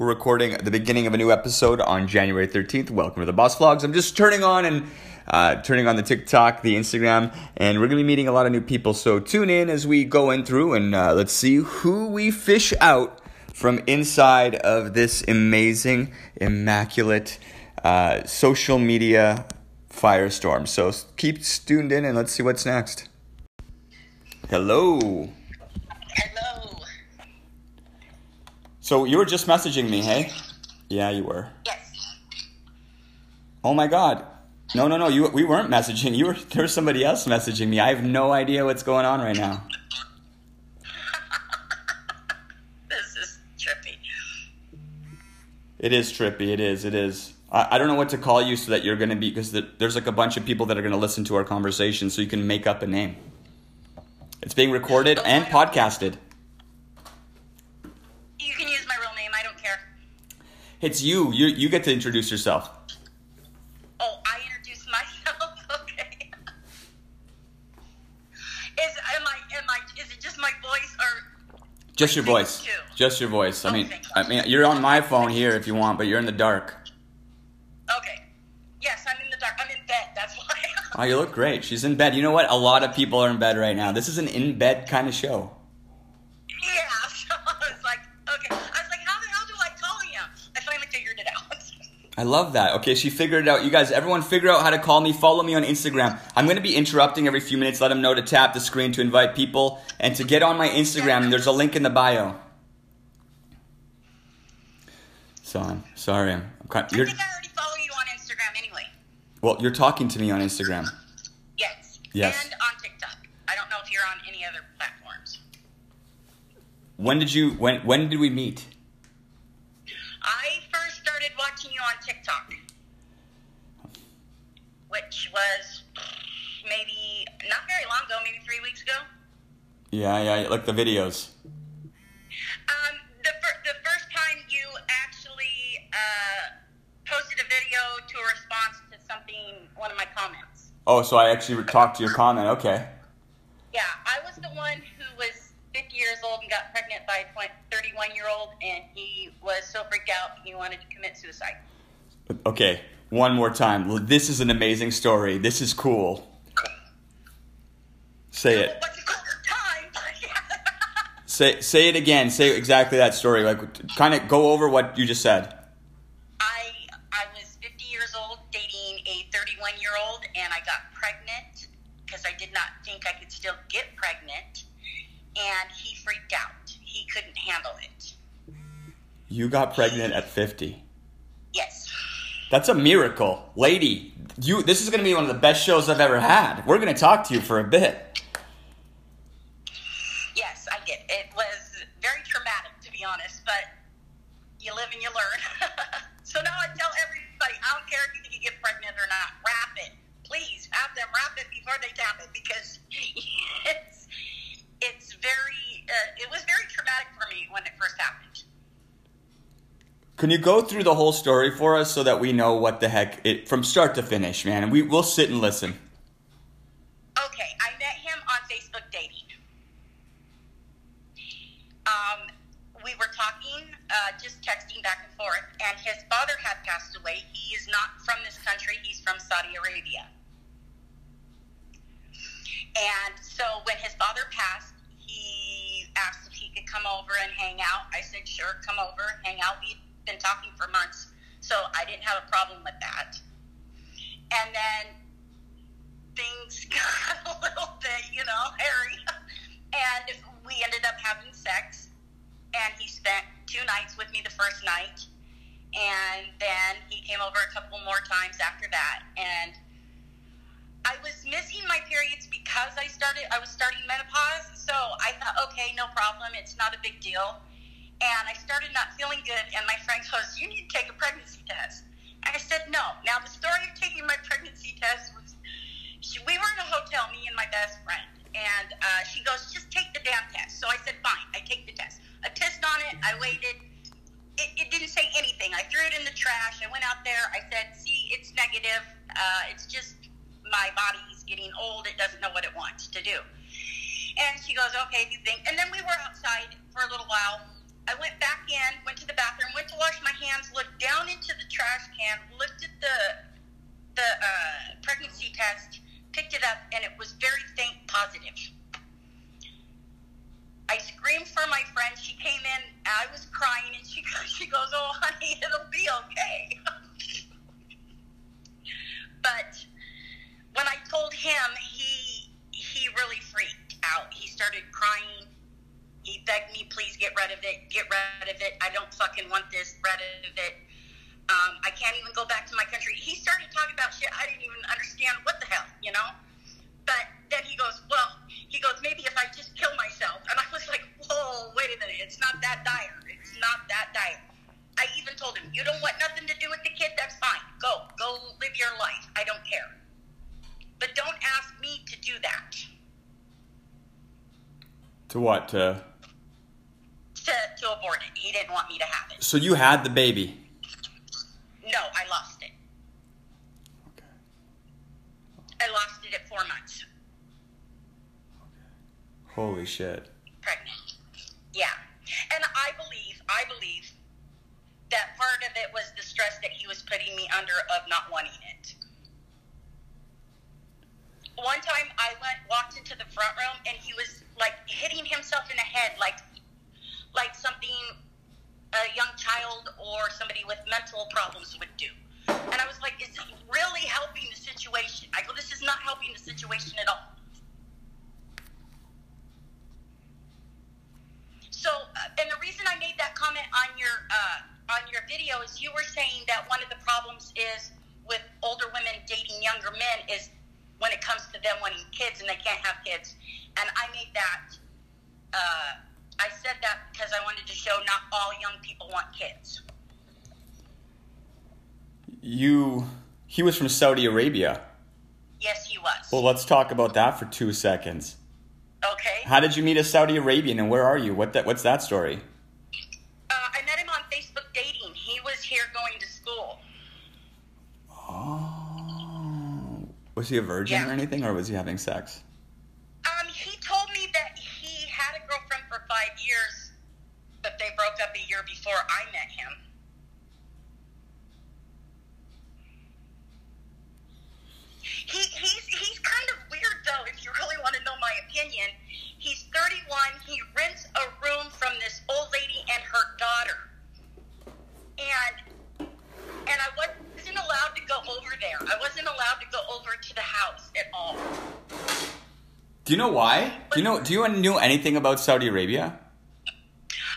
We're recording the beginning of a new episode on January 13th. Welcome to the Boss Vlogs. I'm just turning on and uh, turning on the TikTok, the Instagram, and we're going to be meeting a lot of new people. So tune in as we go in through and uh, let's see who we fish out from inside of this amazing, immaculate uh, social media firestorm. So keep tuned in and let's see what's next. Hello. Hello. So you were just messaging me, hey? Yeah, you were. Yes. Oh my god. No, no, no. You we weren't messaging. You were there was somebody else messaging me. I have no idea what's going on right now. This is trippy. It is trippy. It is. It is. I, I don't know what to call you so that you're going to be because the, there's like a bunch of people that are going to listen to our conversation, so you can make up a name. It's being recorded and podcasted. You can use my real name. I don't care. It's you. You you get to introduce yourself. Oh, I introduced myself. okay. Is am I am I is it just my voice or Just your voice. Too. Just your voice. I mean, I mean, you're on my phone here if you want, but you're in the dark. okay? Yes, I'm in the dark. I'm in bed. That's why. Oh, you look great. She's in bed. You know what? A lot of people are in bed right now. This is an in bed kind of show. yeah. So I was like, okay. I was like, how the hell do I call him? I finally figured it out. I love that. Okay, she figured it out. You guys, everyone figure out how to call me. Follow me on Instagram. I'm going to be interrupting every few minutes. Let them know to tap the screen to invite people and to get on my Instagram. There's a link in the bio. So I'm sorry. I'm, I'm kind, I you're, think I already follow you on Instagram anyway. well, you're talking to me on Instagram. Yes. Yes. And on TikTok. I don't know if you're on any other platforms. When did you when when did we meet? I first started watching you on TikTok, which was maybe not very long ago, maybe three weeks ago. Yeah, yeah, like the videos. Um, the, fir- the first time you actually uh, posted a video to a response to something, one of my comments. Oh, so I actually talked to your comment. Okay. Yeah, I was the one who was 50 years old and got pregnant by a 31 year old, and he was so freaked out he wanted to commit suicide. Okay, one more time. This is an amazing story. This is cool. Say it. What's a cool time? Say say it again. Say exactly that story. Like kind of go over what you just said. I I was 50 years old dating a 31 year old, and I got pregnant because I did not think I could still get pregnant, and he freaked out. He couldn't handle it. You got pregnant at 50. That's a miracle. Lady, you this is going to be one of the best shows I've ever had. We're going to talk to you for a bit. Yes, I did. It was very traumatic, to be honest, but you live and you learn. so now I tell everybody, I don't care if you think you get pregnant or not, wrap it. Please have them wrap it before they tap it because it's it's very uh, it was very traumatic for me when it first happened. Can you go through the whole story for us so that we know what the heck it from start to finish, man? And we we'll sit and listen. Okay, I met him on Facebook dating. Um, we were talking, uh, just texting back and forth, and his father had passed away. He is not from this country, he's from Saudi Arabia. And so when his father passed, he asked if he could come over and hang out. I said, sure, come over, hang out. We'd been talking for months, so I didn't have a problem with that. And then things got a little bit, you know, hairy. And we ended up having sex. And he spent two nights with me the first night. And then he came over a couple more times after that. And I was missing my periods because I started, I was starting menopause. So I thought, okay, no problem. It's not a big deal. And I started not feeling good. And my friend goes, You need to take a pregnancy test. And I said, No. Now, the story of taking my pregnancy test was she, we were in a hotel, me and my best friend, and uh, she goes, "Just take the damn test." So I said, "Fine, I take the test." I test on it. I waited. It, it didn't say anything. I threw it in the trash. I went out there. I said, "See, it's negative. Uh, it's just my body's getting old. It doesn't know what it wants to do." And she goes, "Okay, do you think?" And then we were outside for a little while. I went back in, went to the bathroom, went to wash trash can, looked at the the uh, pregnancy test, picked it up, and it was very faint positive. I screamed for my friend. She came in. I was crying, and she she goes, "Oh, honey, it'll be okay." but when I told him, he he really freaked out. He started crying. He begged me, "Please get rid of it. Get rid of it. I don't fucking want this. Rid of it." Um, I can't even go back to my country. He started talking about shit I didn't even understand what the hell, you know? But then he goes, well, he goes, maybe if I just kill myself. And I was like, whoa, wait a minute. It's not that dire. It's not that dire. I even told him, you don't want nothing to do with the kid? That's fine. Go. Go live your life. I don't care. But don't ask me to do that. To? To... To, abort it. He didn't want me to have it. So you had the baby? No, I lost it. Okay. I lost it at four months. Holy shit. Pregnant. Yeah. And I believe, I believe that part of it was the stress that he was putting me under of not wanting it. One time I went walked into the front room and he was like hitting himself in the head like like something a young child or somebody with mental problems would do. And I was like, is this really helping the situation? I go, this is not helping the situation at all. So, uh, and the reason I made that comment on your uh, on your video is you were saying that one of the problems is with older women dating younger men is when it comes to them wanting kids and they can't have kids. And I made that. Uh, I said that because I wanted to show not all young people want kids. You. He was from Saudi Arabia. Yes, he was. Well, let's talk about that for two seconds. Okay. How did you meet a Saudi Arabian and where are you? What that, what's that story? Uh, I met him on Facebook dating. He was here going to school. Oh. Was he a virgin Yeah. or anything, or was he having sex? Um, he told me that he had a girlfriend for five years, but they broke up a year before I met him. He, he's, he's kind of weird, though, if you really want to know my opinion. He's 31. He rents a room from this old lady and her daughter. And and I wasn't allowed to go over there. I wasn't allowed to go over to the house at all. Do you know why? Do you know? Do you know anything about Saudi Arabia?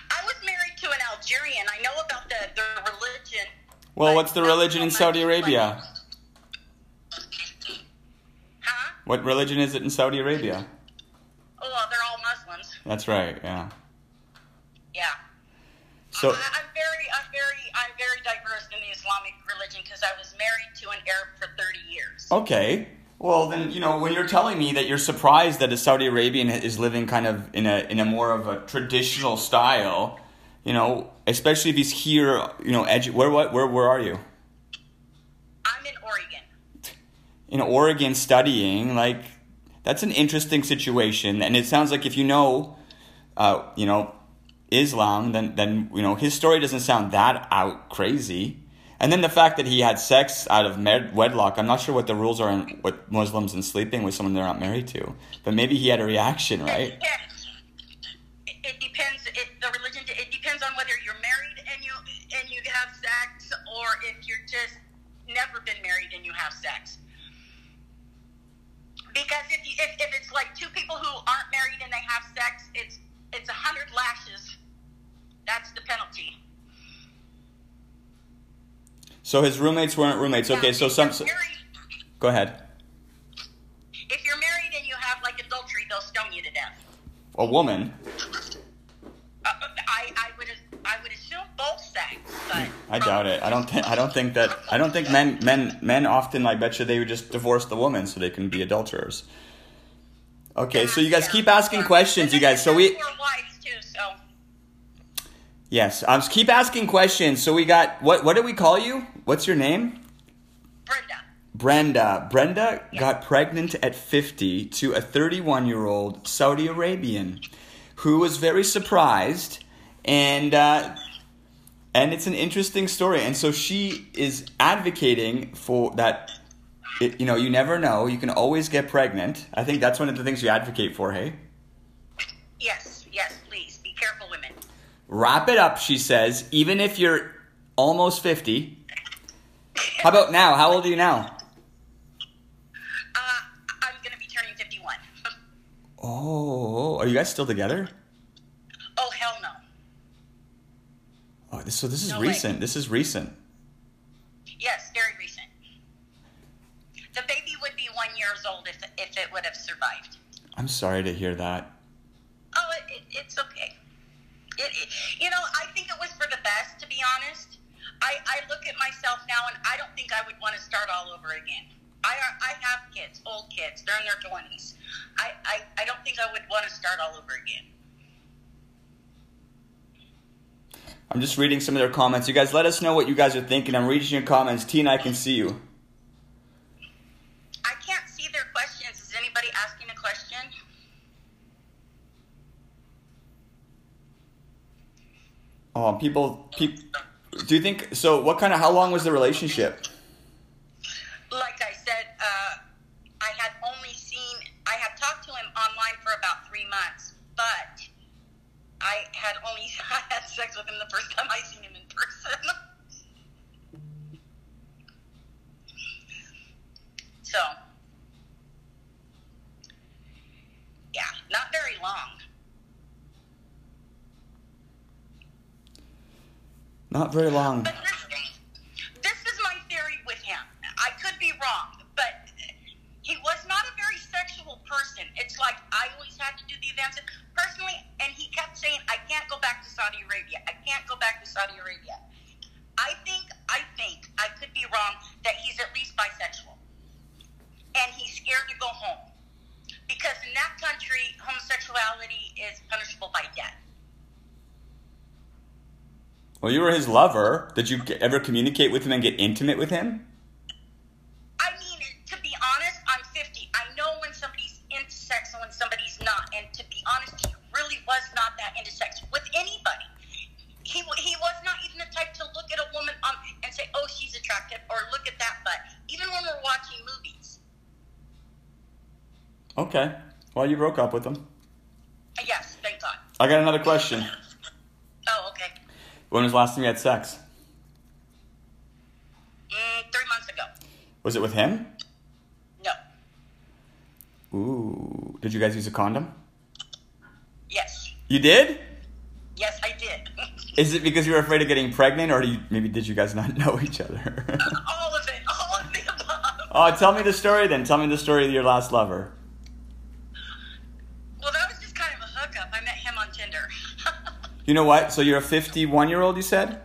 I was married to an Algerian. I know about the, religion. Well, what's the religion in Saudi Arabia? Huh? What religion is it in Saudi Arabia? Oh, well, they're all Muslims. That's right. Yeah. Yeah. So I, I'm very, I'm very, I'm very diverse in the Islamic religion because I was married to an Arab for 30 years. okay. Well, then you know when you're telling me that you're surprised that a Saudi Arabian is living kind of in a in a more of a traditional style, you know, especially if he's here, you know, edu- where what where where are you? I'm in Oregon. in Oregon studying, like that's an interesting situation. And it sounds like if you know, uh, you know, Islam, then then you know his story doesn't sound that out crazy. And then the fact that he had sex out of med- wedlock, I'm not sure what the rules are in with Muslims and sleeping with someone they're not married to. But maybe he had a reaction, right? Yeah. It, it depends. It, the religion. It depends on whether you're married and you and you have sex, or if you're just never been married and you have sex. Because if, you, if if it's like two people who aren't married and they have sex, it's it's a hundred lashes. That's the penalty. So his roommates weren't roommates. Okay, Now, so some. So, go ahead. if you're married and you have like adultery, they'll stone you to death. A woman. Uh, I I would I would assume both sex, but I doubt it. I don't think. I don't think that. I don't think men men men often. I bet you they would just divorce the woman so they can be adulterers. Okay, so you guys keep asking questions, you guys. So we Four wives too, so yes, um, keep asking questions. So we got what? What did we call you? What's your name? Brenda. Brenda. Brenda got pregnant at 50 to a 31 year old Saudi Arabian who was very surprised. And uh, and it's an interesting story. And so she is advocating for that. It, you know, you never know. You can always get pregnant. I think that's one of the things you advocate for. Hey. Yes, Wrap it up, she says. Even if you're almost fifty. How about now? How old are you now? Uh, I'm gonna be turning 51. Oh, are you guys still together? oh hell no. Oh, this, so this is No way. recent. This is recent. Yes, very recent. The baby would be one years old if if it would have survived. I'm sorry to hear that. Oh, it, it, it's okay. It, it, you know, I think it was for the best, to be honest. I, I look at myself now, and I don't think I would want to start all over again. I, are- I have kids, old kids. They're in their 20s. I, I, I don't think I would want to start all over again. I'm just reading some of their comments. You guys let us know what you guys are thinking. I'm reading your comments. Tina, I can see you. I can't see their questions. Is anybody asking a question? Oh, people, peop do you think so? What kind of? How long was the relationship? Like I said, uh, I had only seen, I had talked to him online for about three months, but I had only I had sex with him the first time I seen him in person. so, yeah, not very long. Not very long. But this, this is my theory with him. I could be wrong, but he was not a very sexual person. It's like I always had to do the events personally, and he kept saying, "I can't go back to Saudi Arabia. I can't go back to Saudi Arabia." I think, I think, I could be wrong that he's at least bisexual, and he's scared to go home because in that country, homosexuality is punishable by death. Well, you were his lover. Did you ever communicate with him and get intimate with him? I mean, to be honest, I'm 50. I know when somebody's into sex and when somebody's not. And to be honest, he really was not that into sex with anybody. He, he was not even the type to look at a woman um, and say, oh, she's attractive, or look at that butt. Even when we're watching movies. Okay. Well, you broke up with him. Yes, thank God. I got another question. When was the last time you had sex? Mm, three months ago. Was it with him? No. Ooh. Did you guys use a condom? Yes. You did? Yes, I did. Is it because you were afraid of getting pregnant, or do you, maybe did you guys not know each other? all of it. All of the above. oh, tell me the story then. Tell me the story of your last lover. Well, that was just kind of a hookup. I met him on Tinder. You know what? So you're a 51 year old, you said?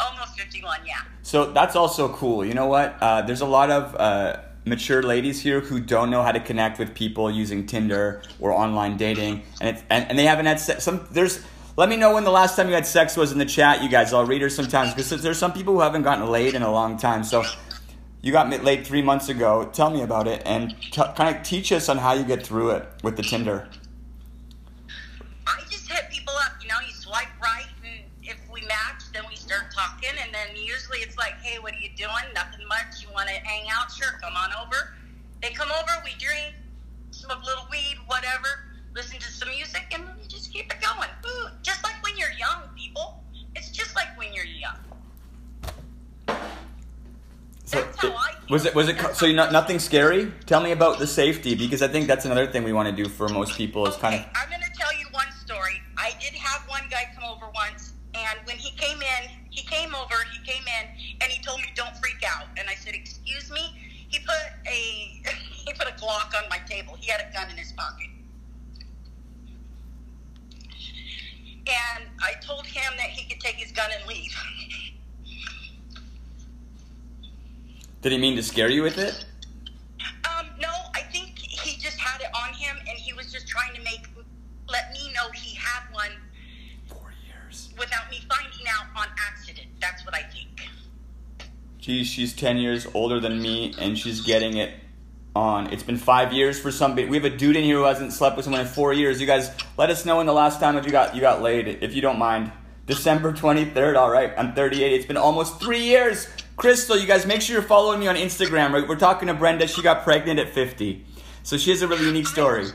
Almost 51, yeah. So that's also cool. You know what? Uh, there's a lot of uh, mature ladies here who don't know how to connect with people using Tinder or online dating, and it's, and, and they haven't had sex. Some there's. Let me know when the last time you had sex was in the chat, you guys. I'll read her sometimes because there's some people who haven't gotten laid in a long time. So you got laid three months ago. Tell me about it and t- kind of teach us on how you get through it with the Tinder. I just hit people up. You know, you swipe right, and if we match, then we start talking. And then usually it's like, hey, what are you doing? Nothing much. You want to hang out? Sure, come on over. They come over, we drink, smoke a little weed, whatever, listen to some music, and then we just keep it going. Ooh, just like when you're young, people. It's just like when you're young. So That's how I feel. was it was it co- so you not nothing scary? Tell me about the safety because I think that's another thing we want to do for most people is kind of I'm going to tell you one story. I did have one guy come over once, and when he came in, he came over, he came in, and he told me, "Don't freak out." And I said, "Excuse me." He put a he put a Glock on my table. He had a gun in his pocket, and I told him that he could take his gun and leave. Did he mean to scare you with it? Um, no, I think he just had it on him, and he was just trying to make let me know he had one. Without me finding out on accident. That's what I think. Geez, she's ten years older than me, and she's getting it on. It's been five years for somebody. We have a dude in here who hasn't slept with someone in four years. You guys, let us know when the last time that you got you got laid, if you don't mind. December 23rd. All right, I'm 38. It's been almost three years. Crystal, you guys make sure you're following me on Instagram. Right, we're talking to Brenda. She got pregnant at 50, so she has a really unique story.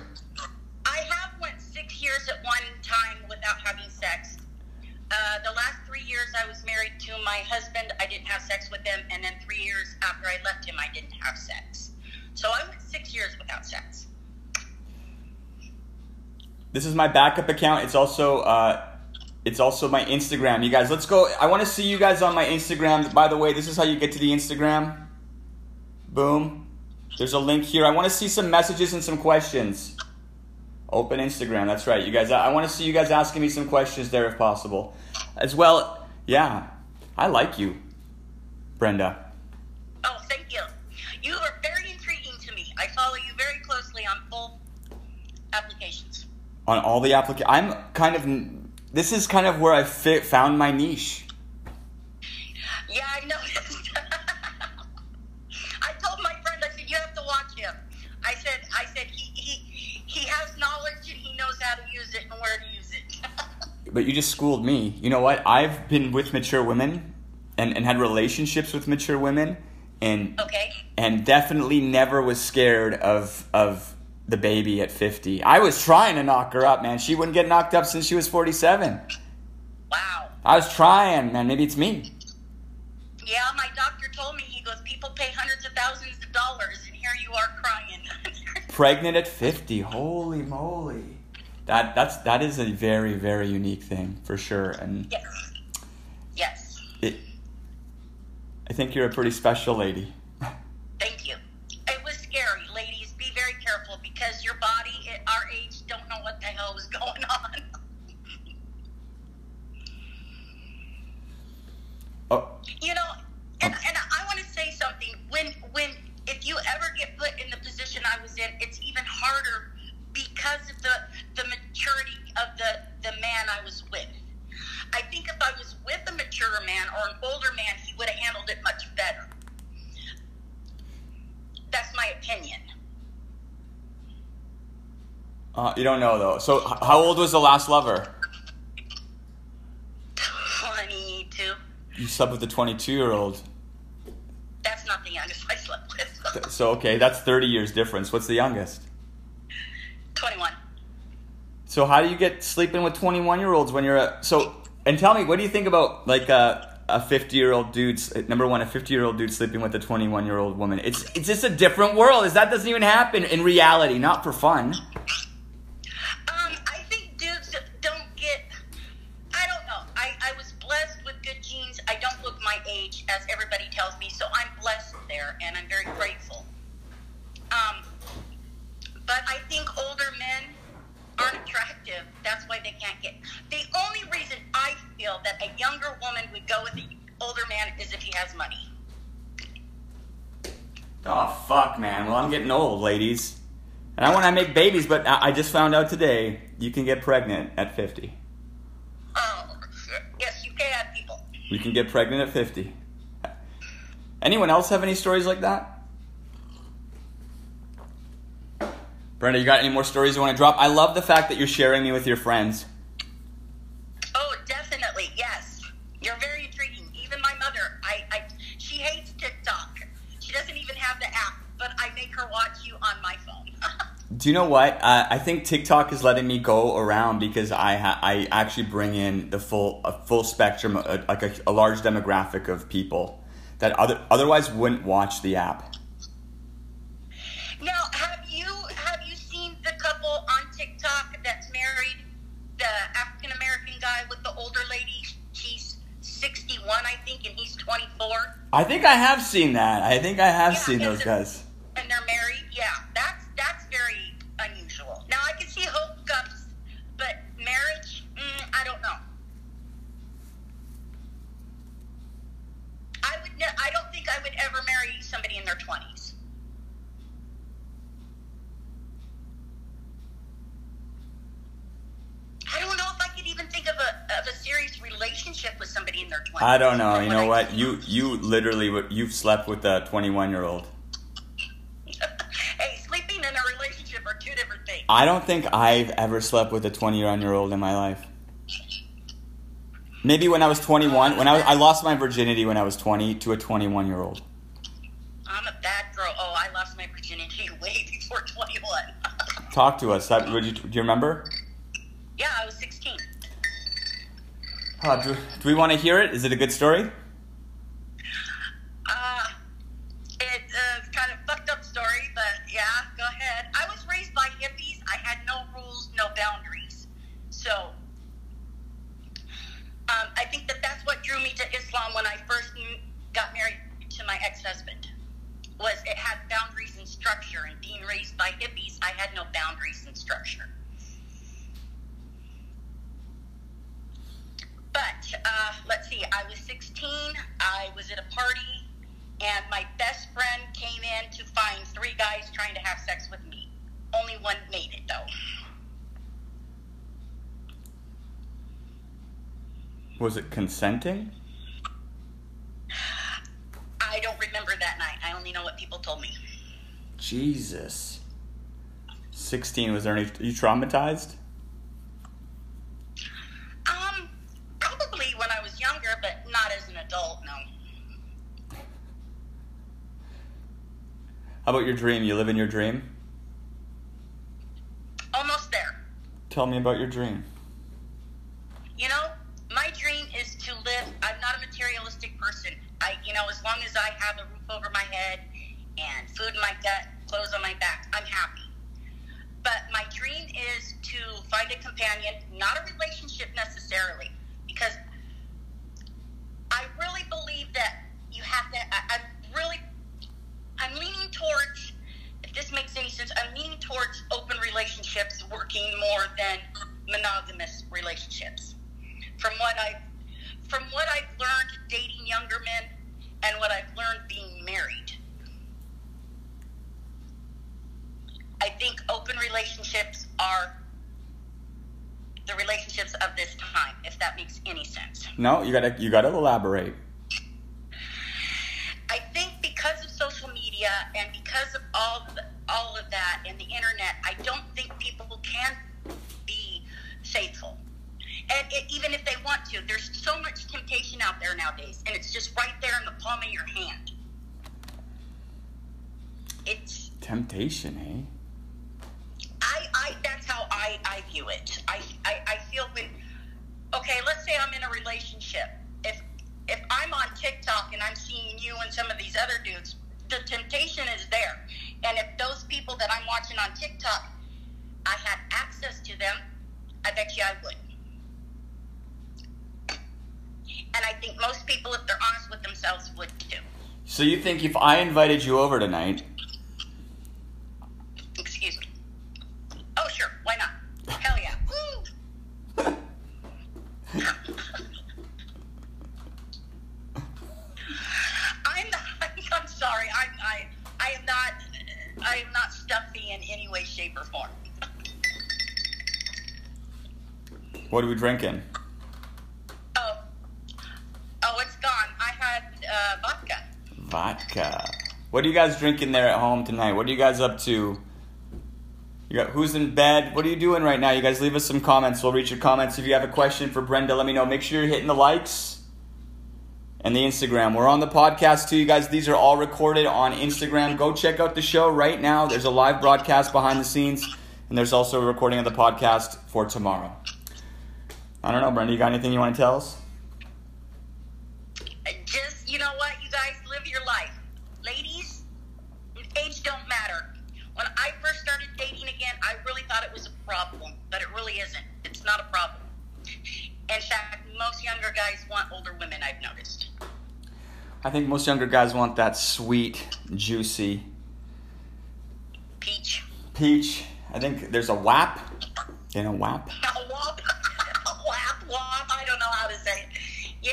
I have went six years at one time without having sex. Uh, the last three years I was married to my husband, I didn't have sex with him, and then three years after I left him, I didn't have sex. So I went six years without sex. This is my backup account. It's also uh, it's also my Instagram. You guys, let's go. I want to see you guys on my Instagram. By the way, this is how you get to the Instagram. Boom. There's a link here. I want to see some messages and some questions. Open Instagram. That's right, you guys. I, I want to see you guys asking me some questions there if possible. As well, yeah. I like you, Brenda. Oh, thank you. You are very intriguing to me. I follow you very closely on both applications. On all the applica I'm kind of this is kind of where I fit, found my niche. Yeah, I noticed. I told my friend, I said, you have to watch him. I said, I said he he he has knowledge and he knows how to use it and where to use it. But you just schooled me. You know what? I've been with mature women and, and had relationships with mature women and okay. and definitely never was scared of of the baby at 50. I was trying to knock her up, man. She wouldn't get knocked up since she was 47. Wow. I was trying, man. Maybe it's me. Yeah, my doctor told me, he goes, people pay hundreds of thousands of dollars and here you are crying. Pregnant at 50. Holy moly. That that's that is a very very unique thing for sure and yes. Yes. it I think you're a pretty special lady. Thank you. It was scary. Ladies, be very careful because your body at our age don't know what the hell is going on. Oh, You know, and, and I want to say something. When when if you ever get put in the position I was in, it's even harder because of the the maturity of the the man I was with. I think if I was with a mature man or an older man, he would have handled it much better. That's my opinion. uh, you don't know though. So how old was the last lover? Twenty-two. You slept with a 22 year old. That's not the youngest I slept with. So okay, that's 30 years difference. What's the youngest? Twenty-one. So how do you get sleeping with 21 year olds when you're a so? And tell me, what do you think about like a a 50 year old dude? Number one, a 50 year old dude sleeping with a 21 year old woman. It's it's just a different world. Is that doesn't even happen in reality, not for fun. I think dudes don't get. I don't know. I, I was blessed with good genes. I don't look my age, as everybody tells me, so I'm blessed there, and I'm very grateful. Um, but I think older men aren't attractive. That's why they can't get. The only reason I feel that a younger woman would go with an older man is if he has money. Oh fuck, man. Well, I'm getting old, ladies, and I want to make babies, but I, just found out today you can get pregnant at 50. Oh, yes, you can, people. You can get pregnant at 50. Anyone else have any stories like that? Brenda, you got any more stories you want to drop? I love the fact that you're sharing me with your friends. Oh, definitely, yes. You're very intriguing. Even my mother, I, I she hates TikTok. She doesn't even have the app, but I make her watch you on my phone. Do you know what? Uh, I think TikTok is letting me go around because I ha- I actually bring in the full a full spectrum, uh, like a, a large demographic of people that other otherwise wouldn't watch the app. now, have you have you seen the couple on TikTok that's married? The African American guy with the older lady. She's 61, I think, and he's 24. I think I have seen that. I think I have Yeah, seen those guys. and they're married. Yeah, that's that's very unusual. Now I can see hookups, but marriage, mm, I don't know. I would. Ne- I don't think I would ever marry somebody in their twenties. I don't know if I could even think of a of a serious relationship with somebody in their twenties. I don't know. You know what? You you literally you've slept with a 21 year old. hey, sleeping in a relationship are two different things. I don't think I've ever slept with a 21 year old in my life. Maybe when I was 21. When I was, I lost my virginity when I was 20 to a 21 year old. I'm a bad girl. Oh, I lost my virginity way before 21. Talk to us. That, would you, do you remember? yeah, I was 16. Uh, do, do we want to hear it? Is it a good story? Uh, it's a kind of fucked up story, but yeah, go ahead. I was raised by hippies. I had no rules, no boundaries. So, um, I think that that's what drew me to Islam when I first got married to my ex-husband. Was it had boundaries and structure, and being raised by hippies, I had no boundaries and structure. But uh, let's see, I was 16. I was at a party, and my best friend came in to find three guys trying to have sex with me. Only one made it, though. Was it consenting? I don't remember that night. I only know what people told me. Jesus. 16. Was there any. Are you traumatized? Um, probably when I was younger, but not as an adult, no. How about your dream? You live in your dream? Almost there. Tell me about your dream. You know, my dream is to live. I'm not a materialistic person. I, you know, as long as I have a roof over my head and food in my gut, clothes on my back, I'm happy. But my dream is to find a companion, not a relationship necessarily, because I really believe that you have to. I, I'm really, I'm leaning towards. If this makes any sense, I'm leaning towards open relationships working more than monogamous relationships. From what I, from what I've learned dating younger men, and what I've learned being married. I think open relationships are the relationships of this time, if that makes any sense. No, you gotta you gotta elaborate. I think because of social media and because of all of the, all of that and the internet, I don't think people can be faithful. And it, even if they want to, there's so much temptation out there nowadays, and it's just right there in the palm of your hand. It's Temptation, eh? I, I that's how I, I view it. I, I, I feel when okay, let's say I'm in a relationship. If I'm on TikTok and I'm seeing you and some of these other dudes, the temptation is there. And if those people that I'm watching on TikTok, I had access to them, I bet you I would. And I think most people, if they're honest with themselves, would too. So you think if I invited you over tonight, Excuse me. Oh, sure. Why not? Hell yeah. Woo! I'm, I'm sorry. I'm, I, I am not. I am not stuffy in any way, shape, or form. What are we drinking? Oh, oh, it's gone. I had uh, vodka. Vodka. What are you guys drinking there at home tonight? What are you guys up to? You got who's in bed? What are you doing right now? You guys leave us some comments. We'll read your comments. If you have a question for Brenda, let me know. Make sure you're hitting the likes and the Instagram. We're on the podcast too, you guys. These are all recorded on Instagram. Go check out the show right now. There's a live broadcast behind the scenes, and there's also a recording of the podcast for tomorrow. I don't know, Brenda. You got anything you want to tell us? Uh, just, you know what, you guys live your life. Ladies, age don't matter. When I first started dating again, I really thought it was a problem, but it really isn't. It's not a problem. In fact, most younger guys want older women, I've noticed. I think most younger guys want that sweet, juicy Peach. peach. I think there's a WAP. You know WAP? Wop.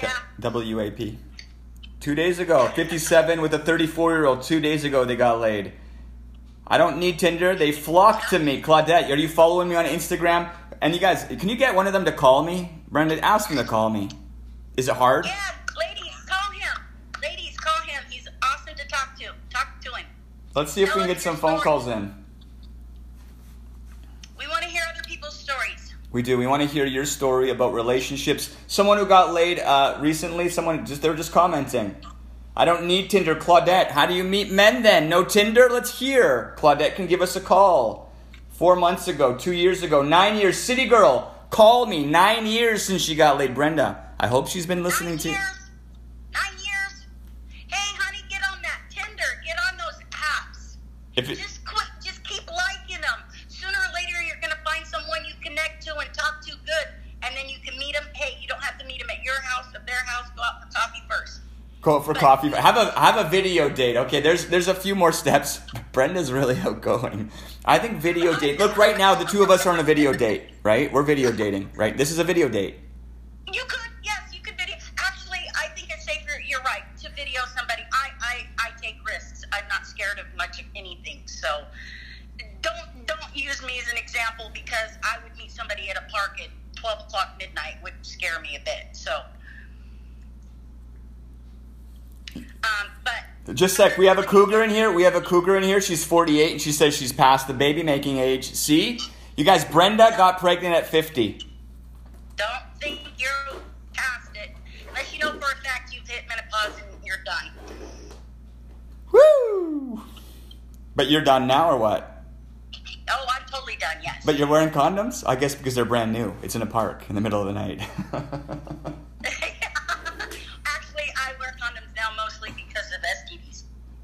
Yeah. W A P. Two days ago, 57 with a 34 year old. Two days ago, they got laid. I don't need Tinder. They flock to me. Claudette, are you following me on Instagram? And you guys, can you get one of them to call me? Brenda, ask him to call me. Is it hard? Yeah, ladies, call him. Ladies, call him. He's awesome to talk to. Talk to him. Let's see if we can get some phone calls in. We want to hear other people's stories. We do. We want to hear your story about relationships. Someone who got laid uh, recently, someone just they were just commenting. I don't need Tinder. Claudette, how do you meet men then? No Tinder? Let's hear. Claudette can give us a call. Four months ago, two years ago, nine years. City girl, call me. Nine years since she got laid. Brenda, I hope she's been listening Nine to. years. Nine years. Hey, honey, get on that Tinder. Get on those apps. If it, Just keep liking them. Sooner or later, you're gonna find someone you connect to and talk to good, and then you can meet them. Hey, you don't have to meet them at your house, at their house. Go out for coffee first. Go out for coffee. Have a have a video date. Okay, there's there's a few more steps. Brenda's really outgoing. I think video date. Look, right now the two of us are on a video date. Right, we're video dating. Right, this is a video date. You could, yes, you could video. Actually, I think it's safer. You're right to video somebody. I, I, I take risks. I'm not scared of much of anything. So, don't don't use me as an example because I would meet somebody at a park at 12 o'clock midnight would scare me a bit. So, um, but Just sec. We have a cougar in here. We have a cougar in here. She's 48 and she says she's past the baby making age. See, you guys. Brenda got pregnant at 50. don't think you're past it unless you know for a fact you've hit menopause and you're done. Woo! But you're done now or what? Oh, I'm totally done. Yes. But you're wearing condoms? I guess because they're brand new. It's in a park in the middle of the night.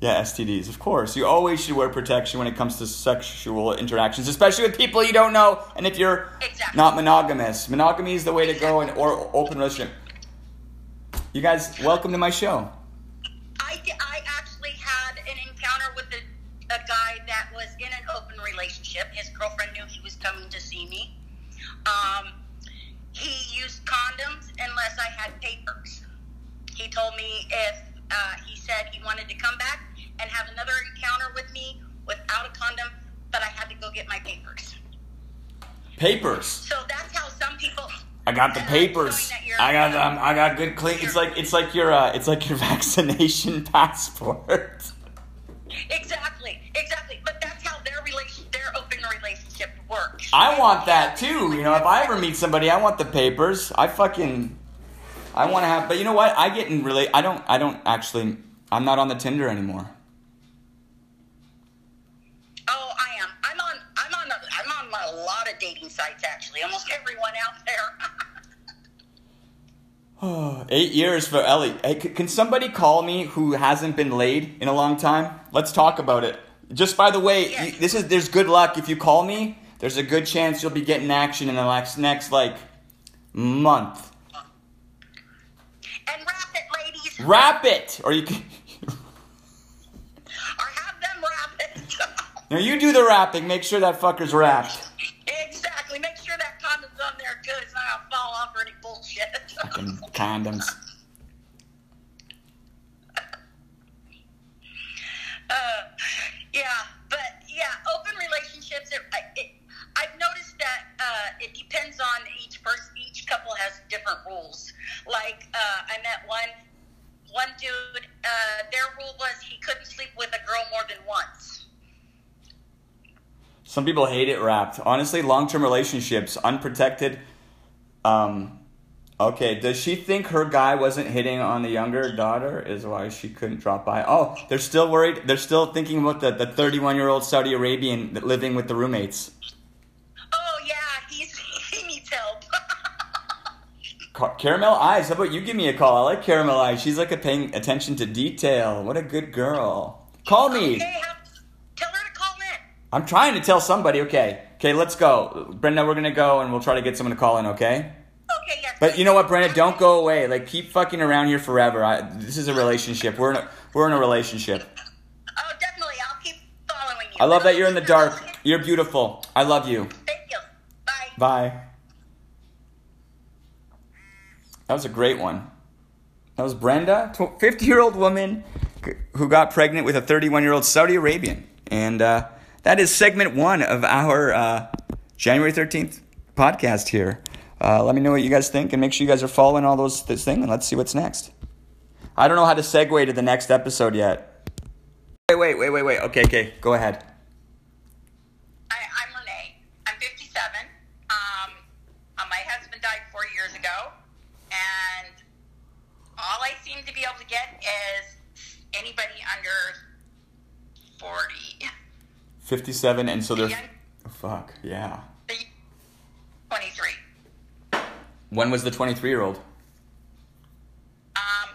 yeah, STDs, of course. You always should wear protection when it comes to sexual interactions, especially with people you don't know. And if you're Exactly. not monogamous, monogamy is the way to go, and or open relationship. You guys, welcome to my show. I, I actually had an encounter with a, a guy that was in an open relationship. His girlfriend knew he was coming to see me. Um, he used condoms unless I had papers. He told me if uh, he said he wanted to come back have another encounter with me without a condom, but I had to go get my papers. Papers. So that's how some people. I got the papers. showing that you're- I got um, I got good clean. It's like it's like your uh, it's like your vaccination passport. Exactly, exactly. But that's how their relation, their open relationship works. I want that too. You know, if I ever meet somebody, I want the papers. I fucking, I want to have. But you know what? I get in really. I don't. I don't actually. I'm not on the Tinder anymore. Oh, I am. I'm on. I'm on. A, I'm on a lot of dating sites actually. Almost everyone out there. Eight years for Ellie. Hey, c- can somebody call me who hasn't been laid in a long time? Let's talk about it. Just by the way, Yeah. you- this is there's good luck if you call me. There's a good chance you'll be getting action in the next next like month. and wrap it, ladies. Wrap it, or you can. Or have them wrap it. now you do the wrapping. Make sure that fucker's wrapped. Fucking condoms. Uh, yeah, but yeah, open relationships. It, I- it, I've noticed that uh, it depends on each person. Each couple has different rules. Like uh, I met one one dude. Uh, their rule was he couldn't sleep with a girl more than once. Some people hate it wrapped. Honestly, long term relationships, unprotected. Um, okay, does she think her guy wasn't hitting on the younger daughter? Is why she couldn't drop by? Oh, they're still worried. They're still thinking about the the 31 year old Saudi Arabian living with the roommates. Oh yeah, he's he needs help. Car- Caramel eyes. How about you give me a call? I like caramel eyes. She's like a paying attention to detail. What a good girl. Call me. okay, tell her to call in. I'm trying to tell somebody. Okay. Okay, let's go. Brenda, we're gonna go and we'll try to get someone to call in. Okay. But you know what, Brenda? Don't go away. Like keep fucking around here forever. I, this is a relationship. We're in a we're in a relationship. Oh, definitely. I'll keep following you. I love that you're in the dark. You're beautiful. I love you. Thank you. Bye. Bye. That was a great one. That was Brenda, 50 year old woman who got pregnant with a 31 year old Saudi Arabian. And uh, that is segment one of our uh, January 13th podcast here. Uh, let me know what you guys think and make sure you guys are following all those this thing and let's see what's next. I don't know how to segue to the next episode yet. Wait, wait, wait, wait, wait. Okay, okay, go ahead. I'm I'm 57. Um, uh, my husband died four years ago, and all I seem to be able to get is anybody under 40. 57, and so they're. Fuck, yeah. 23. When was the 23 year old? Um,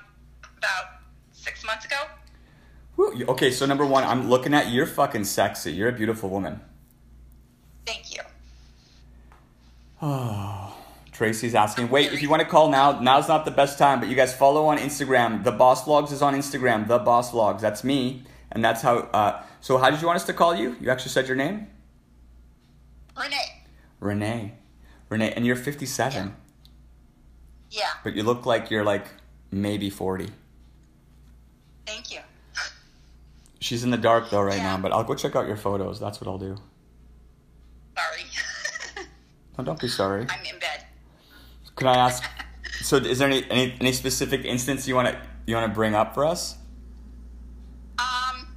about six months ago. Okay, so number one, I'm looking at you're fucking sexy. You're a beautiful woman. Thank you. Oh, Tracy's asking. Wait, if you want to call now, now's not the best time. But you guys follow on Instagram. The Boss Vlogs is on Instagram. The Boss Vlogs. That's me, and that's how. Uh, so how did you want us to call you? You actually said your name. Renee. Renee. Renee, and you're 57, Yeah. But you look like you're like maybe 40. Thank you. She's in the dark though right Yeah. now, but I'll go check out your photos. That's what I'll do. Sorry. No, don't be sorry. I'm in bed. Can I ask? So, is there any any, any specific instance you want to you want to bring up for us? Um,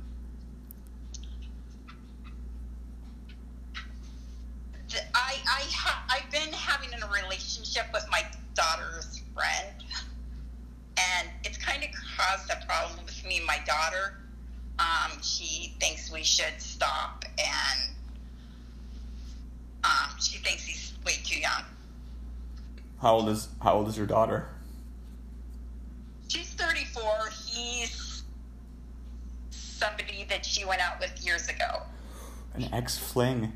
th- I I ha- I've been having a relationship with my daughter's friend, and it's kind of caused a problem with me and my daughter. Um, she thinks we should stop, and um, she thinks he's way too young. How old is How old is your daughter? She's 34. He's somebody that she went out with years ago. An ex fling.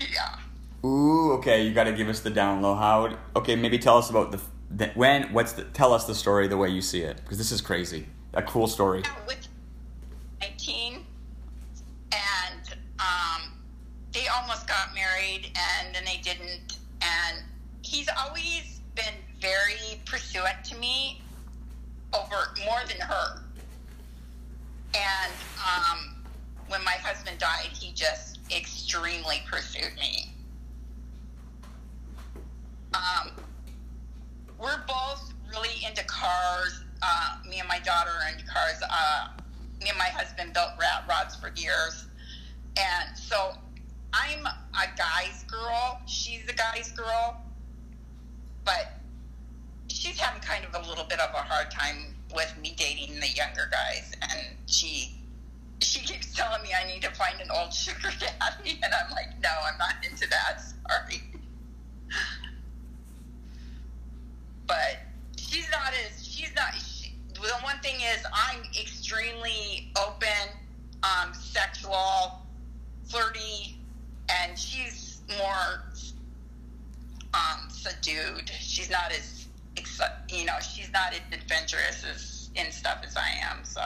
Yeah. Ooh, okay. You got to give us the down low. How? Okay, maybe tell us about the, the when. What's the? Tell us the story the way you see it, because this is crazy. A cool story. with 19 and um, they almost got married and then they didn't and he's always been very pursuant to me over more than her and um, when my husband died he just extremely pursued me um, we're both really into cars. Uh, me and my daughter are into cars. Uh, me and my husband built rat rods for years. And so I'm a guy's girl. She's a guy's girl. But she's having kind of a little bit of a hard time with me dating the younger guys. And she she keeps telling me I need to find an old sugar daddy. And I'm like, no, I'm not into that. Sorry. but she's not as she's not she, the one thing is i'm extremely open um, sexual flirty and she's more um, subdued she's not as you know she's not as adventurous as in stuff as i am so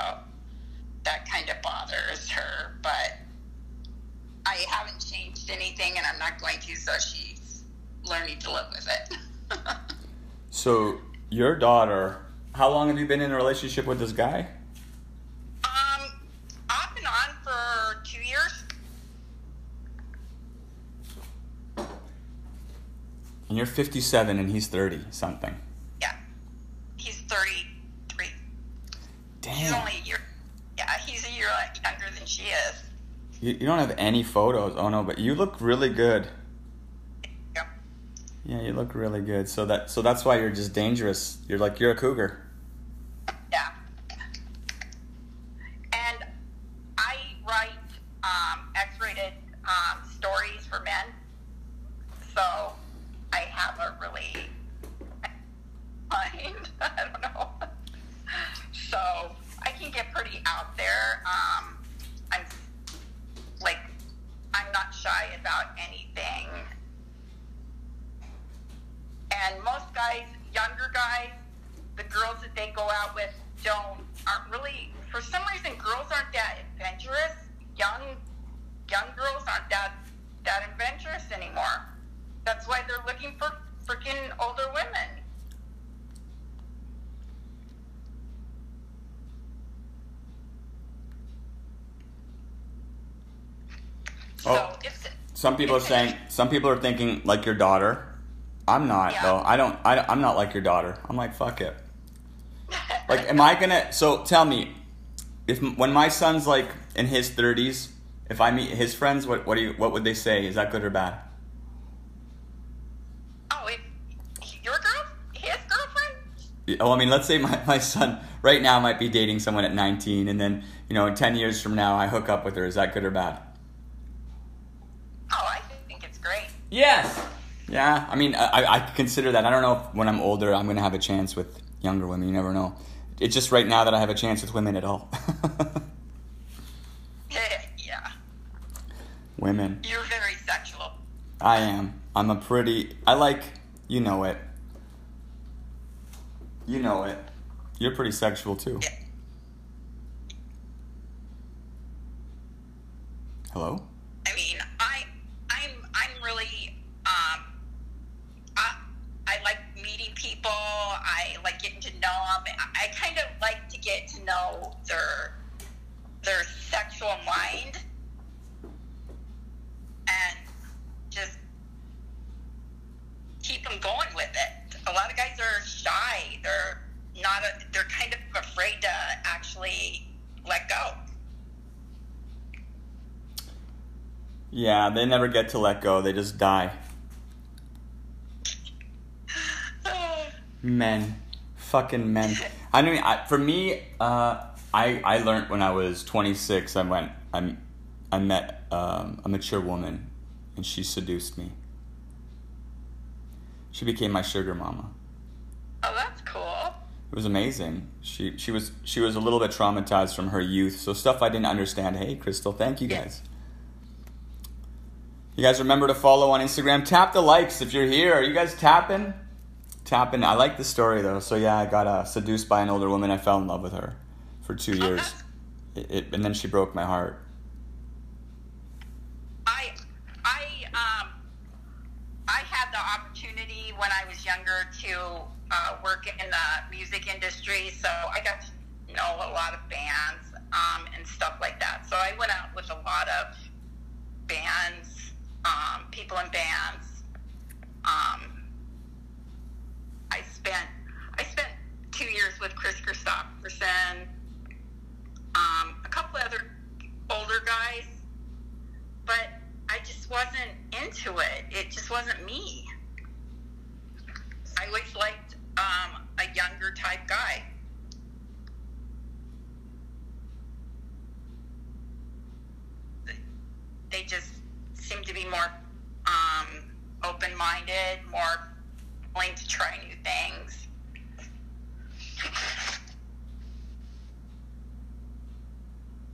that kind of bothers her but i haven't changed anything and i'm not going to so she's learning to live with it So your daughter. How long have you been in a relationship with this guy? Um, off and on for two years. And you're 57 and he's 30 something. Yeah, he's thirty-three. He's Damn. only a year. Yeah, he's a year younger than she is. You, you don't have any photos. Oh no, but you look really good. Yeah. Yeah, you look really good. So that so that's why you're just dangerous. You're like you're a cougar. Yeah. And I write um, X-rated um, stories for men, so I have a really mind. I don't know. So I can get pretty out there. Um, I'm like, I'm not shy about anything. And most guys, younger guys, the girls that they go out with don't aren't really for some reason girls aren't that adventurous. Young young girls aren't that that adventurous anymore. That's why they're looking for freaking older women. So Oh. Some people are saying some people are thinking like your daughter. I'm not Yeah. though. I don't I I'm not like your daughter. I'm like fuck it. Like am I to so tell me if when my son's like in his 30s, if I meet his friends, what what do you what would they say? Is that good or bad? oh, if your girl, his girlfriend. Oh, I mean, let's say my, my son right now might be dating someone at 19, and then you know, 10 years from now, I hook up with her. Is that good or bad? Oh, I think it's great. Yes. Yeah, I mean, I, I consider that. I don't know if when I'm older I'm going to have a chance with younger women. You never know. It's just right now that I have a chance with women at all. yeah. Yeah. Women. You're very sexual. I am. I'm a pretty. I like. You know it. You know it. You're pretty sexual too. Yeah. Hello? I mean, I, I'm, I'm really, um, I, I like meeting people. I like getting to know them. I, I kind of like to get to know their, their sexual mind, and just keep them going with it. A lot of guys are shy. They're not. A, they're kind of afraid to actually let go. Yeah, they never get to let go. They just die. Men, fucking men. I mean, I, for me, uh, I I learned when I was 26. I went. I I met um, a mature woman, and she seduced me. She became my sugar mama. Oh, that's cool. It was amazing. She she was she was a little bit traumatized from her youth, so stuff I didn't understand. Hey, Crystal, thank you guys. You guys remember to follow on Instagram. Tap the likes if you're here. Are you guys tapping? Tapping. I like the story though. So yeah, I got uh, seduced by an older woman. I fell in love with her for two years, it, it, and then she broke my heart. I I um I had the opportunity when I was younger to uh, work in the music industry, so I got to know a lot of bands um, and stuff like that. So I went out with a lot of bands, um, people in bands. Um, I spent I spent two years with Kris Kristofferson, um, a couple other older guys, but I just wasn't into it. It just wasn't me. I always liked um, a younger type guy. They just seem to be more um, open minded, more willing to try new things.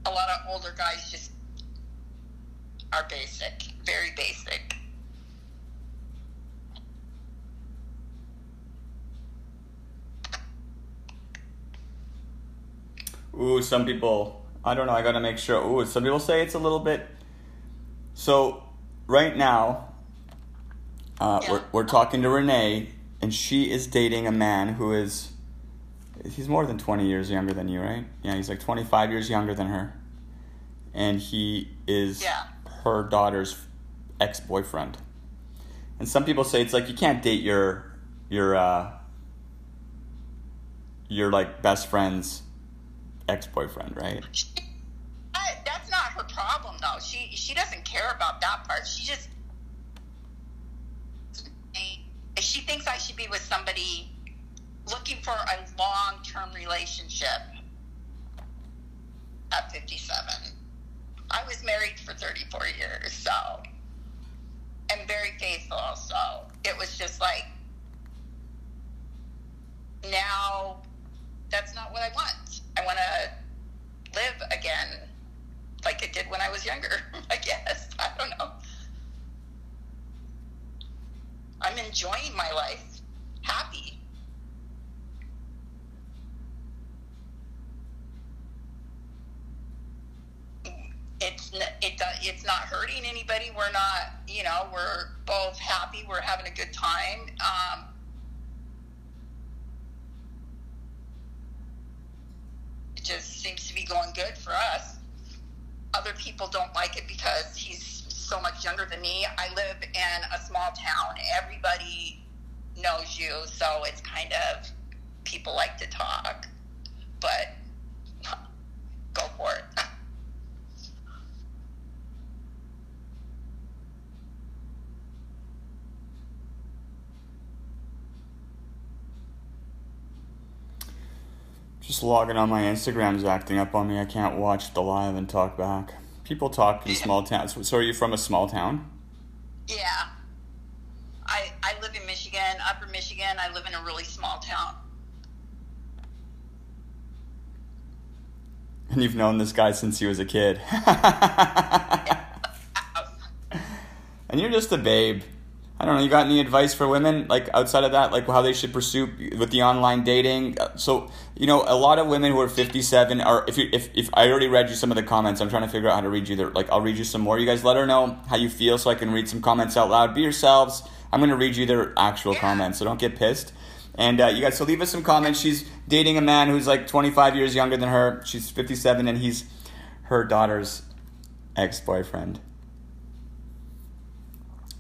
A lot of older guys just are basic, very basic. Ooh, some people. I don't know. I gotta make sure. Ooh, some people say it's a little bit. So, right now, uh, Yeah. we're we're talking to Renee, and she is dating a man who is. He's more than twenty years younger than you, right? Yeah, he's like twenty five years younger than her, and he is Yeah. her daughter's ex boyfriend. And some people say it's like you can't date your your uh, your like best friend's ex boyfriend, right? She, I, that's not her problem, though. She she doesn't care about that part. She just she thinks I should be with somebody looking for a long term relationship at 57. I was married for 34 years, so and very faithful. So it was just like now that's not what I want. I want to live again like I did when I was younger, I guess. I don't know. I'm enjoying my life, happy. It's it it's not hurting anybody. We're not, you know, we're both happy. We're having a good time. Um, it just seems to be going good for us. Other people don't like it because he's so much younger than me. I live in a small town. Everybody knows you, so it's kind of people like to talk. But go for it. Just logging on my Instagram's acting up on me. I can't watch the live and talk back. People talk in small towns. So are you from a small town? Yeah. I I live in Michigan, Upper Michigan. I live in a really small town. And you've known this guy since he was a kid. and you're just a babe. I don't know. You got any advice for women, like outside of that, like how they should pursue with the online dating? So you know, a lot of women who are 57 are. If you, if if I already read you some of the comments, I'm trying to figure out how to read you. There, like I'll read you some more. You guys let her know how you feel, so I can read some comments out loud. Be yourselves. I'm gonna read you their actual Yeah. comments, so don't get pissed. And uh, you guys, so leave us some comments. She's dating a man who's like 25 years younger than her. She's 57, and he's her daughter's ex boyfriend.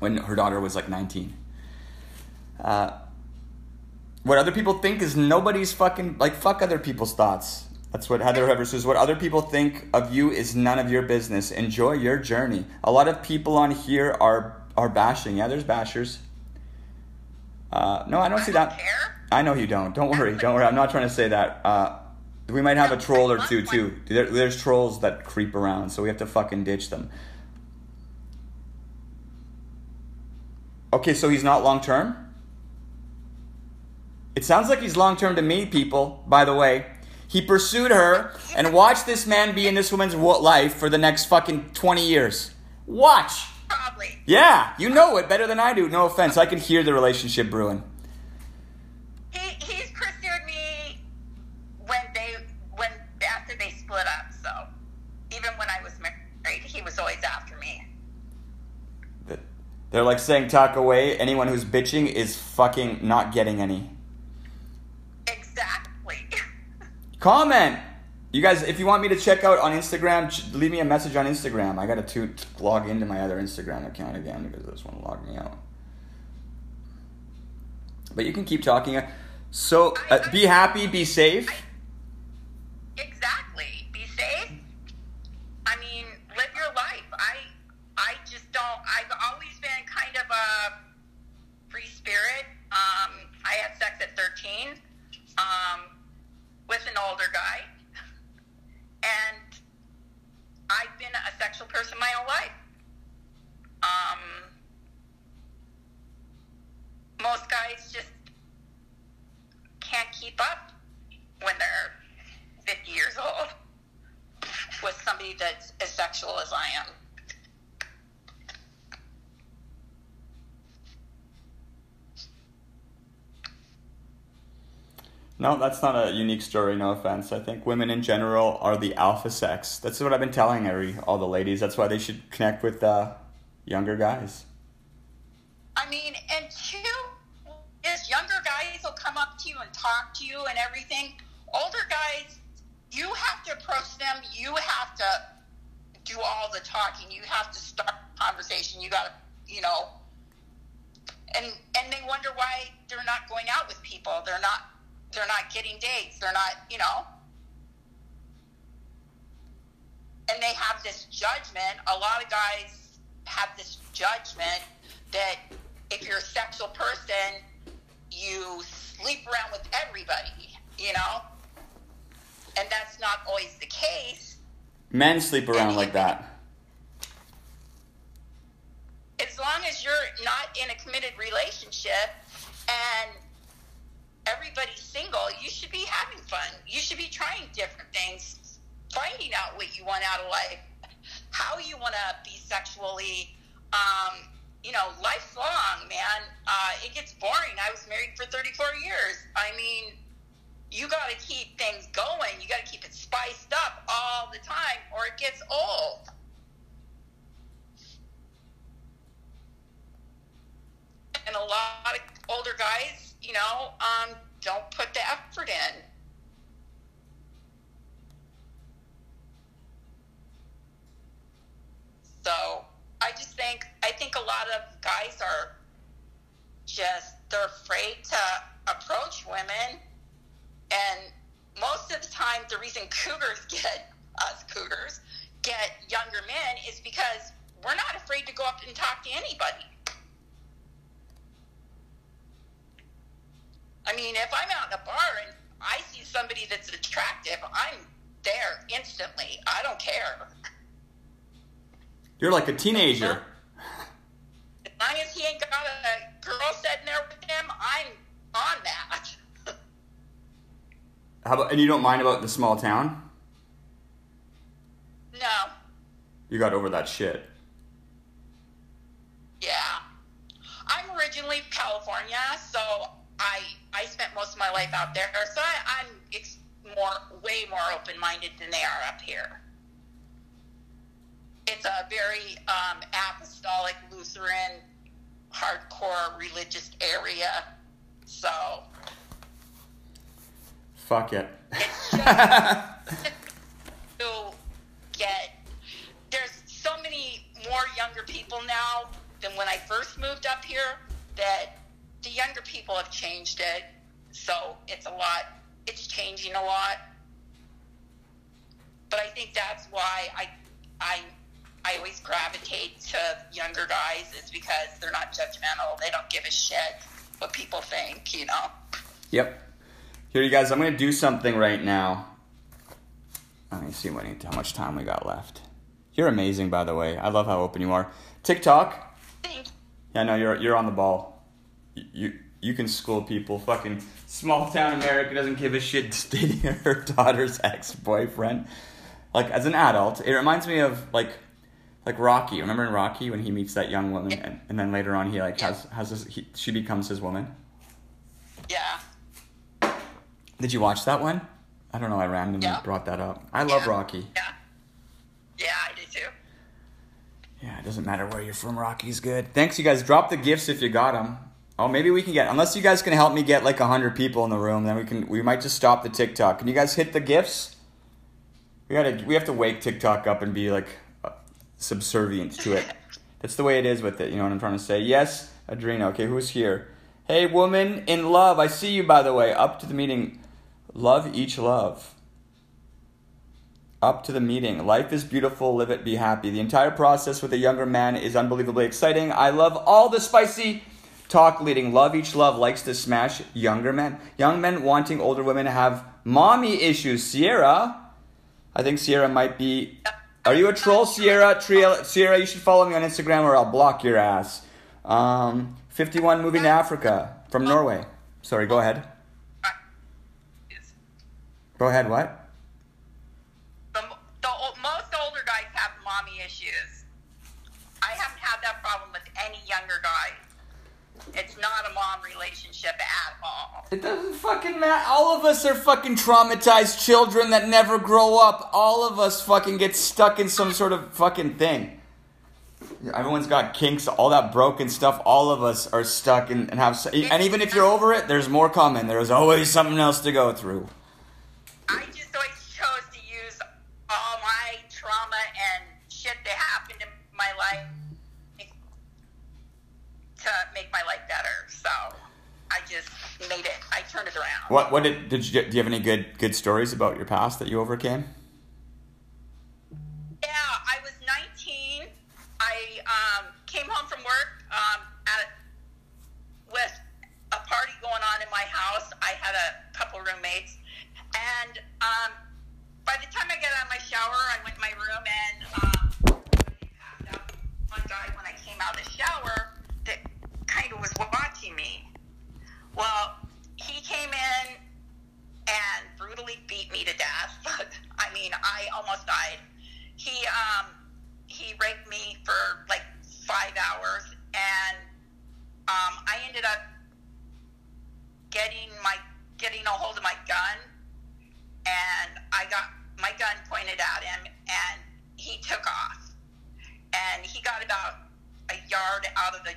When her daughter was like 19. Uh, what other people think is nobody's fucking like fuck other people's thoughts. That's what Heather Hever says. What other people think of you is none of your business. Enjoy your journey. A lot of people on here are are bashing. Yeah, there's bashers. Uh, no, I don't see don't that. care. I know you don't. Don't worry. Don't worry. I'm not trying to say that. Uh, we might have a troll or two too. There, there's trolls that creep around, so we have to fucking ditch them. Okay, so he's not long term. It sounds like he's long term to me, people. By the way, he pursued her and watched this man be in this woman's life for the next fucking twenty years. Watch. Probably. Yeah, you know it better than I do. No offense, I can hear the relationship brewing. He he's pursued me when they when after they split up. So even when I was married, he was always after me. They're like saying talk away. Anyone who's bitching is fucking not getting any. Exactly. Comment. You guys, if you want me to check out on Instagram, leave me a message on Instagram. I gotta to log into my other Instagram account again because this one log me out. But you can keep talking. So uh, be happy, be safe. exactly. Be safe. I mean, live your life. I I just don't. I've always been kind of a free spirit. Um, I had sex at 13 um, with an older guy, and I've been a sexual person my whole life. Um, most guys just can't keep up when they're 50 years old with somebody that's as sexual as I am. No, that's not a unique story. No offense. I think women in general are the alpha sex. That's what I've been telling every all the ladies. That's why they should connect with uh, younger guys. I mean, and two, is younger guys will come up to you and talk to you and everything. Older guys, you have to approach them. You have to do all the talking. You have to start conversation. You got to, you know, and and they wonder why they're not going out with people. They're not they're not getting dates. They're not, you know. And they have this judgment. A lot of guys have this judgment that if you're a sexual person, you sleep around with everybody, you know? And that's not always the case. Men sleep around like that. As long as you're not in a committed relationship and everybody's single, you should be having fun. You should be trying different things, finding out what you want out of life, how you want to be sexually, um, you know, lifelong, man. Uh, it gets boring. I was married for 34 years. I mean, you got to keep things going. You got to keep it spiced up all the time, or it gets old. And a lot of older guys, you know, um, don't put the effort in. So I just think I think a lot of guys are just they're afraid to approach women, and most of the time the reason cougars get us cougars get younger men is because we're not afraid to go up and talk to anybody. I mean, if I'm out in a bar and I see somebody that's attractive, I'm there instantly. I don't care. You're like a teenager. As long as he ain't got a girl sitting there with him, I'm on that. How about, and you don't mind about the small town? No. You got over that shit. Yeah. I'm originally California, so I I spent most of my life out there. So I, I'm ex- more way more open minded than they are up here. It's a very um, apostolic Lutheran, hardcore religious area. So Fuck it. it's just to get there's so many more younger people now than when I first moved up here that the younger people have changed it. So it's a lot it's changing a lot. But I think that's why I I I always gravitate to younger guys is because they're not judgmental. They don't give a shit what people think, you know. Yep. Here, you guys, I'm going to do something right now. Let me see what, how much time we got left. You're amazing, by the way. I love how open you are. TikTok. Think Yeah, no, you're you're on the ball. You you, can school people. Fucking small town America doesn't give a shit dating her daughter's ex boyfriend. Like as an adult, it reminds me of like like Rocky. Remember in Rocky when he meets that young woman, and, and then later on he like has has his, he, she becomes his woman. yeah. Did you watch that one? I don't know. I randomly Yeah. brought that up. I love Yeah. Rocky. Yeah. Yeah, I do too. Yeah, it doesn't matter where you're from. Rocky's good. Thanks, you guys. Drop the gifts if you got them. Oh, maybe we can get. Unless you guys can help me get like hundred people in the room, then we can. We might just stop the TikTok. Can you guys hit the gifts? We gotta. We have to wake TikTok up and be like uh, subservient to it. That's the way it is with it. You know what I'm trying to say? Yes, Adrena. Okay, who's here? Hey, woman in love. I see you by the way. Up to the meeting. Love each love. Up to the meeting. Life is beautiful, live it, be happy. The entire process with a younger man is unbelievably exciting. I love all the spicy talk leading. Love each love likes to smash younger men. Young men wanting older women have mommy issues. Sierra, I think Sierra might be. Are you a troll, Sierra? Tria- Sierra, you should follow me on Instagram or I'll block your ass. Um, 51 moving to Africa from Norway. Sorry, go ahead. Go ahead, what? The, the ol- most older guys have mommy issues. I haven't had that problem with any younger guy. It's not a mom relationship at all. It doesn't fucking matter. All of us are fucking traumatized children that never grow up. All of us fucking get stuck in some sort of fucking thing. Everyone's got kinks, all that broken stuff. All of us are stuck and, and have. And even if you're over it, there's more coming. There's always something else to go through. I just always chose to use all my trauma and shit that happened in my life to make my life better. So made it. I turned it around. What? What did? Did you? Do you have any good good stories about your past that you overcame? Yeah, I was 19. I um, came home from work um, at with a party going on in my house. I had a couple roommates, and um, by the time I got out of my shower, I went in my room and um, I passed out. One guy when I came out of the shower that kind of was watching me. Well, he came in and brutally beat me to death. I mean, I almost died. He um he raped me for like five hours, and um, I ended up getting my getting a hold of my gun, and I got my gun pointed at him, and he took off, and he got about a yard out of the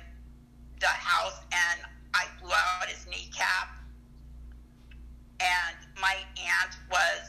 the house, and I blew out his kneecap and my aunt was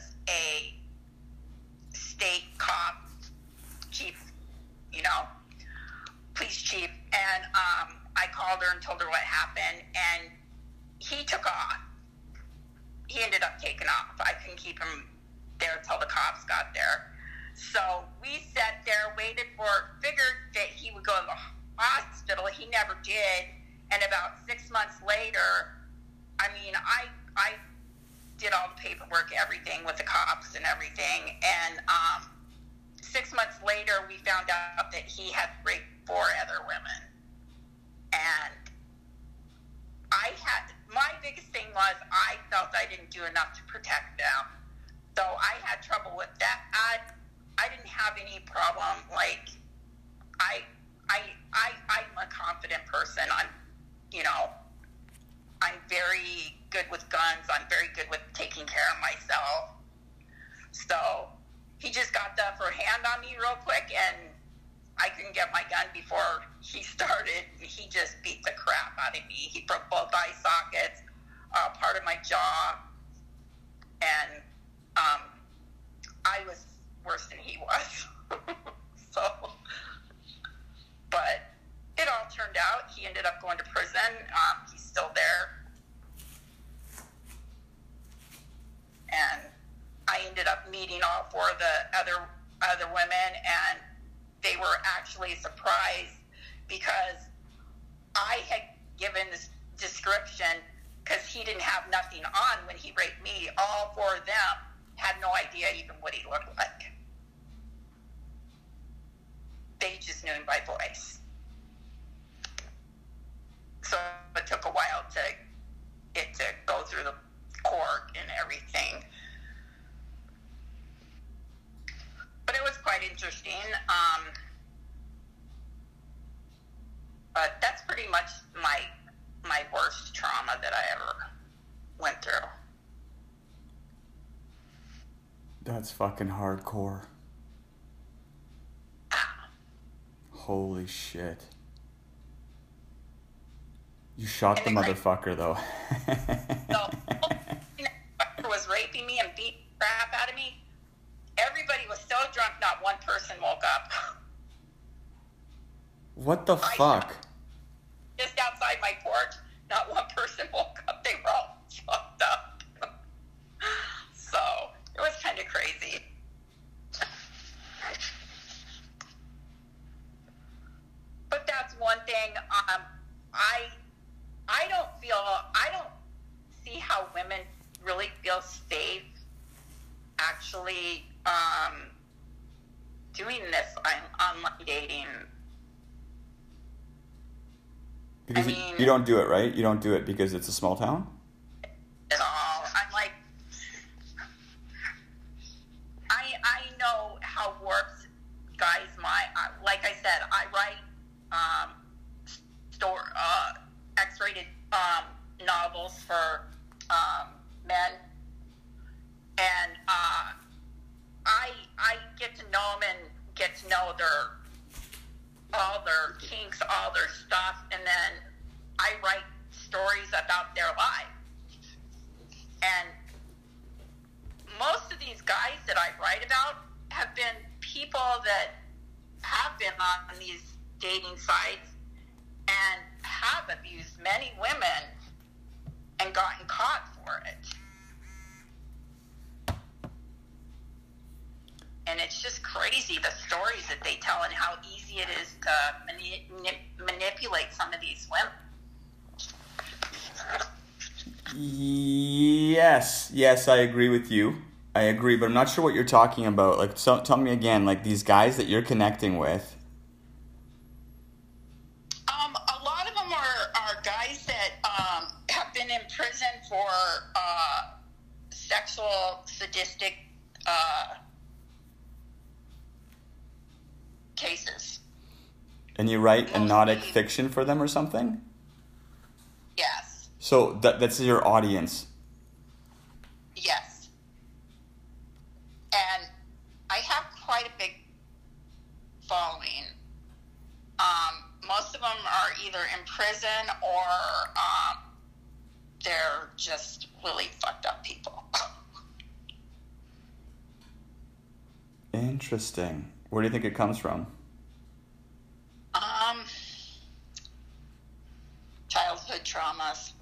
fucking hardcore. Holy shit. You shot the motherfucker, like, though. the was raping me and beat crap out of me. Everybody was so drunk, not one person woke up. What the I, fuck? do it, right? You don't do it because it's a small town? I agree with you. I agree, but I'm not sure what you're talking about. Like, so, tell me again, like these guys that you're connecting with. Um, a lot of them are, are guys that um, have been in prison for uh, sexual, sadistic uh, cases. And you write Mostly. anodic fiction for them or something? Yes. So that, that's your audience prison or um, they're just really fucked up people. Interesting. Where do you think it comes from? Um, childhood traumas.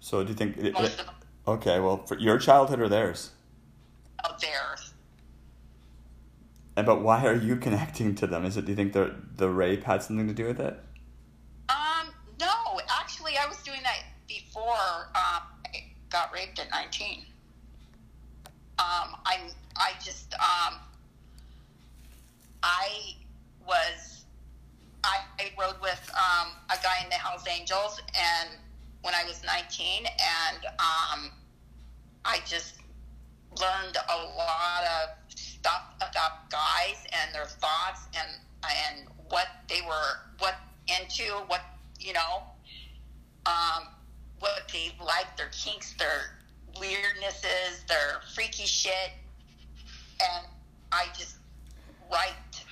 So do you think? It, of them. Okay, well, for your childhood or theirs? Oh, theirs. And but why are you connecting to them? Is it? Do you think the the rape had something to do with it? I'm I just um, I was I, I rode with um, a guy in the Hells Angels, and when I was 19, and um, I just learned a lot of stuff about guys and their thoughts and and what they were what into what you know um, what they like their kinks their weirdnesses their freaky shit and I just write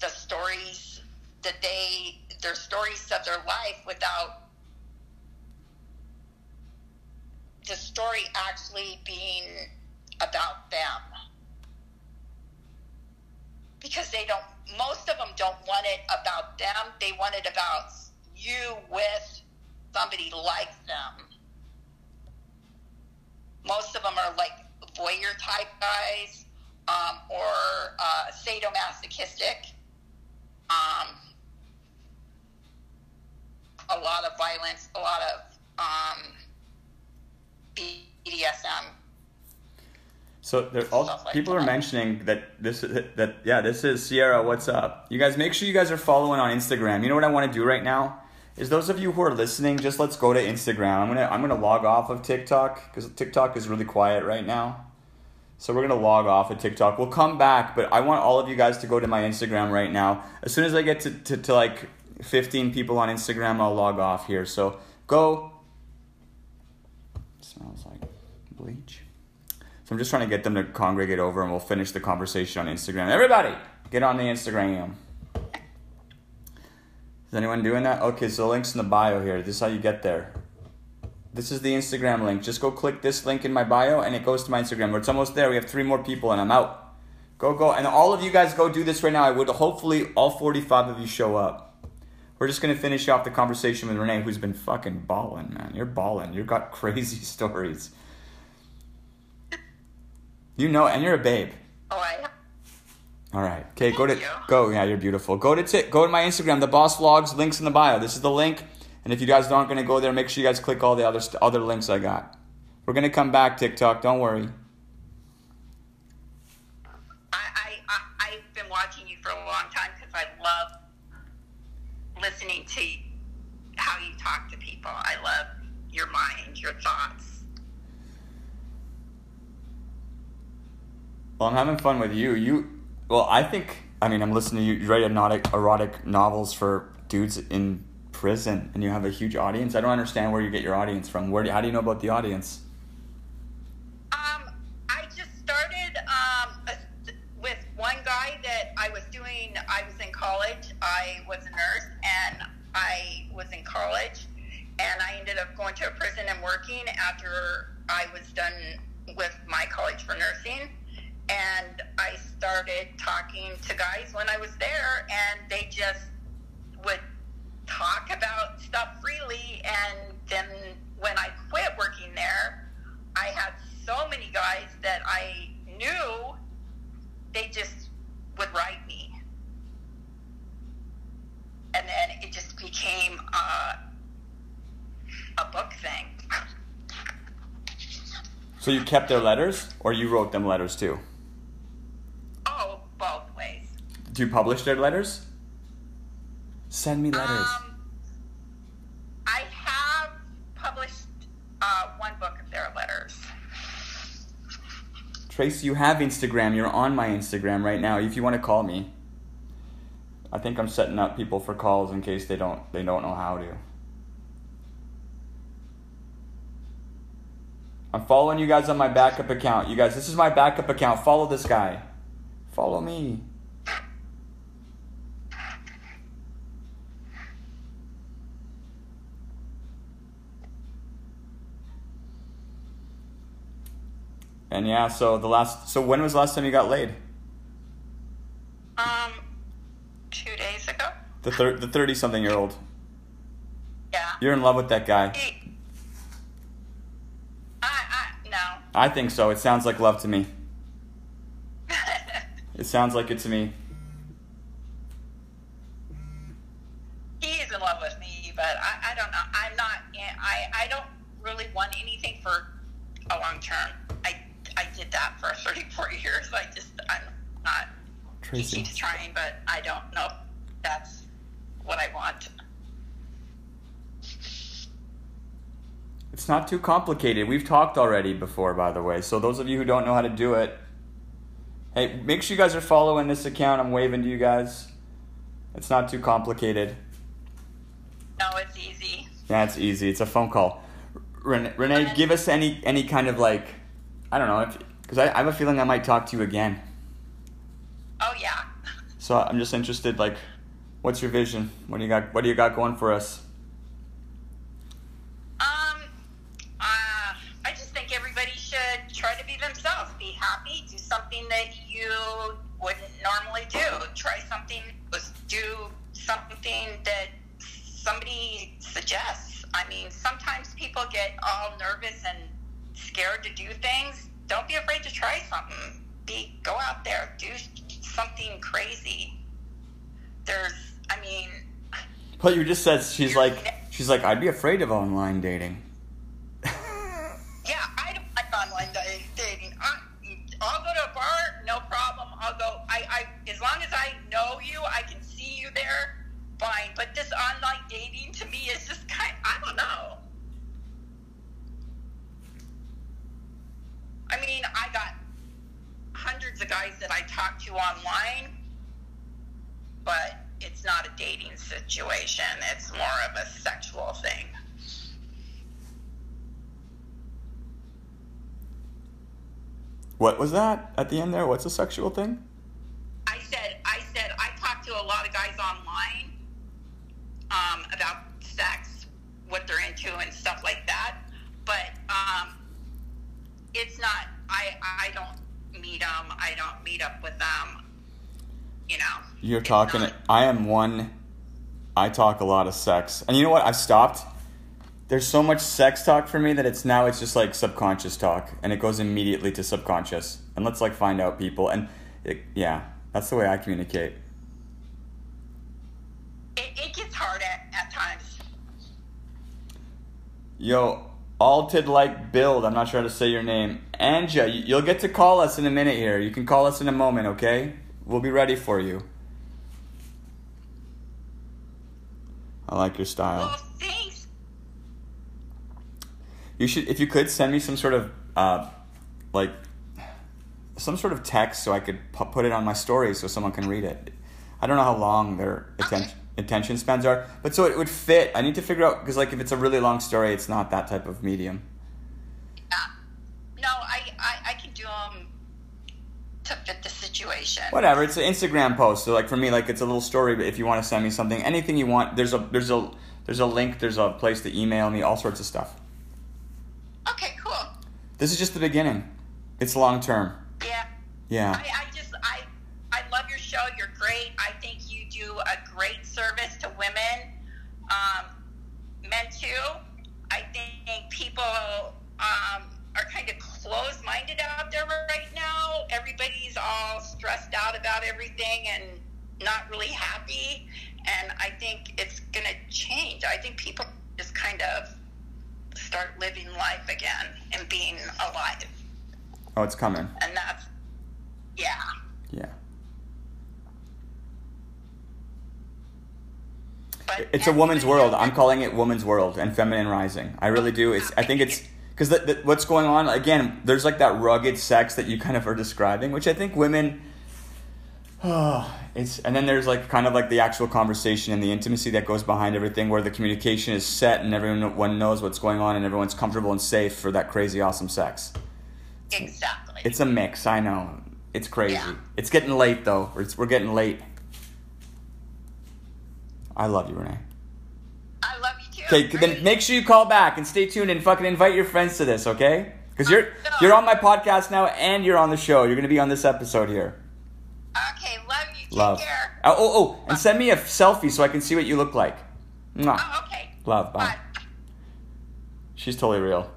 the stories that they their stories of their life without the story actually being about them. Because they don't most of them don't want it about them they want it about you with somebody like them most of them are like voyeur type guys um, or uh, sadomasochistic um, a lot of violence a lot of um, bdsm So there all like people are mentioning that this that yeah this is Sierra. What's up? You guys make sure you guys are following on Instagram. You know what I want to do right now is those of you who are listening, just let's go to Instagram. I'm gonna I'm gonna log off of TikTok because TikTok is really quiet right now. So we're gonna log off of TikTok. We'll come back, but I want all of you guys to go to my Instagram right now. As soon as I get to, to, to like 15 people on Instagram, I'll log off here. So go. smells like bleach. So I'm just trying to get them to congregate over and we'll finish the conversation on Instagram. Everybody, get on the Instagram. Is anyone doing that? Okay, so the links in the bio here. This is how you get there. This is the Instagram link. Just go click this link in my bio and it goes to my Instagram. It's almost there. We have three more people and I'm out. Go, go. And all of you guys go do this right now. I would hopefully all 45 of you show up. We're just going to finish off the conversation with Renee, who's been fucking balling, man. You're balling. You've got crazy stories. You know, and you're a babe. oh i All right. Okay, go to Thank you. go. Yeah, you're beautiful. Go to t- go to my Instagram, the Boss Vlogs. Links in the bio. This is the link. And if you guys aren't gonna go there, make sure you guys click all the other st- other links I got. We're gonna come back TikTok. Don't worry. I, I, I, I've been watching you for a long time because I love listening to how you talk to people. I love your mind, your thoughts. Well, I'm having fun with you. You, well, I think. I mean, I'm listening to you. You write erotic erotic novels for dudes in prison, and you have a huge audience. I don't understand where you get your audience from. Where? Do, how do you know about the audience? Um, I just started um, a- with one guy that I was doing. I was in college. I was a nurse, and I was in college, and I ended up going to a prison and working after I was done with my college for nursing. And I started talking to guys when I was there, and they just would talk about stuff freely. And then when I quit working there, I had so many guys that I knew they just would write me. And then it just became a book thing. So you kept their letters, or you wrote them letters too? Oh, both ways. Do you publish their letters? Send me letters. Um, I have published uh, one book of their letters. Tracy, you have Instagram. You're on my Instagram right now. If you want to call me, I think I'm setting up people for calls in case they don't they don't know how to. I'm following you guys on my backup account. You guys, this is my backup account. Follow this guy. Follow me. And yeah, so the last so when was the last time you got laid? Um, two days ago. The thir- the 30 something year old. Yeah. You're in love with that guy. He, I, I, no. I think so. It sounds like love to me. It sounds like it to me. He's in love with me, but I, I don't know. I'm not. I, I don't really want anything for a long term. I, I did that for 34 years. Crazy. He keeps trying, but I don't know. if That's what I want. It's not too complicated. We've talked already before, by the way. So those of you who don't know how to do it, hey, make sure you guys are following this account. I'm waving to you guys. It's not too complicated. No, it's easy. Yeah, it's easy. It's a phone call. Renee, Renee give us any any kind of like, I don't know, because I, I have a feeling I might talk to you again. So I'm just interested, like, what's your vision? What do you got? What do you got going for us? Um, uh, I just think everybody should try to be themselves, be happy, do something that you wouldn't normally do. Try something, do something that somebody suggests. I mean, sometimes people get all nervous and scared to do things. Don't be afraid to try something. Be go out there, do something crazy. There's, I mean, Well, you just said she's like she's like I'd be afraid of online dating. Yeah, I don't like online dating. I, I'll go to a bar, no problem. I'll go. I, I, as long as I know you, I can see you there. Fine. But this online dating to me is just kind. I don't know. I mean, I got hundreds of guys that I talk to online, but it's not a dating situation. It's more of a sexual thing. What was that at the end there? What's a sexual thing? I said, I said, I talked to a lot of guys online um, about sex, what they're into, and stuff like that. But um, it's not. I I don't meet them. I don't meet up with them. You know. You're talking. not- I am one. I talk a lot of sex, and you know what? I've stopped. There's so much sex talk for me that it's now it's just like subconscious talk, and it goes immediately to subconscious. And let's like find out people, and it, yeah, that's the way I communicate. It, it gets hard at, at times. Yo, Alted like build. I'm not sure how to say your name. Anja, you'll get to call us in a minute here. You can call us in a moment, okay? We'll be ready for you. I like your style. Well, thanks. You should, if you could, send me some sort of, uh, like, some sort of text so I could pu- put it on my story so someone can read it. I don't know how long their attention attention spans are, but so it would fit. I need to figure out because, like, if it's a really long story, it's not that type of medium. Yeah. No, I, I I can do them to fit the situation. Whatever, it's an Instagram post. So, like, for me, like, it's a little story. But if you want to send me something, anything you want, there's a there's a there's a link. There's a place to email me. All sorts of stuff. Okay, cool. This is just the beginning. It's long term. Yeah. Yeah. I, I just I I love your show. You're great. I think you do a great service to women, um, men too. I think people um, are kind of closed-minded out there right now. Everybody's all stressed out about everything and not really happy. And I think it's going to change. I think people just kind of start living life again and being alive. Oh, it's coming. And that's yeah. Yeah. But It's a woman's world. I'm calling it woman's world and feminine rising. I really do. It's. I think it's because what's going on again. There's like that rugged sex that you kind of are describing, which I think women. Oh, it's and then there's like kind of like the actual conversation and the intimacy that goes behind everything, where the communication is set and everyone knows what's going on and everyone's comfortable and safe for that crazy awesome sex. exactly. It's a mix. I know. It's crazy. Yeah. It's getting late though. It's, we're getting late. I love you, Renee. I love you too. Okay, then make sure you call back and stay tuned and fucking invite your friends to this, okay? Because you're oh, you're on my podcast now and you're on the show. You're gonna be on this episode here. Okay, love you. Take Love. care. Oh, oh, oh, and send me a selfie so I can see what you look like. Mwah. Oh, okay. Love, bye. Bye. She's totally real.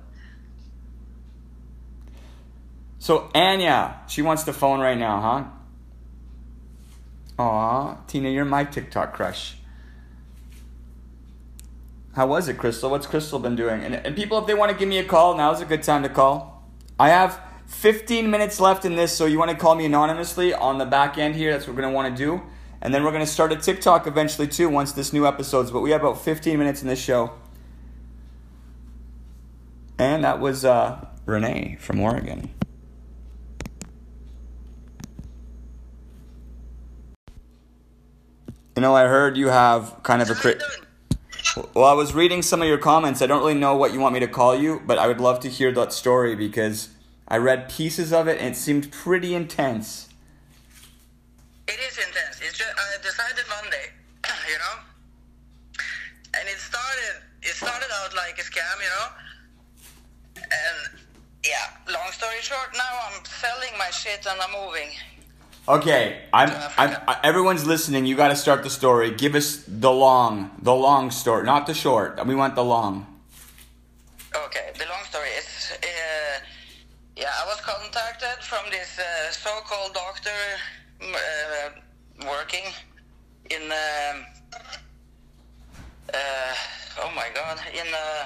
So Anya, she wants the phone right now, huh? Aw, Tina, you're my TikTok crush. How was it, Crystal? What's Crystal been doing? And, and people, if they want to give me a call, now's a good time to call. I have 15 minutes left in this, so you want to call me anonymously on the back end here. That's what we're going to want to do. And then we're going to start a TikTok eventually too once this new episode's. But we have about 15 minutes in this show. And that was uh, Renee from Oregon. You know, I heard you have kind of a crit. Well, I was reading some of your comments. I don't really know what you want me to call you, but I would love to hear that story because I read pieces of it and it seemed pretty intense. It is intense. It's just, I decided Monday, you know, and it started. It started out like a scam, you know, and yeah. Long story short, now I'm selling my shit and I'm moving. Okay, I'm, I'm, I, everyone's listening. You got to start the story. Give us the long, the long story, not the short. We want the long. Okay, the long story is, uh, yeah, I was contacted from this uh, so-called doctor uh, working in, um, uh, oh my God, in uh,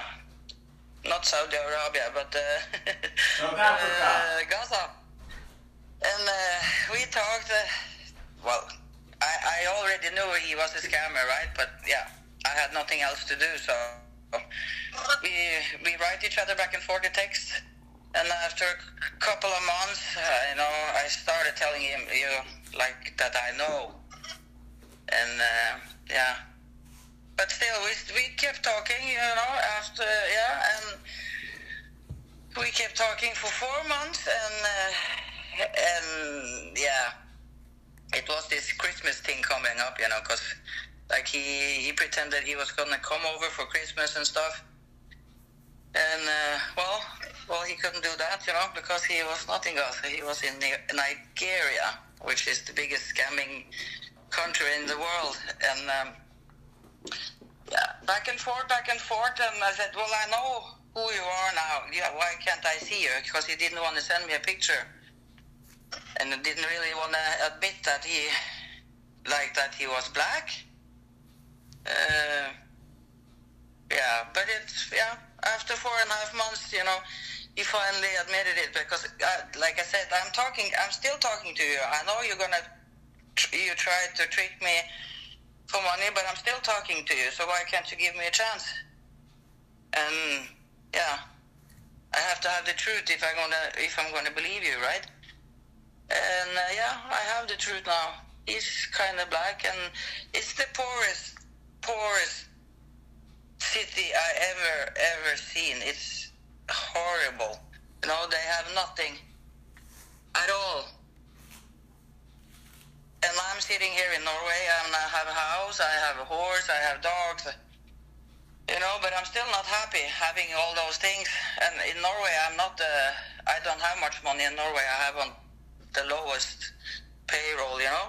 not Saudi Arabia, but uh, South Africa. Gaza. And uh, we talked. Uh, well, I, I already knew he was a scammer, right? But yeah, I had nothing else to do, so we we write each other back and forth in text. And after a couple of months, uh, you know, I started telling him, you know, like that I know. And uh, yeah, but still, we we kept talking, you know. After yeah, and we kept talking for four months, and. Uh, and yeah, it was this Christmas thing coming up, you know, because like he he pretended he was gonna come over for Christmas and stuff, and uh, well, well he couldn't do that, you know, because he was not in Gaza, he was in Nigeria, which is the biggest scamming country in the world, and um, yeah, back and forth, back and forth, and I said, well, I know who you are now. Yeah, why can't I see you? Because he didn't want to send me a picture and didn't really want to admit that he like that he was black. Uh, yeah, but it's yeah. After four and a half months, you know, he finally admitted it because, uh, like I said, I'm talking. I'm still talking to you. I know you're gonna. You tried to trick me for money, but I'm still talking to you. So why can't you give me a chance? And yeah, I have to have the truth if I'm gonna if I'm gonna believe you, right? And uh, yeah, I have the truth now. He's kind of black, and it's the poorest, poorest city I ever, ever seen. It's horrible. You know, they have nothing at all. And I'm sitting here in Norway, and I have a house, I have a horse, I have dogs. You know, but I'm still not happy having all those things. And in Norway, I'm not. Uh, I don't have much money in Norway. I have on the lowest payroll, you know.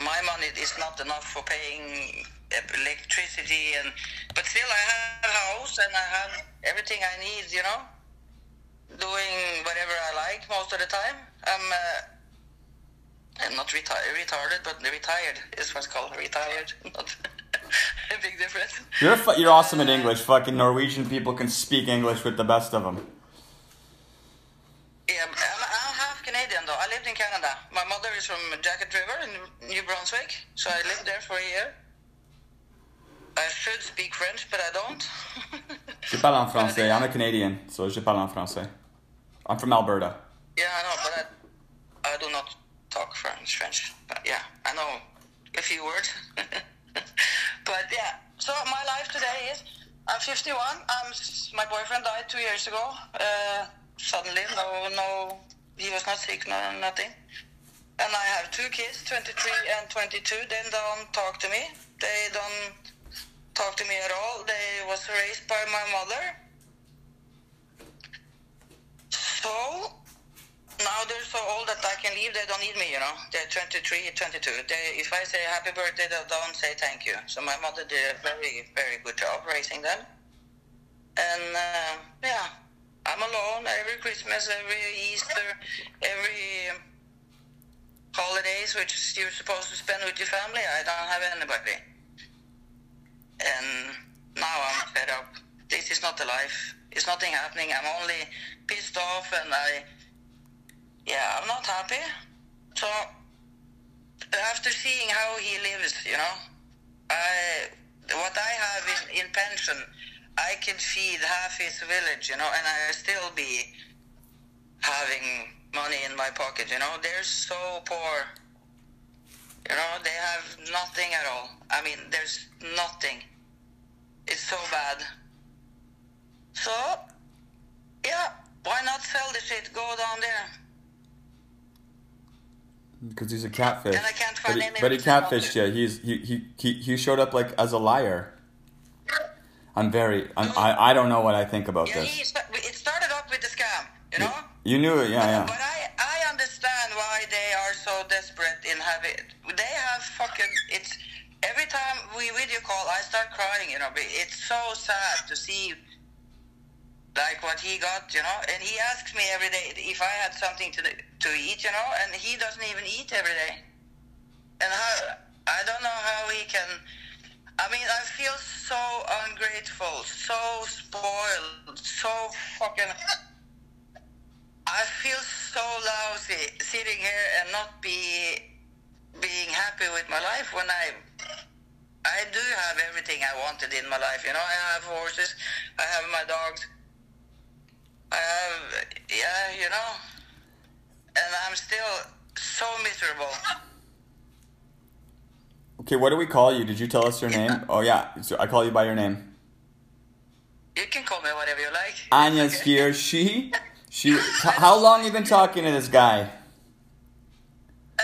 My money is not enough for paying electricity and but still I have a house and I have everything I need, you know. Doing whatever I like most of the time. I'm uh, I'm not retired, retarded, but retired is what's called retired. Not a big difference. You're fu- you're awesome in English. Fucking Norwegian people can speak English with the best of them. Yeah, I'm, I'm Canadian though. I lived in Canada. My mother is from Jacquet River in New Brunswick, so I lived there for a year. I should speak French, but I don't. Je parle en français. I'm a Canadian, so je parle en français. I'm from Alberta. Yeah, I know, but I, I do not talk French. French, but yeah, I know a few words. but yeah, so my life today is I'm 51. I'm my boyfriend died two years ago. Uh, suddenly, no, no, he was not sick, no, nothing. And I have two kids, 23 and 22. They don't talk to me. They don't talk to me at all. They was raised by my mother. So now they're so old that I can leave. They don't need me, you know. They're 23, 22. They, if I say happy birthday, they don't say thank you. So my mother did a very, very good job raising them. And uh, yeah, I'm alone every Christmas, every Easter, every holidays, which you're supposed to spend with your family. I don't have anybody. And now I'm fed up. This is not the life. It's nothing happening. I'm only pissed off and I yeah, I'm not happy. So after seeing how he lives, you know, I what I have in, in pension, I can feed half his village, you know, and I still be having money in my pocket, you know. They're so poor. You know, they have nothing at all. I mean, there's nothing. It's so bad. So, yeah, why not sell the shit? Go down there. Because he's a catfish. And I can't but he, but he catfished you. He's he, he he he showed up like as a liar. I'm very. I'm, I I don't know what I think about Yeah, this. it started off with the scam, you know? You knew it, yeah, But yeah. I, I understand why they are so desperate in having. They have fucking. It's every time we video call, I start crying. You know, it's so sad to see. Like what he got, you know, and he asks me every day if I had something to to eat, you know, and he doesn't even eat every day. And how I don't know how he can. I mean, I feel so ungrateful, so spoiled, so fucking. I feel so lousy sitting here and not be being happy with my life when I I do have everything I wanted in my life. You know, I have horses, I have my dogs, I have yeah, you know, and I'm still so miserable. Okay, what do we call you? Did you tell us your name? Oh yeah, so I call you by your name. You can call me whatever you like. Anya's Okay. here. She she. How long you been talking to this guy? Uh,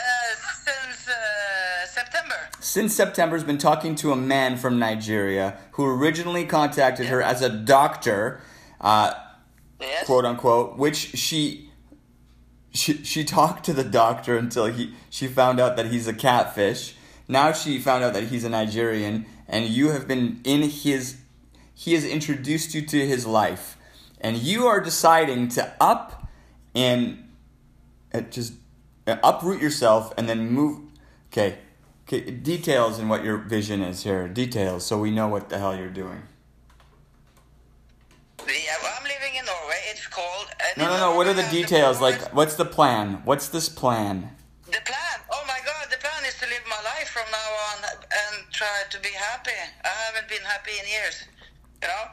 since uh, September. Since September's been talking to a man from Nigeria who originally contacted her as a doctor, uh, Yes. quote unquote, which she she she talked to the doctor until he she found out that he's a catfish. Now she found out that he's a Nigerian, and you have been in his. He has introduced you to his life, and you are deciding to up and uh, just uh, uproot yourself and then move. Okay, okay. Details in what your vision is here. Details, so we know what the hell you're doing. Yeah, well, I'm living in Norway. It's No, no, no. What are the details? Like, what's the plan? What's this plan? Oh my god, the plan is to live my life from now on and try to be happy. I haven't been happy in years, you know?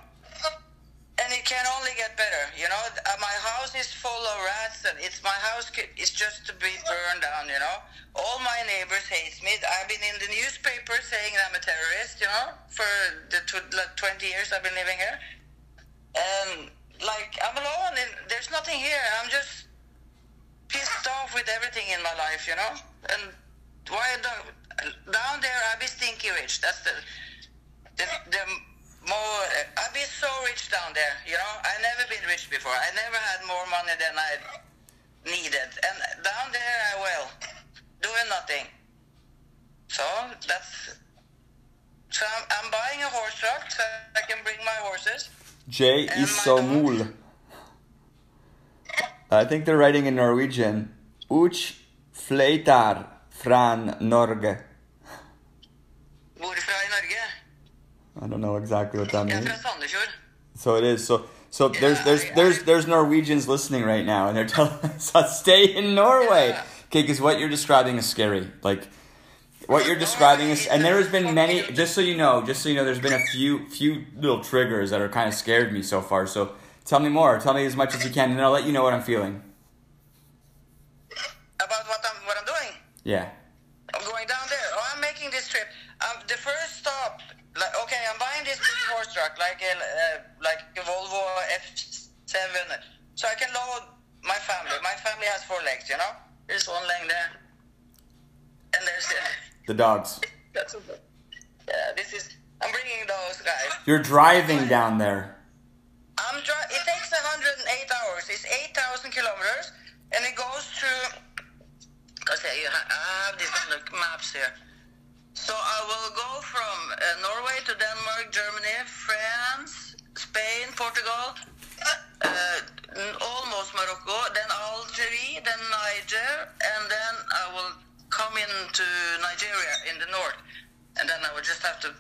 And it can only get better, you know? Uh, My house is full of rats and it's my house is just to be burned down, you know? All my neighbors hate me. I've been in the newspaper saying I'm a terrorist, you know? For the tw- like 20 years I've been living here. And like I'm alone and there's nothing here. I'm just pissed off with everything in my life, you know. And why down there I be stinky rich? That's the the, the more I be so rich down there, you know. I never been rich before. I never had more money than I needed, and down there I will doing nothing. So that's so I'm, I'm buying a horse truck so I can bring my horses. J. is so Isomul. I think they're writing in Norwegian. Uch fleitar fran Norge. Hvorfra i Norge? I don't know exactly what that er means. fra. So it is. So so there's there's I- there's there's Norwegians listening right now, and they're telling us to stay in Norway. Yeah. Okay, because what you're describing is scary. Like what you're describing is, and there has been many. Just so you know, just so you know, there's been a few few little triggers that are kind of scared me so far. So tell me more. Tell me as much as you can, and I'll let you know what I'm feeling. About what I'm what I'm doing. Yeah. I'm going down there. Oh, I'm making this trip. Um, the first stop, like, okay, I'm buying this big horse truck, like a uh, like a Volvo F7, so I can load my family. My family has four legs, you know. There's one leg there, and there's uh, The dogs. that's yeah. This is I'm bringing those guys. You're driving down there. I'm dri- It takes 108 hours. It's 8,000 kilometers, and it goes through. Ha- I have this on the maps here. So I will go from uh, Norway to Denmark, Germany, France, Spain, Portugal, uh, almost Morocco, then Algeria, then Niger, and then I will come into Nigeria in the north, and then I will just have to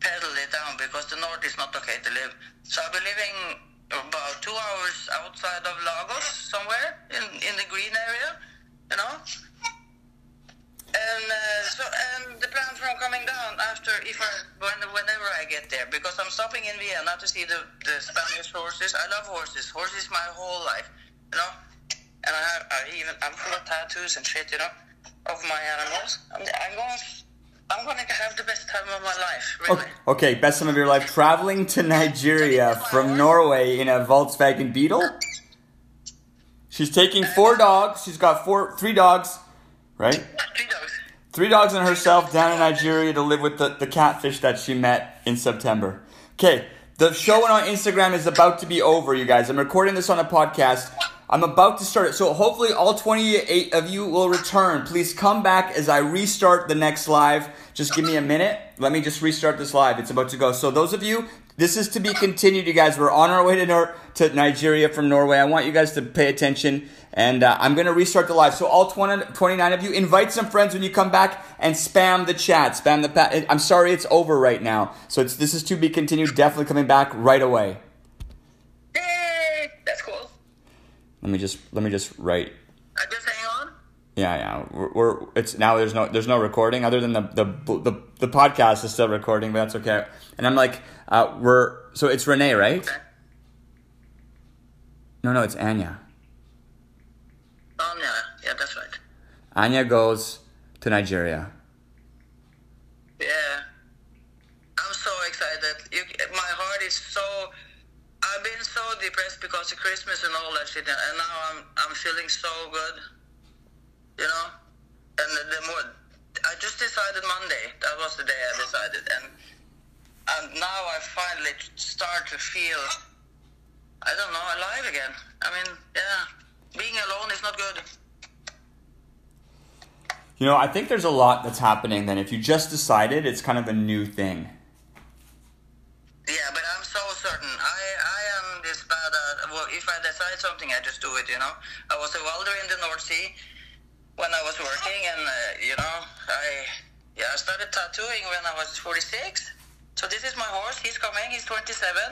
pedal it down because the north is not okay to live. So I'll be living about two hours outside of Lagos, somewhere in in the green area, you know. And uh, so, and the plan from coming down after, if I, when, whenever I get there, because I'm stopping in Vienna to see the, the Spanish horses. I love horses. Horses my whole life, you know. And I, have, I even, I'm full of tattoos and shit, you know, of my animals. I'm, I'm going, I'm going to have the best time of my life, really. Okay, okay, best time of your life. Traveling to Nigeria from Norway in a Volkswagen Beetle. She's taking four dogs. She's got four, three dogs, right? Three dogs. Three dogs and herself down in Nigeria to live with the, the catfish that she met in September. Okay, the show on Instagram is about to be over, you guys. I'm recording this on a podcast. I'm about to start it. So hopefully all 28 of you will return. Please come back as I restart the next live. Just give me a minute. Let me just restart this live. It's about to go. So those of you, this is to be continued, you guys. We're on our way to Nor- to Nigeria from Norway. I want you guys to pay attention. And uh, I'm going to restart the live. So all 20, 29 of you, invite some friends when you come back and spam the chat. Spam the pa- I'm sorry it's over right now. So it's, this is to be continued. Definitely coming back right away. Yay! That's cool. Let me just let me just write. I just hang on. Yeah, yeah. We're, we're it's now there's no there's no recording other than the the the, the podcast is still recording, but that's okay. And I'm like, uh, we're so it's Renee, right? Okay. No, no, it's Anya. Yeah, yeah, that's right. Anya goes to Nigeria. Yeah. I'm so excited. You, my heart is so. I've been so depressed because of Christmas and all that shit, and now I'm I'm feeling so good. You know, and the, the more I just decided Monday. That was the day I decided, and and now I finally start to feel. I don't know, alive again. I mean, yeah, being alone is not good. You know, I think there's a lot that's happening. Then, if you just decided, it's kind of a new thing. Yeah, but I'm so certain. I I am this bad at well, if I decide something, I just do it. You know, I was a welder in the North Sea when I was working, and uh, you know, I yeah, I started tattooing when I was 46. So this is my horse. He's coming. He's 27.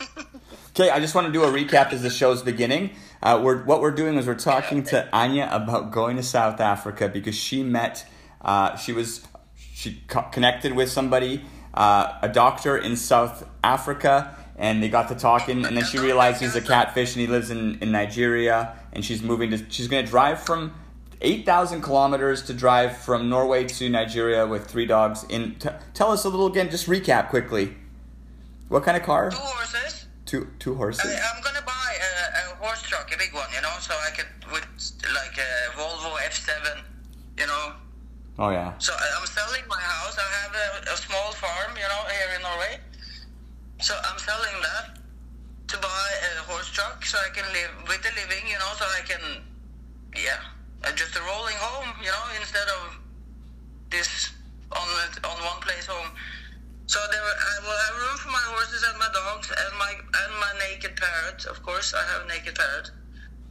Okay, I just want to do a recap as the show's beginning. Uh, we're, what we're doing is we're talking to Anya about going to South Africa because she met, uh, she was, she co- connected with somebody, uh, a doctor in South Africa, and they got to talking, and then she realized he's a catfish and he lives in, in Nigeria, and she's moving to, she's going to drive from 8,000 kilometers to drive from Norway to Nigeria with three dogs. In t- Tell us a little again, just recap quickly. What kind of car? Two horses. Two, two horses. I, I'm gonna buy a, a horse truck, a big one, you know, so I could with like a Volvo F7, you know. Oh, yeah. So I'm selling my house. I have a, a small farm, you know, here in Norway. So I'm selling that to buy a horse truck so I can live with a living, you know, so I can, yeah, uh, just a rolling home, you know, instead of this on on one place home. So there, I will have room for my horses and my dogs and my and my naked parrot. Of course, I have a naked parrot.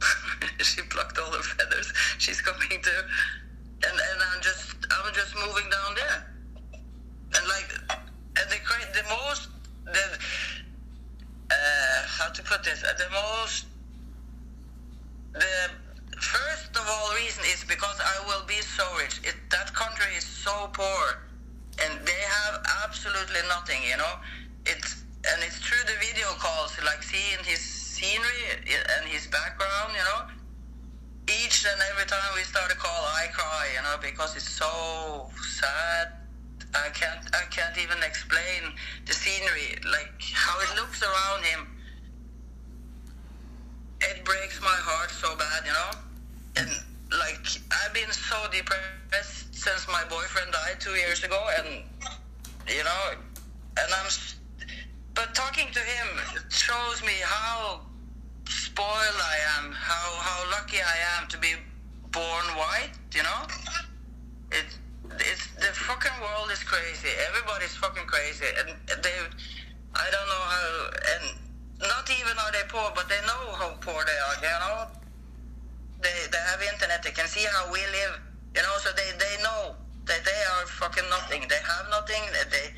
she plucked all her feathers. She's coming too, and and I'm just I'm just moving down there, and like and the the most the uh, how to put this uh, the most the first of all reason is because I will be so rich. It, that country is so poor, and they have absolutely nothing. You know, it's and it's through the video calls, like seeing his scenery and his background. You know, each and every time we start a call, I cry. You know, because it's so sad. I can't I can't even explain the scenery, like how it looks around him it breaks my heart so bad, you know. And like I've been so depressed since my boyfriend died two years ago, and you know, and I'm. But talking to him shows me how spoiled I am, how how lucky I am to be born white. You know, it it's the fucking world is crazy. Everybody's fucking crazy, and they. I don't know how and not even are they poor, but they know how poor they are. You know, they they have internet. They can see how we live. You know, so they they know that they are fucking nothing. They have nothing. They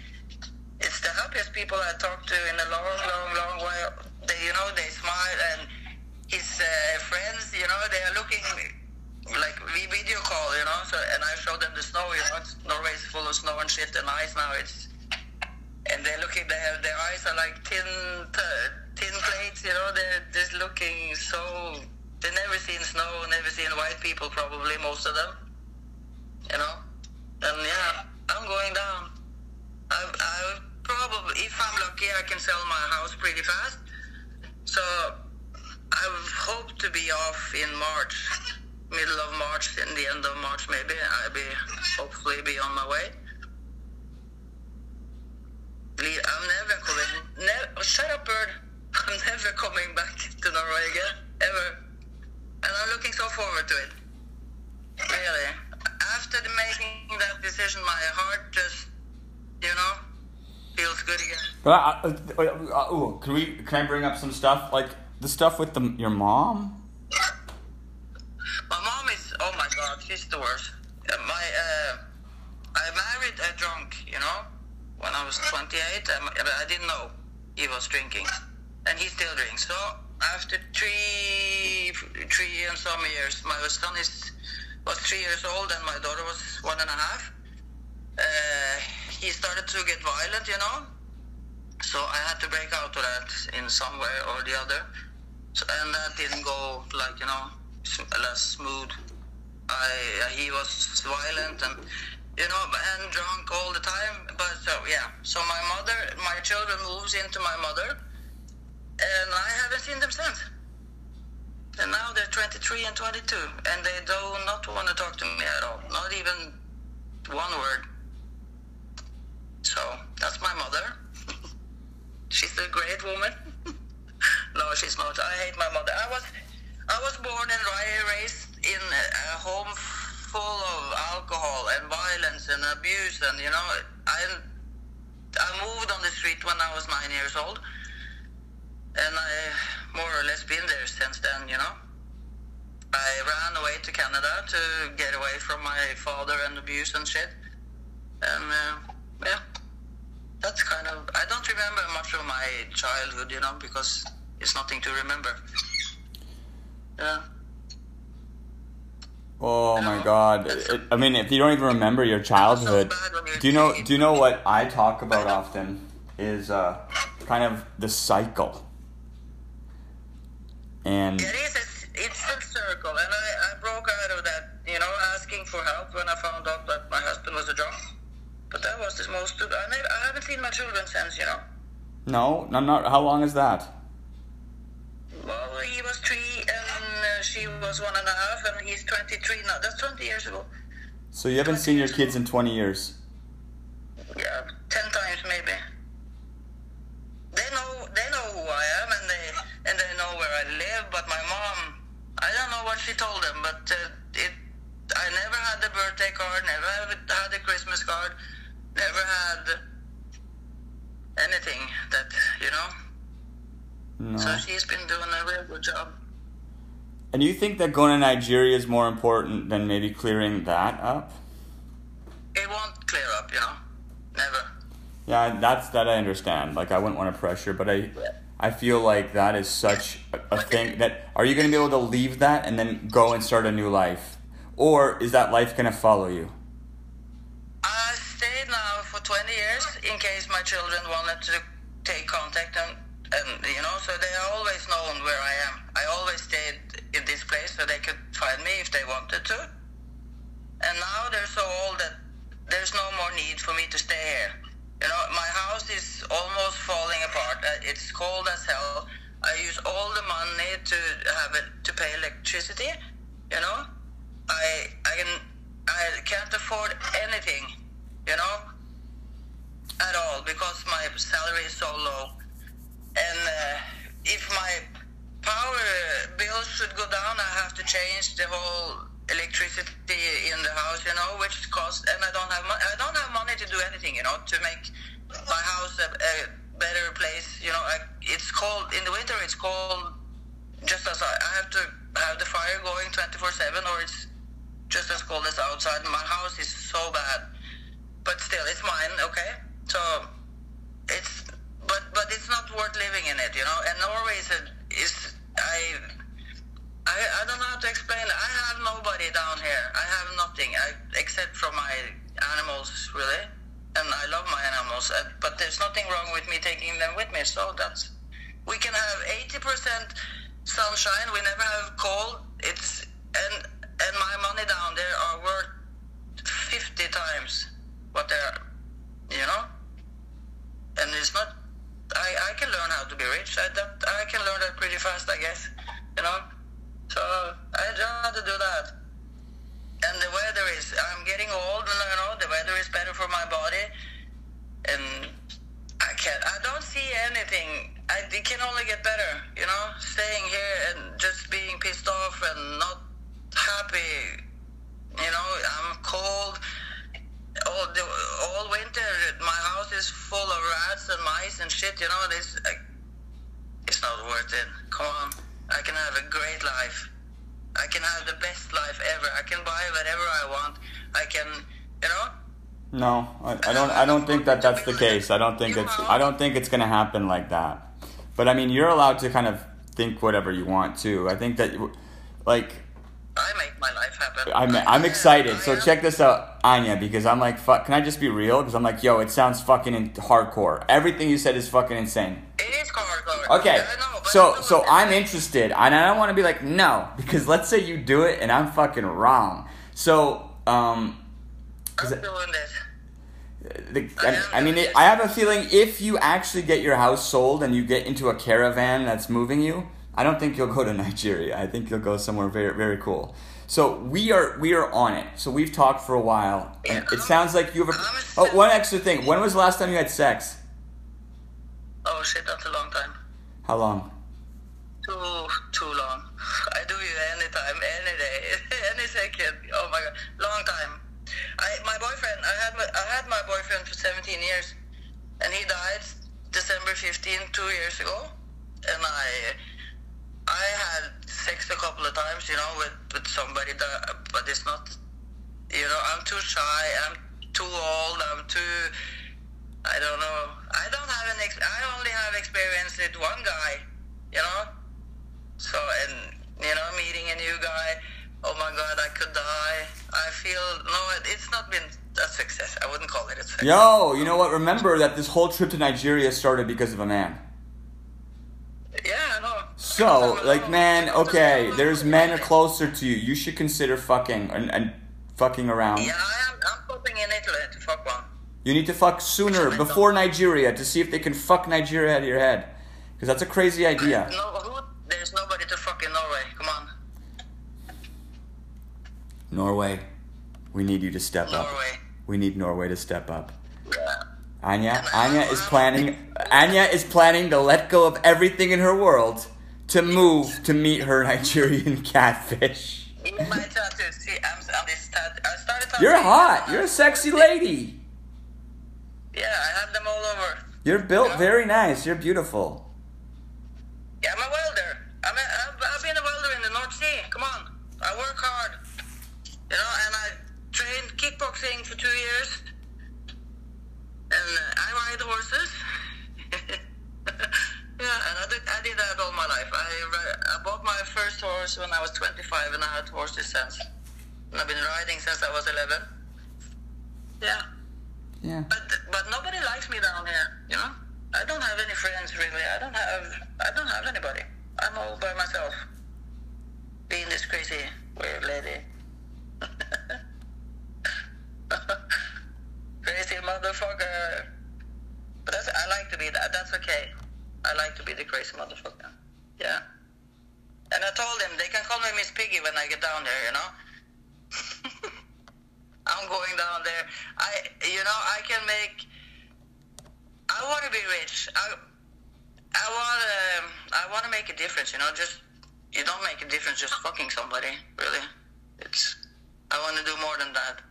it's the happiest people I talked to in a long, long, long while. They you know, they smile, and his uh, friends, you know, they are looking like we video call, you know. So and I show them the snow, you know, it's, is full of snow and shit and ice now. It's and they're looking, they have their eyes are like tin t- tin plates, you know. They're just looking so. They never seen snow, never seen white people, probably most of them, you know. And yeah, I'm going down. I, I probably, if I'm lucky, I can sell my house pretty fast. So I hope to be off in March, middle of March, in the end of March maybe. I'll be hopefully be on my way. I'm never coming. Ne- shut up, bird. I'm never coming back to Norway again, ever. And I'm looking so forward to it. Really. After the making that decision, my heart just, you know, feels good again. But uh, uh, uh, ooh, can we? Can I bring up some stuff like the stuff with the your mom? My mom is, oh my god, she's the worst. Uh, my, uh, I married a drunk, you know, when I was 28. Um, I didn't know he was drinking, and he still drinks. So after three, three and some years, my son is was three years old, and my daughter was one and a half. Uh, he started to get violent, you know. So I had to break out of that in some way or the other. So, and that didn't go like you know less smooth. I uh, he was violent and you know and drunk all the time. But so yeah, so my mother, my children moves into my mother, and I haven't seen them since. And now they're 23 and 22, and they do not want to talk to me at all, not even one word. So that's my mother. she's a great woman. no, she's not. I hate my mother. I was, I was born and raised in a a home full of alcohol and violence and abuse, and you know, I, I moved on the street when I was nine years old, and I more or less been there since then. You know. I ran away to Canada to get away from my father and abuse and shit. And uh, yeah, that's kind of. I don't remember much of my childhood, you know, because it's nothing to remember. Yeah. Oh my god! It, I mean, if you don't even remember your childhood, do you know? Do you know what I talk about often? Is uh, kind of the cycle. And It is. A, it's a circle, and I, I broke out of that, you know, asking for help when I found out that my husband was a drunk. But that was the most. I, never, I haven't seen my children since, you know. no, no, not. How long is that? Well, he was three, and uh, she was one and a half, and he's 23 now. That's 20 years ago. So you haven't seen your kids in twenty years. Yeah, 10 times maybe. They know, they know who I am, and they and they know where I live. But my mom, I don't know what she told them, but uh, it. I never had a birthday card, never had had the Christmas card, never had anything that you know. No. So she's been doing a real good job. And you think that going to Nigeria is more important than maybe clearing that up? It won't clear up, you know. Never. Yeah, that's that I understand. Like I wouldn't want to pressure, but I I feel like that is such a, a thing that are you going to be able to leave that and then go and start a new life? Or is that life going to follow you? I stayed now for 20 years in case my children wanted to take contact and, and you know, so they always known where I am. I always stayed in this place so they could find me if they wanted to. And now they're so old that there's no more need for me to stay here. You know, my house is almost falling apart. Uh, It's cold as hell. I use all the money to have it to pay electricity. You know, I I can I can't afford anything. You know, at all because my salary is so low. And uh, if my power bill should go down, I have to change the whole electricity in the house, you know, which costs. And I don't have money. I don't have money to do anything, you know, to make my house a, a better place. You know, I, it's cold in the winter. It's cold. Just as I, I have to have the fire going 24/7, or it's just as cold as outside. My house is so bad, but still, it's mine. Okay, so it's but but it's not worth living in it, you know. And Norway is, a, is I, I, I don't know how to explain it. I have nobody down here. I have nothing I, except for my animals, really. And I love my animals, uh, but there's nothing wrong with me taking them with me. So that's we can have 80% sunshine. We never have cold. It's and and my money down there are worth 50 times what they're, you know. And it's not. I, I can learn how to be rich. I that I can learn that pretty fast, I guess. You know. So I know to do that. And the weather is. I'm getting old, you know the weather is better for my body. And I can't. I don't see anything. I, it can only get better. You know, staying here and just being pissed off and not happy. You know, I'm cold. All the all winter, my house is full of rats and mice and shit. You know, this uh, it's not worth it. Come on, I can have a great life. I can have the best life ever. I can buy whatever I want. I can, you know. No, I, I don't. I don't think that that's the case. I don't think it's. I don't think it's gonna happen like that. But I mean, you're allowed to kind of think whatever you want too. I think that, like, I make my life happen. I'm I'm excited. So check this out, Anya, because I'm like, fuck. Can I just be real? Because I'm like, yo, it sounds fucking in- hardcore. Everything you said is fucking insane. It is hardcore. Okay, know, so so I'm interested, and I don't want to be like no, because let's say you do it and I'm fucking wrong. So um, I'm doing this. the, I, I mean, it, I have a feeling if you actually get your house sold and you get into a caravan that's moving you, I don't think you'll go to Nigeria. I think you'll go somewhere very very cool. So we are we are on it. So we've talked for a while, and it sounds like you have a. Oh, one extra thing. When was the last time you had sex? Oh shit, that's a long time. How long? Too too long. I do it anytime, any day, any second. Oh my god, long time. I my boyfriend. I had my I had my boyfriend for 17 years, and he died December 15, two years ago, and I I had sex a couple of times, you know, with with somebody that, but it's not. You know, I'm too shy. I'm too old. I'm too. I don't know. I don't have an. Ex- I only have experience with one guy. You know. So and you know, meeting a new guy. Oh my God, I could die. I feel no. it- It's not been a success. I wouldn't call it a success. Yo, you know what? Remember that this whole trip to Nigeria started because of a man. Yeah, I know. So, like, man, okay, there's men closer to you. You should consider fucking and, and fucking around. Yeah, I am. I'm hoping in Italy to fuck one. You need to fuck sooner, before Nigeria, to see if they can fuck Nigeria out of your head. Because that's a crazy idea. No, who? There's nobody to fuck in Norway. Come on, Norway, we need you to step up. Norway. We need Norway to step up. Yeah. Anya, Anya is planning. Anya is planning to let go of everything in her world to move to meet her Nigerian catfish. Even my tattoos. See, I'm, I'm this tat- I started. You're hot. You're a sexy lady. Yeah, I have them all over. You're built very nice. You're beautiful. Yeah, I'm a welder. I'm a, I've, I've been a welder in the North Sea. Come on, I work hard. You know, and I trained kickboxing for two years, and uh, I ride horses. yeah, and I did, I did that all my life. I, I bought my first horse when I was 25, and I had horses since. And I've been riding since I was 11. Yeah. Yeah. But but nobody likes me down here, you know. I don't have any friends really. I don't have I don't have anybody. I'm all by myself. Being this crazy weird lady. crazy motherfucker. But that's, I like to be that. That's okay. I like to be the crazy motherfucker. Yeah. And I told him they can call me Miss Piggy when I get down there, you know. I'm going down there. I, you know, I can make. I want to be rich. I, I want to. I want to make a difference. You know, just you don't make a difference just fucking somebody. Really, it's. I want to do more than that.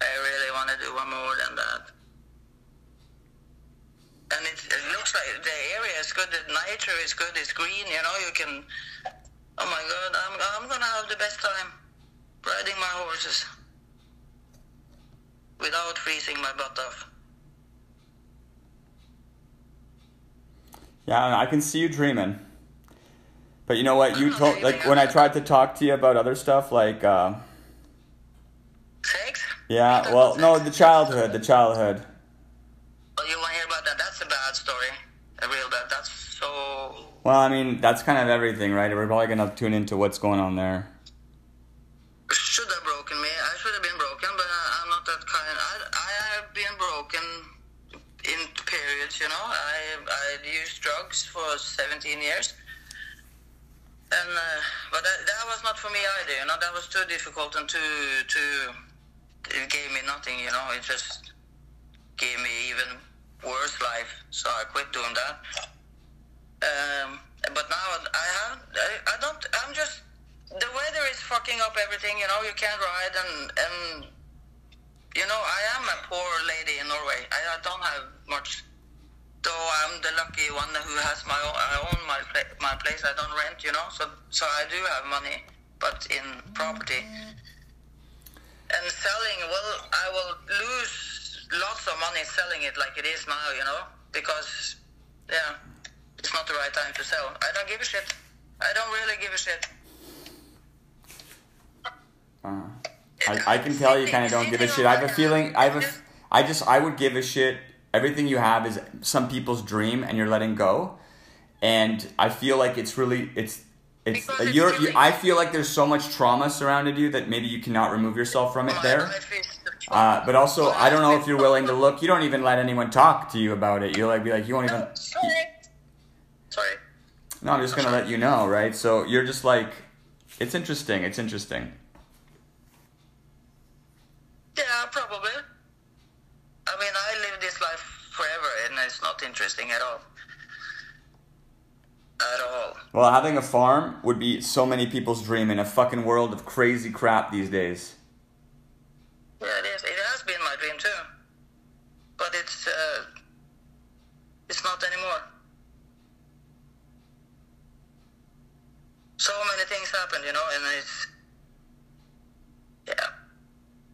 I really want to do one more than that. And it, it looks like the area is good. The nature is good. It's green. You know, you can. Oh my God! I'm I'm gonna have the best time riding my horses without freezing my butt off. Yeah, I can see you dreaming. But you know what? You told like when I tried to talk to you about other stuff, like uh, yeah, well, no, the childhood, the childhood. Oh, you want to hear about that? That's a bad story. A real bad. That's so. Well, I mean, that's kind of everything, right? We're probably gonna tune into what's going on there. Should have broken me. I should have been broken, but I, I'm not that kind. I, I have been broken in periods, you know. I I used drugs for 17 years. And uh, but that, that was not for me either, you know. That was too difficult and too too. Nothing, you know. It just gave me even worse life. So I quit doing that. Um, but now I have I, I don't. I'm just the weather is fucking up everything. You know, you can't ride and and you know I am a poor lady in Norway. I, I don't have much. Though I'm the lucky one who has my own, I own my my place. I don't rent, you know. So so I do have money, but in property. And selling, well, I will lose lots of money selling it like it is now, you know, because yeah, it's not the right time to sell. I don't give a shit. I don't really give a shit. Uh, I, I can tell you kind of don't give a shit. I have a feeling. I have a. I just. I would give a shit. Everything you have is some people's dream, and you're letting go. And I feel like it's really. It's. It's. Because You're. You, really- I feel like there's so much trauma surrounded you that maybe you cannot remove yourself from it there. Uh, but also, I don't know if you're willing to look. You don't even let anyone talk to you about it. You like be like, you won't even. Sorry. Sorry. No, I'm just gonna let you know, right? So you're just like, it's interesting. It's interesting. Yeah, probably. I mean, I live this life forever, and it's not interesting at all. At all. Well, having a farm would be so many people's dream in a fucking world of crazy crap these days. Yeah, it is. It has been my dream too, but it's uh, it's not anymore. So many things happened, you know, and it's yeah.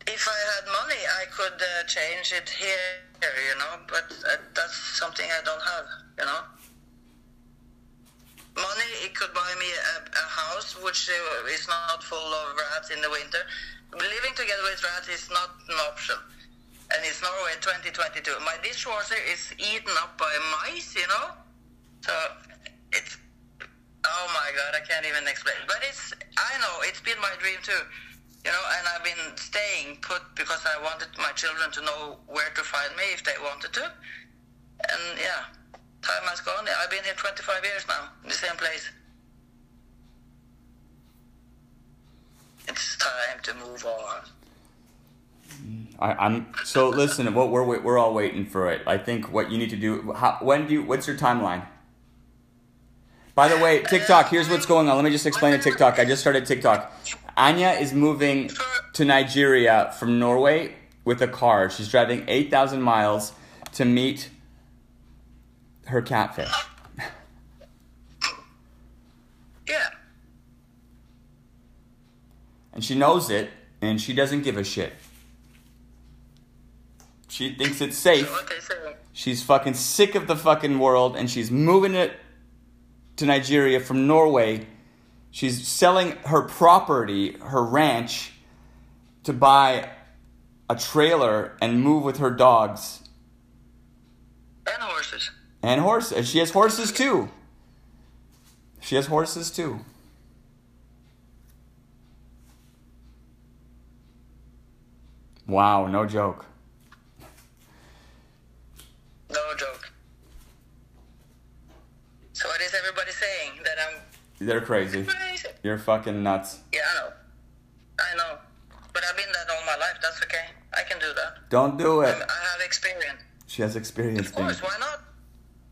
If I had money, I could uh, change it here, you know, but uh, that's something I don't have, you know. Money, it could buy me a, a house which is not full of rats in the winter. Living together with rats is not an option. And it's Norway 2022. My dishwasher is eaten up by mice, you know? So, it's. Oh my god, I can't even explain. But it's. I know, it's been my dream too. You know, and I've been staying put because I wanted my children to know where to find me if they wanted to. And yeah, time has gone. I've been here 25 years now, in the same place. It's time to move on. I, I'm so listen. What we're we're all waiting for it. I think what you need to do. How, when do you? What's your timeline? By the way, TikTok. Here's what's going on. Let me just explain to TikTok. I just started TikTok. Anya is moving to Nigeria from Norway with a car. She's driving eight thousand miles to meet her catfish. Yeah. And she knows it, and she doesn't give a shit. She thinks it's safe. So what they say. She's fucking sick of the fucking world and she's moving it to Nigeria from Norway. She's selling her property, her ranch, to buy a trailer and move with her dogs And horses. And horses. And she has horses too. She has horses too. Wow, no joke. No joke. So what is everybody saying? That I'm They're crazy. crazy? You're fucking nuts. Yeah, I know. I know. But I've been that all my life. That's okay. I can do that. Don't do it. I have experience. She has experience. Of course, why not?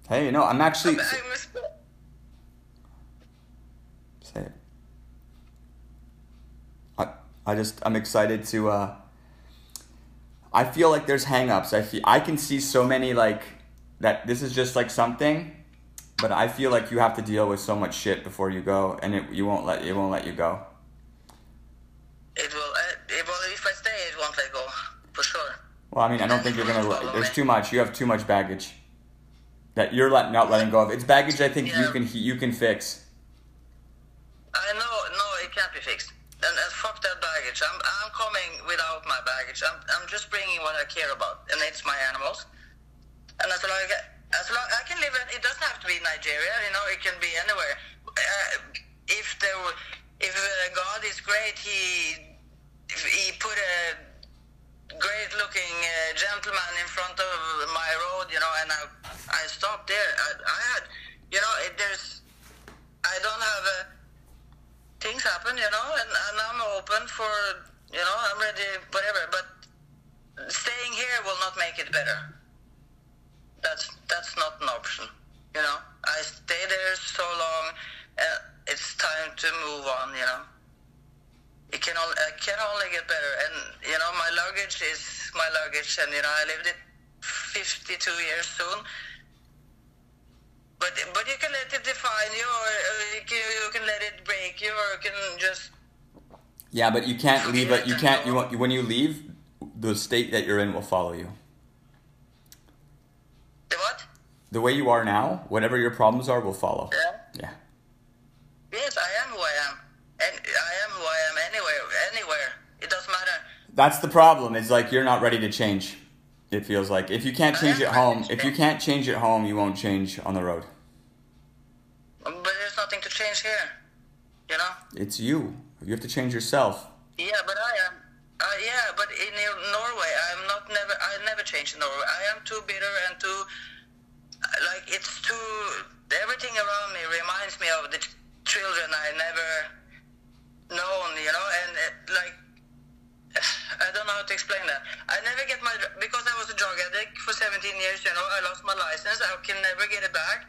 Hey, no, I'm actually. I'm a Say it. I, I just I'm excited to uh I feel like there's hangups. I feel I can see so many like that this is just like something, but I feel like you have to deal with so much shit before you go and it you won't let it won't let you go. it will. Uh, it will. If I stay, it won't let go for sure. Well, I mean, I don't think you're to there's too much. You have too much baggage. That you're let, not letting go of. It's baggage I think you can you can fix. I know, no, it can't be fixed. And, and fuck that baggage. I'm, I'm coming without my baggage. I'm, I'm just bringing what I care about, and it's my animals. And as long as long I can live, in, it doesn't have to be Nigeria. You know, it can be anywhere. Uh, if there, were, if uh, God is great, he he put a great-looking uh, gentleman in front of my road, you know, and I, I stopped there. I, I had, you know, it, there's, I don't have a things happen, you know, and, and I'm open for, you know, I'm ready, whatever. But staying here will not make it better. That's that's not an option, you know. I stay there so long, uh, it's time to move on, you know. It can only, it can only get better, and you know, my luggage is my luggage, and you know, I lived it 52 years soon. But but you can let it define you, or you can, you can let it break you, or you can just Yeah, but you can't leave it. You can't. You want when you leave, the state that you're in will follow you. the what? The way you are now, whatever your problems are, will follow. Yeah. Yeah. Yes, I am who I am, and I am who I am anywhere. Anywhere, it doesn't matter. That's the problem. It's like you're not ready to change. It feels like if you can't change at home, if you can't change at home, you won't change on the road. But there's nothing to change here, you know. It's you. You have to change yourself. Yeah, but I am. Uh, yeah, but in Norway, I'm not never. I never changed in Norway. I am too bitter and too like it's too. Everything around me reminds me of the ch- children I never known. You know, and it, like I don't know how to explain that. I never get my because I was a drug addict for 17 years. You know, I lost my license. I can never get it back.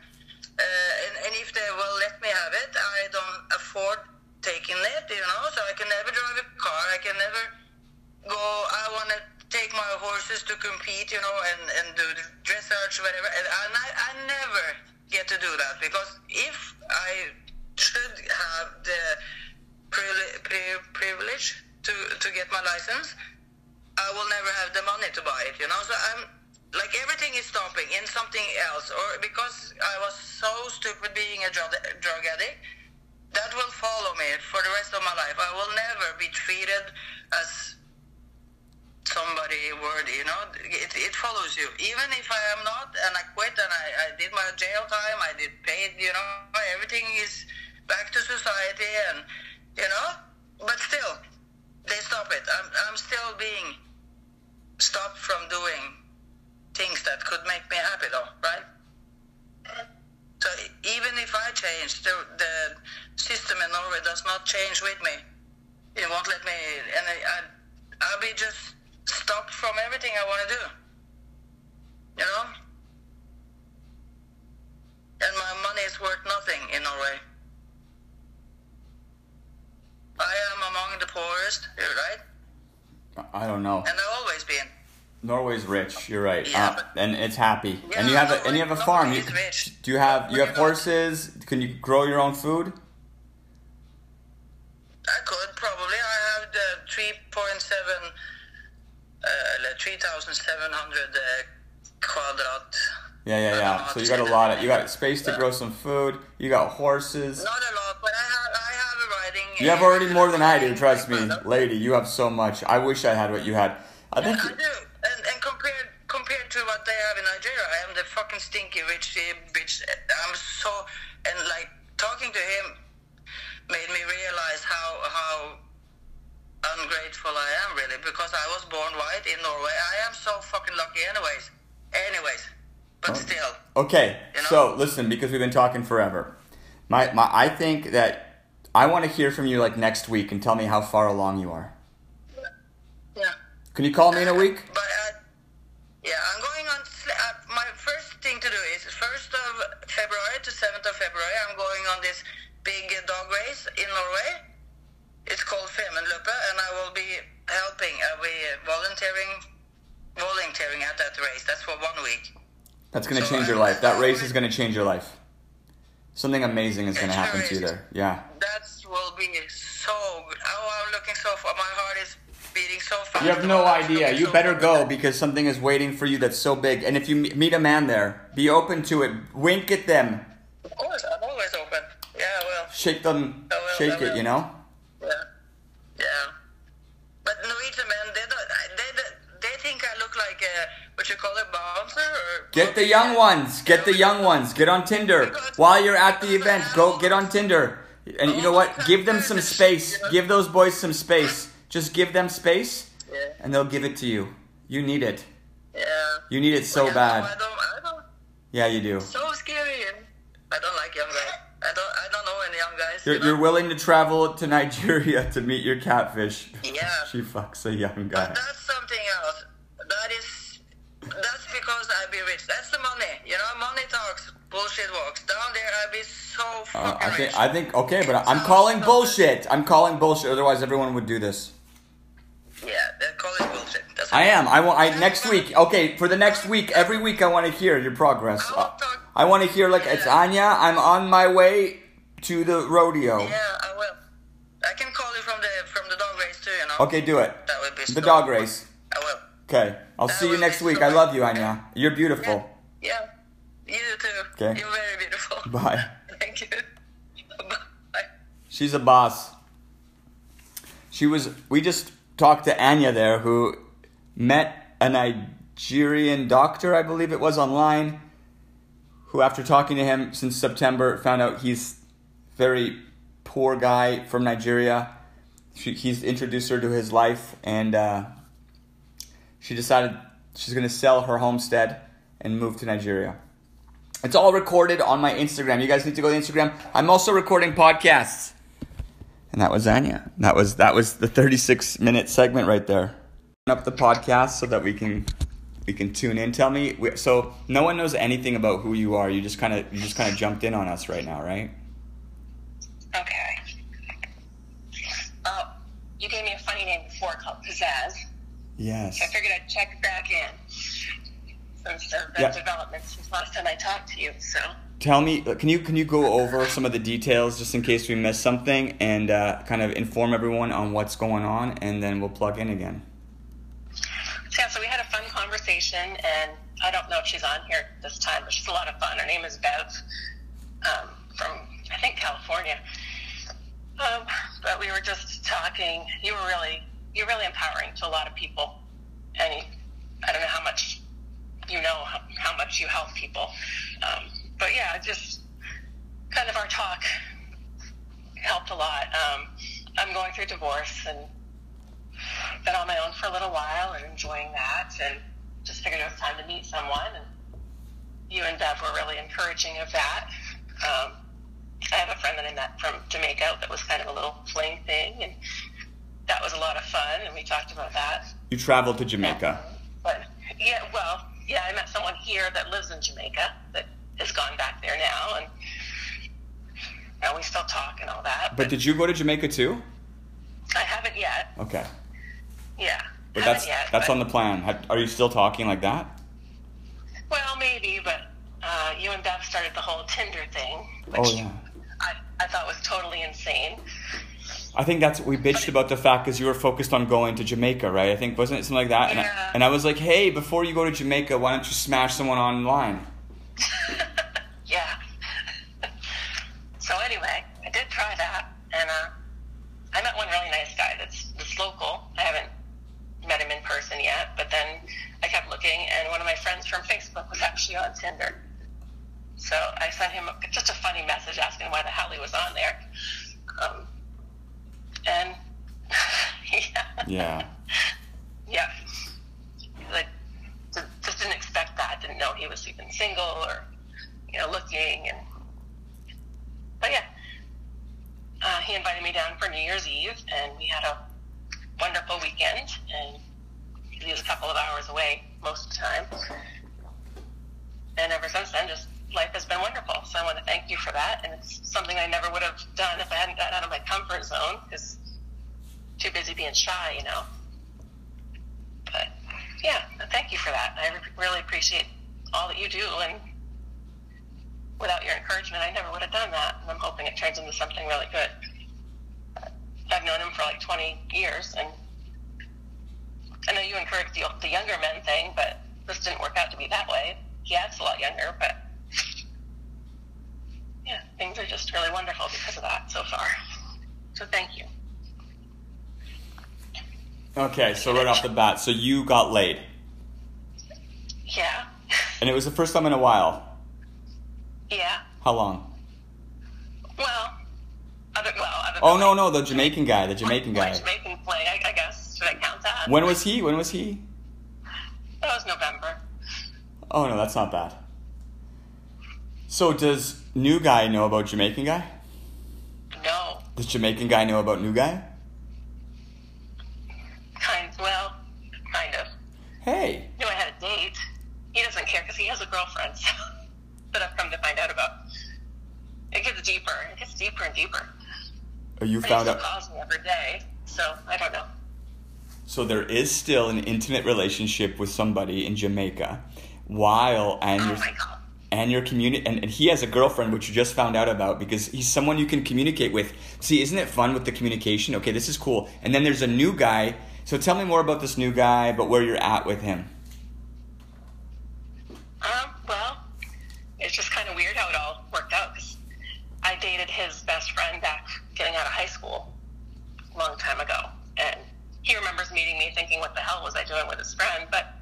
Uh, and, and if they will let me have it, I don't afford taking it. You know, so I can never drive a car. I can never go. I want to take my horses to compete. You know, and and do dressage, whatever. And I, I never get to do that because if I should have the privile- pri- privilege to to get my license, I will never have the money to buy it. You know, so I'm like everything is stopping in something else, or because I was so stupid being a drug, drug addict. That will follow me for the rest of my life. I will never be treated as somebody worthy. You know, it, it follows you. Even if I am not, and I quit, and I, I did my jail time, I did paid. You know, everything is back to society, and you know, but still, they stop it. I'm, I'm still being stopped from doing things that could make me happy, though, right? So even if I change, the, the system in Norway does not change with me. It won't let me, and I, I'll be just stopped from everything I want to do. You know? And my money is worth nothing in Norway. I am among the poorest, You're right? I don't know. And they're always being. Norway's rich. You're right. Yeah, Uh, but- and it's happy. and you Yeah, have a and you have a Norway- farm. You, rich. do you have you have But you know- horses? Can you grow your own food? I could probably. I have the 3.7, uh, 3,700 uh, quadrat. Yeah, yeah, I yeah. So you got a lot of you got space to grow some food. You got horses. Not a lot, but I have I have a riding. You have already more than I do. Trust me, lady. You have so much. I wish I had what you had. I think. do, and and compared compared to what they have in Nigeria, I am the fucking stinky rich bitch. I'm so and like talking to him made me realize how how ungrateful I am really because I was born white in Norway. I am so fucking lucky, anyways. Anyways, but Oh. still. Okay, You know? so listen, because we've been talking forever. My, my, I think that I want to hear from you like next week and tell me how far along you are. Yeah. Can you call me in a week? But uh, yeah, I'm going on. Uh, my first thing to do is first of February to seventh of February. I'm going on this big uh, dog race in Norway. It's called Femundløpet, and I will be helping. I'll be uh, volunteering, volunteering at that race. That's for one week. That's going to change your life. That race is going to change your life. Something amazing is going to happen to you there. Yeah. That will be so good. Oh, I'm looking so far. My heart is beating so fast. You have no I idea. You so better go because something is waiting for you that's so big. And if you meet a man there, be open to it. Wink at them. Of course, I'm always open. Yeah, well, Shake them. I will, Shake I it, you know? yeah. But Norwegian men, they don't. They they think I look like a what you call a bouncer or. Get the young ones. Get the young ones. Get on Tinder. While you're at the event, go get on Tinder. And you know what? Give them some space. Give those boys some space. Just give them space and they'll give it to you. You need it. yeah. You need it so bad. I don't. I don't. Yeah, you do. So scary. I don't like young guys. I don't. I don't know any young guys. You're, you're willing to travel to Nigeria to meet your catfish. Yeah. She fucks a young guy. that's something else. That is, that's because That's the money. You know, money talks, bullshit walks. Down there, I'd be so Uh, fucking I think rich. I think okay, but I'm calling bullshit. I'm calling bullshit. Otherwise, everyone would do this. yeah, they call it bullshit. That's I am. I want. I next week. Okay, for the next week, every week, I want to hear your progress. I talk- I want to hear like it's Anya. I'm on my way to the rodeo. Yeah, I will. I can call you from the from the dog race too. You know. Okay, do it. That would be The dog race. Okay, I'll see you next week. I love you, Anya. You're beautiful. Yeah. You too. Okay. You're very beautiful. Bye. Thank you. Bye. She's a boss. She was. We just talked to Anya there, who met a Nigerian doctor, I believe it was online, who, after talking to him since September, found out he's very poor guy from Nigeria. She, he's introduced her to his life, and uh, she decided she's going to sell her homestead and move to Nigeria. It's all recorded on my Instagram. You guys need to go to Instagram. I'm also recording podcasts. And that was Anya. That was that was the 36 minute segment right there. Up the podcast so that we can we can tune in. Tell me so no one knows anything about who you are. You just kind of you just kind of jumped in on us right now, right? Okay. Oh, you gave me a funny name before called Pizzazz. Yes. I figured I'd check back in since there have been Yeah. developments since last time I talked to you. So, Tell me, can you can you go over some of the details just in case we missed something and uh, kind of inform everyone on what's going on, and then we'll plug in again. so yeah, so we had a fun conversation, and I don't know if she's on here this time, but she's a lot of fun. Her name is Bev um, from I think California. Um, but we were just talking. You were really you're really empowering to a lot of people, and I don't know how much you know how, how much you help people. Um, but yeah, just kind of our talk helped a lot. Um, I'm going through divorce and been on my own for a little while and enjoying that, and just figured it was time to meet someone. And you and Bev were really encouraging of that. Um, I have a friend that I met from Jamaica that was kind of a little fling thing, and that was a lot of fun. And we talked about that. You traveled to Jamaica. But yeah, well, yeah, I met someone here that lives in Jamaica that has gone back there now, and now we still talk and all that. But did you go to Jamaica too? I haven't yet. Okay. Yeah, But that's yet. that's but- on the plan. Are you still talking like that? Well, maybe, but uh, you and Bev started the whole Tinder thing, which Oh yeah. I, I thought was totally insane. I think that's we bitched about the fact because you were focused on going to Jamaica, right? I think wasn't it something like that? And, I, and I was like, hey, before you go to Jamaica, why don't you smash someone online? yeah. so anyway, I did try that, and uh, I met one really nice guy that's that's local. I haven't met him in person yet, but then I kept looking, and one of my friends from Facebook was actually on Tinder. So I sent him just a funny message asking why the hell he was on there. Um, and yeah. Yeah. Yeah. Like, d- just didn't expect that. Didn't know he was even single or, you know, looking. And but yeah, uh, he invited me down for New Year's Eve, and we had a wonderful weekend. And he was a couple of hours away most of the time. And ever since then, just life has been wonderful. So I want to thank you for that. And it's something I never would have done if I hadn't gotten out of my comfort zone because too busy being shy, you know. But yeah, thank you for that. I re- really appreciate all that you do, and without your encouragement, I never would have done that. And I'm hoping it turns into something really good. I've known him for like 20 years, and I know you encouraged the, the younger men thing, but this didn't work out to be that way. He acts a lot younger, but yeah, things are just really wonderful because of that so far. So thank you. Okay, so right off the bat, so you got laid, Yeah. and it was the first time in a while. Yeah. How long? Well, other, well, other Oh no, no, the Jamaican guy, the Jamaican guy. Jamaican play, I, I guess. Should I count that? When was he? When was he? That was November. Oh no, that's not bad. So does new guy know about Jamaican guy? No. Does Jamaican guy know about new guy? Kind, well, kind of. Hey, Knew I had a date. He doesn't care because he has a girlfriend so, that I've come to find out about. It gets deeper. It gets deeper and deeper. oh, you But found out. calls me every day, so I don't know. So there is still an intimate relationship with somebody in Jamaica, while and Oh god. and your community and, and he has a girlfriend which you just found out about because he's someone you can communicate with. See, isn't it fun with the communication? Okay, this is cool. And then there's a new guy. So tell me more about this new guy, but where you're at with him. Um, well, it's just kind of weird how it all worked out because I dated his best friend back getting out of high school a long time ago. And he remembers meeting me thinking, what the hell was I doing with his friend? But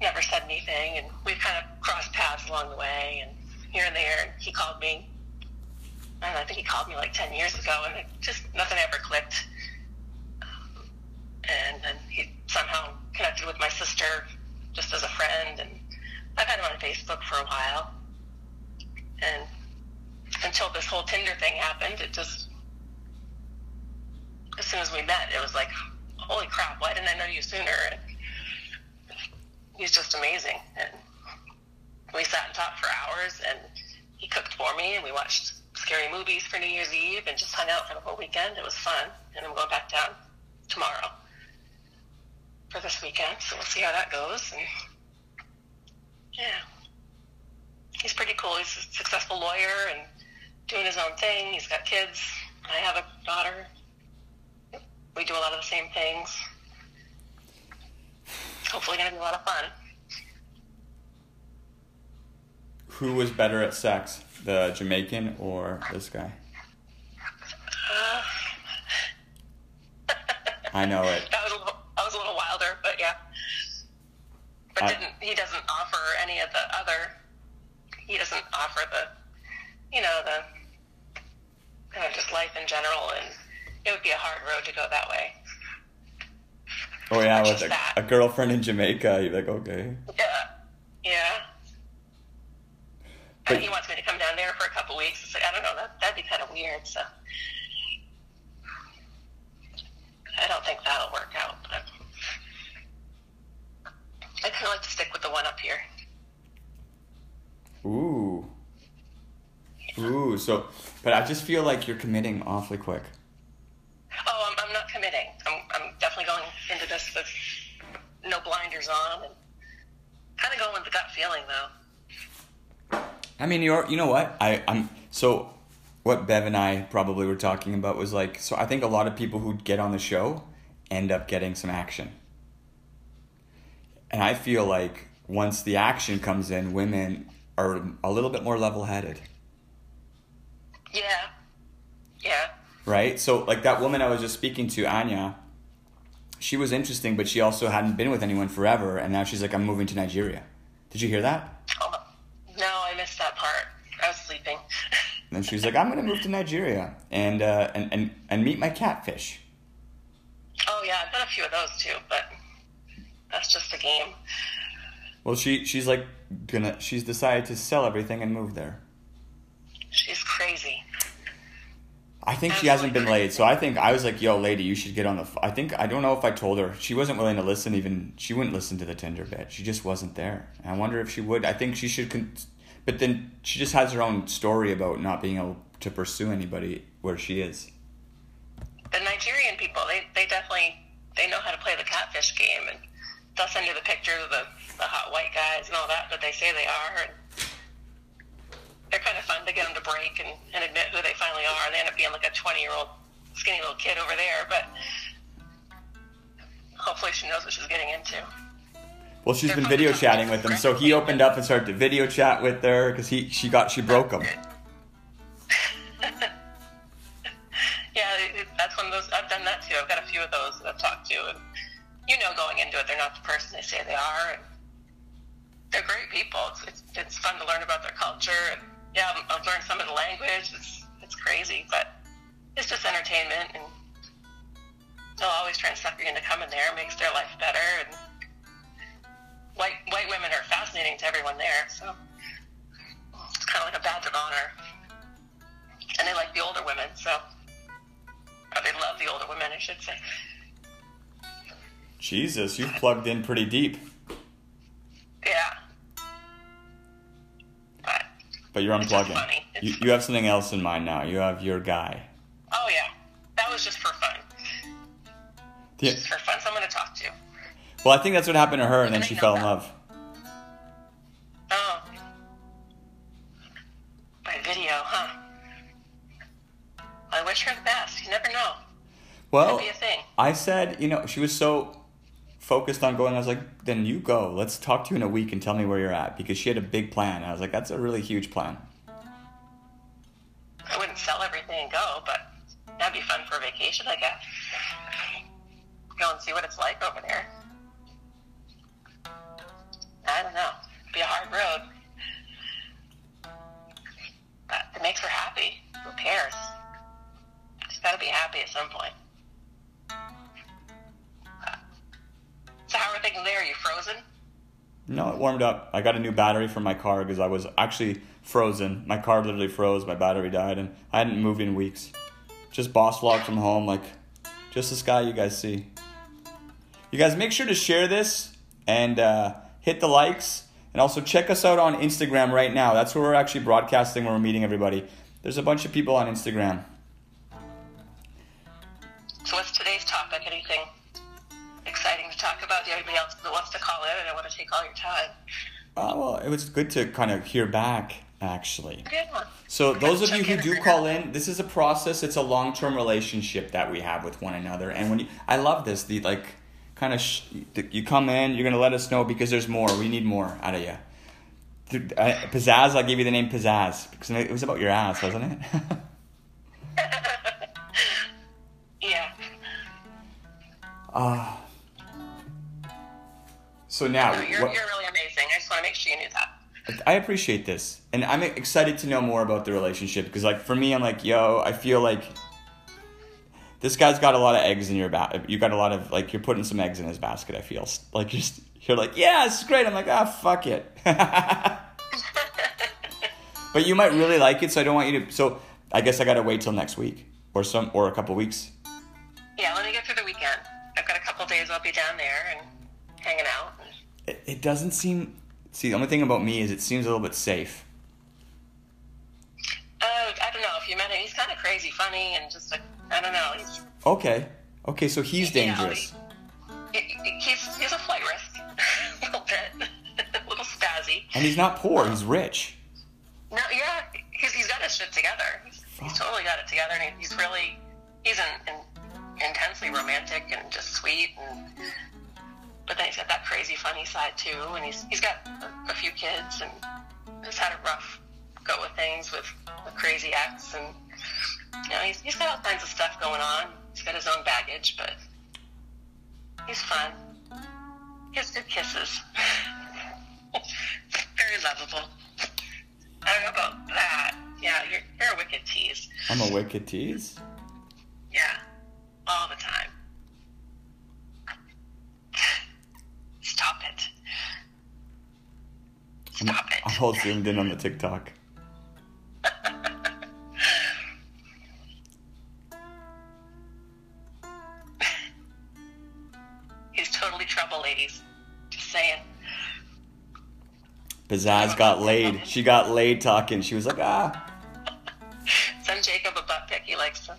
never said anything. And we've kind of crossed paths along the way and here and there. He called me. And I think he called me like 10 years ago and it just nothing ever clicked. Um, And then he somehow connected with my sister just as a friend. And I've had him on Facebook for a while. And until this whole Tinder thing happened, it just, as soon as we met, it was like, holy crap, why didn't I know you sooner? And he's just amazing. And we sat and talked for hours, and he cooked for me, and we watched scary movies for New Year's Eve and just hung out for the whole weekend. It was fun. And I'm going back down tomorrow for this weekend, so we'll see how that goes. And yeah, he's pretty cool. He's a successful lawyer and doing his own thing. He's got kids. I have a daughter. We do a lot of the same things. Hopefully, going to be a lot of fun. Who was better at sex, the Jamaican or this guy? Uh, I know it. That was a little, that was a little wilder, but yeah. But I- didn't he doesn't offer any of the other? He doesn't offer the, you know, the kind of just life in general, and it would be a hard road to go that way. Oh yeah, with a, a girlfriend in Jamaica. You're like, okay. Yeah, yeah. But- he wants me to come down there for a couple weeks. It's like I don't know, that that'd be kind of weird. So I don't think that'll work out. But I kind of like to stick with the one up here. Ooh. Ooh. So, but I just feel like you're committing awfully quick. Oh, I'm, I'm not committing. I'm, I'm definitely going into this with no blinders on and kind of going with the gut feeling, though. I mean, you're. You know what? I. I'm. So, what Bev and I probably were talking about was like. So I think a lot of people who get on the show end up getting some action. And I feel like once the action comes in, women are a little bit more level-headed. Yeah. Yeah. right? So like that woman I was just speaking to, Anya, she was interesting, but she also hadn't been with anyone forever, and now she's like, I'm moving to Nigeria. Did you hear that? Oh, no, I missed that part. I was sleeping. And then she's like, I'm gonna move to Nigeria and uh, and and and meet my catfish. oh, yeah, I've done a few of those too, but that's just a game. Well, she she's like gonna she's decided to sell everything and move there. She's crazy. I think she hasn't been laid, so I think I was like, "Yo, lady, you should get on the." F-. I think I don't know if I told her she wasn't willing to listen. Even she wouldn't listen to the Tinder bit. She just wasn't there. And I wonder if she would. I think she should. Con- but then she just has her own story about not being able to pursue anybody where she is. The Nigerian people, they, they definitely they know how to play the catfish game, and they'll send you the pictures of the, the hot white guys and all that that they say they are, and they're kind of fun to get them to break and, and admit who they finally are, and they end up being like a 20 year old skinny little kid over there, but Hopefully, she knows what she's getting into. Well, she's been video chatting with him, so he opened up and started to video chat with her because he she got she broke him. Yeah, that's one of those. I've done that too. I've got a few of those that I've talked to, and you know, going into it, they're not the person they say they are, they're great people. It's fun to learn about their culture, yeah, I've, learned some of the language. It's it's crazy, but it's just entertainment, and they'll always try and sucker you into coming there. Makes their life better, and white white women are fascinating to everyone there, so it's kind of like a badge of honor. And they like the older women, so or they love the older women, I should say. Jesus, you plugged in pretty deep, Yeah. But but you're unplugging. You, you have something else in mind now. You have your guy. oh yeah, that was just for fun. Yeah. Just for fun, someone to talk to. Well, I think that's what happened to her, and then she fell know in love. Oh. By video, huh? I wish her the best. You never know. Well, be a thing. I said, you know, she was so focused on going. I was like, then you go. Let's talk to you in a week and tell me where you're at because she had a big plan. I was like, that's a really huge plan. I wouldn't sell everything and go, but that'd be fun for a vacation, I guess. Go and see what it's like over there. I don't know. It'd be a hard road. But it makes her happy. Who cares? She's got to be happy at some point. So how are things there? Are you frozen? No, it warmed up. I got a new battery for my car because I was actually frozen. My car literally froze. My battery died, and I hadn't moved in weeks. Just boss vlog from home, like just the sky you guys see. You guys make sure to share this and uh, hit the likes, and also check us out on Instagram right now. That's where we're actually broadcasting. Where we're meeting everybody. There's a bunch of people on Instagram. So what's today's topic? Anything exciting to talk about? Do you have anybody else that wants to call in? And I don't want to take all your time. Uh, well, it was good to kind of hear back, actually. Good one. So those of you who do call in, this is a process. It's a long-term relationship that we have with one another, and when you, I love this, the like kind of sh- you come in, you're gonna let us know because there's more. We need more out of you. Pizzazz, I gave you the name Pizzazz because it was about your ass, wasn't it? Yeah. Ah. so now, No, you're, what- you're really amazing. I just want to make sure you knew that. I appreciate this, and I'm excited to know more about the relationship because, like, for me, I'm like, yo, I feel like this guy's got a lot of eggs in your basket. You got a lot of like, you're putting some eggs in his basket. I feel like you're just, you're like, yeah, it's great. I'm like, ah, fuck it. but you might really like it, so I don't want you to. So I guess I gotta wait till next week or some or a couple weeks. Yeah, let me get through the weekend. I've got a couple days I'll be down there and hanging out. It, it doesn't seem. See, the only thing about me is it seems a little bit safe. Uh, I don't know if you met him. He's kind of crazy, funny, and just like I don't know. He's Okay. Okay, so he's dangerous. he- he's he's a flight risk, a little bit, a little spazzy. And he's not poor, he's rich. No, yeah, he's, he's got his shit together. He's, he's totally got it together, and he's really he's an, an intensely romantic and just sweet, and but then he's got that crazy funny side too, and he's he's got a, a few kids and has had a rough go with things with a crazy ex, and you know he's he's got all kinds of stuff going on. He's got his own baggage, but he's fun. He has good kisses. Very lovable. I don't know about that. Yeah, you're, you're a wicked tease. I'm a wicked tease. Yeah, all the time. Stop it. Stop it. I'm all zoomed in on the TikTok. Pizzazz got laid. She got laid talking. She was like, ah. Send Jacob a butt pic. He likes them.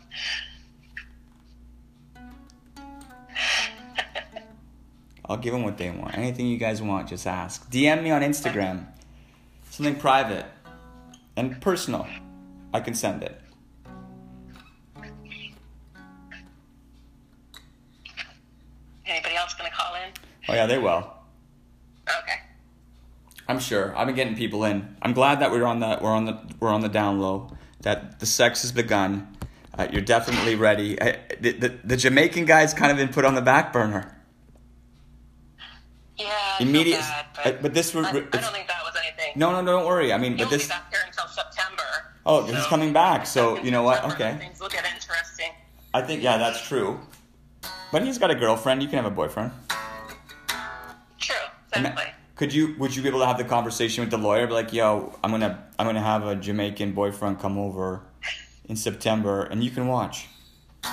I'll give them what they want. Anything you guys want, just ask. DM me on Instagram. Something private and personal. I can send it. Anybody else gonna call in? Oh yeah, they will. I'm sure. I've been getting people in. I'm glad that we're on the we're on the we're on the down low. That the sex has begun. Uh, you're definitely ready. Uh, the, the the Jamaican guy's kind of been put on the back burner. Yeah, I Immediate- bad, uh, but, but this I, I don't think that was anything. No, no, no, don't worry. I mean, He'll but this. be back here until September. Oh, he's coming back. So you know what? Okay. Things will get interesting. I think yeah, that's true. But he's got a girlfriend. You can have a boyfriend. True, exactly. Could you? Would you be able to have the conversation with the lawyer? Be like, yo, I'm gonna I'm gonna have a Jamaican boyfriend come over in September, and you can watch. Uh,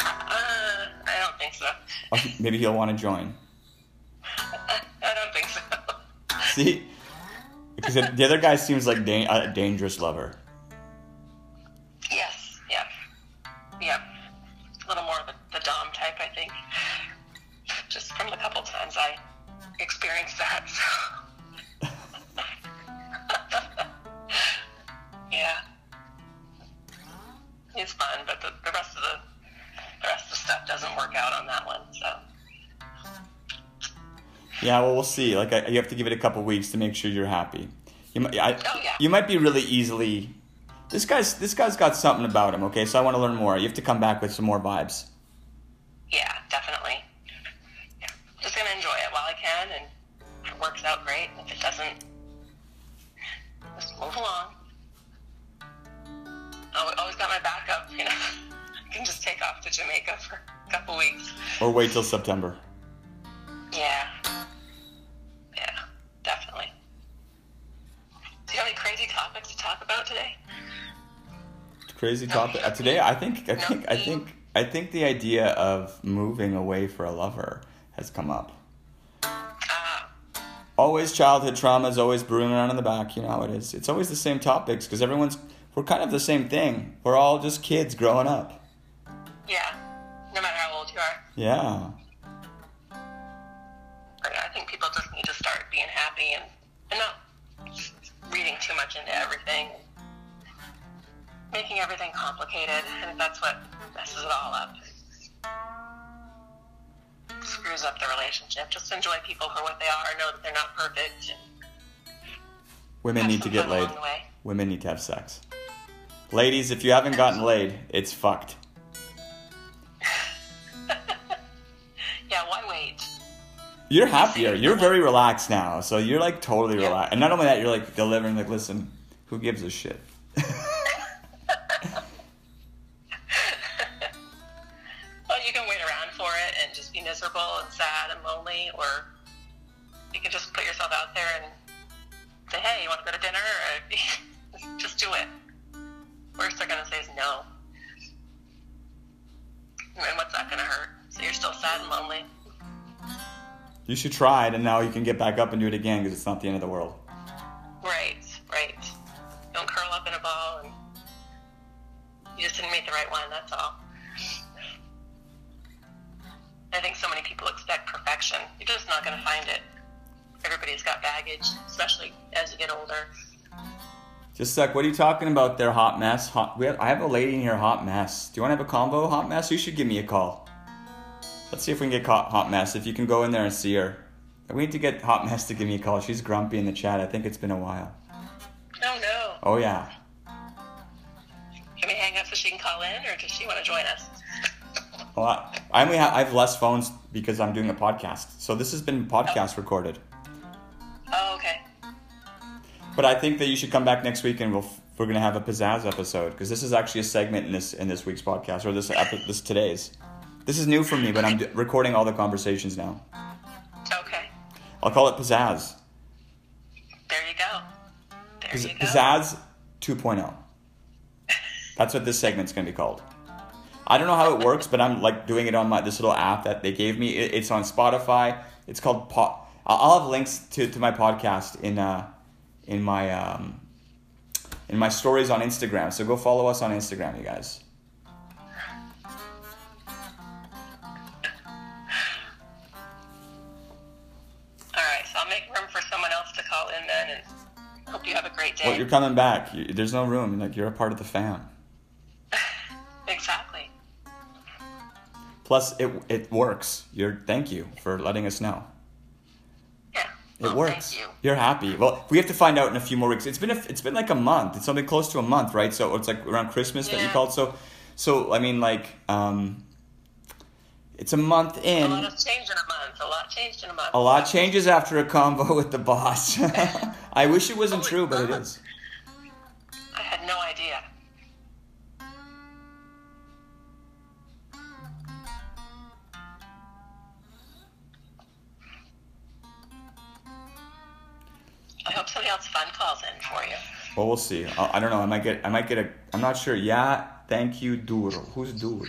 I don't think so. Oh, Maybe he'll want to join. I don't think so. See, because the the other guy seems like da- a dangerous lover. Yeah, well, we'll see. Like, I, you have to give it a couple weeks to make sure you're happy. You might, I, Oh, yeah. you might be really easily. This guy's this guy's got something about him. Okay, so I want to learn more. You have to come back with some more vibes. yeah, definitely. Yeah. Just gonna enjoy it while I can and if it works out great. If it doesn't just move along. Al- Always got my backup, you know. I can just take off to Jamaica for a couple weeks. Or wait till September. Crazy topic uh, today. I think I think I think I think the idea of moving away for a lover has come up. Ah, Always childhood traumas, always brewing around in the back. You know how it is. It's always the same topics because everyone's we're kind of the same thing. We're all just kids growing up. yeah. No matter how old you are. Yeah. I think people just need to start being happy and, and not reading too much into everything, making everything complicated, and that's what messes it all up. Screws up the relationship. Just enjoy people for what they are. Know that they're not perfect. Women need to get laid. along the way. Women need to have sex. Ladies, if you haven't gotten laid, it's fucked. Yeah, why wait? You're happier. You're very relaxed now. So you're like totally Yeah. relaxed. And not only that, you're like delivering, like, listen, who gives a shit? yourself out there and say, "Hey, you want to go to dinner?" Or just do it. Worst they're gonna say is no. And what's that gonna hurt? So you're still sad and lonely. You should try it, and now you can get back up and do it again because it's not the end of the world. Right, right. Don't curl up in a ball and you just didn't make the right one. That's all. I think so many people expect perfection. You're just not going to find it. Everybody's got baggage, especially as you get older. Just sec. What are you talking about there, hot mess? Hot. We have, I have a lady in here, hot mess. Do you want to have a combo, hot mess? You should give me a call. Let's see if we can get caught, hot mess. If you can go in there and see her. We need to get hot mess to give me a call. She's grumpy in the chat. I think it's been a while. Oh no. Oh yeah. Can we hang up so she can call in, or does she want to join us? Well, I, I only have, I have less phones because I'm doing a podcast. So this has been podcast recorded. But I think that you should come back next week and we'll, we're gonna have a pizzazz episode because this is actually a segment in this in this week's podcast or this this today's. This is new for me, but I'm d- recording all the conversations now. Okay. I'll call it pizzazz. There you go. There you go. pizzazz 2.0. That's what this segment's gonna be called. I don't know how it works, but I'm like doing it on my this little app that they gave me. It, it's on Spotify. It's called po- I'll I'll have links to, to my podcast in uh in my um in my stories on Instagram. So go follow us on Instagram, you guys. All right, so I'll make room for someone else to call in then, and hope you have a great day. Well, you're coming back. There's no room. Like you're a part of the fam. Exactly. Plus, it it works. You're thank you for letting us know. Yeah. It Well, works. You. You're happy. Well, we have to find out in a few more weeks. It's been a, it's been like a month. It's something close to a month, right? So it's like around Christmas that you called. So, so I mean, like, um, it's a month in. A lot has changed in a month. A lot changed in a month. A lot changes after a convo with the boss. I wish it wasn't Oh, true, but it not. I had no idea. Hope somebody else fun calls in for you. Well, we'll see. I, I don't know. I might get. I might get a. I'm not sure. Yeah. Thank you, Duro. Who's Duro?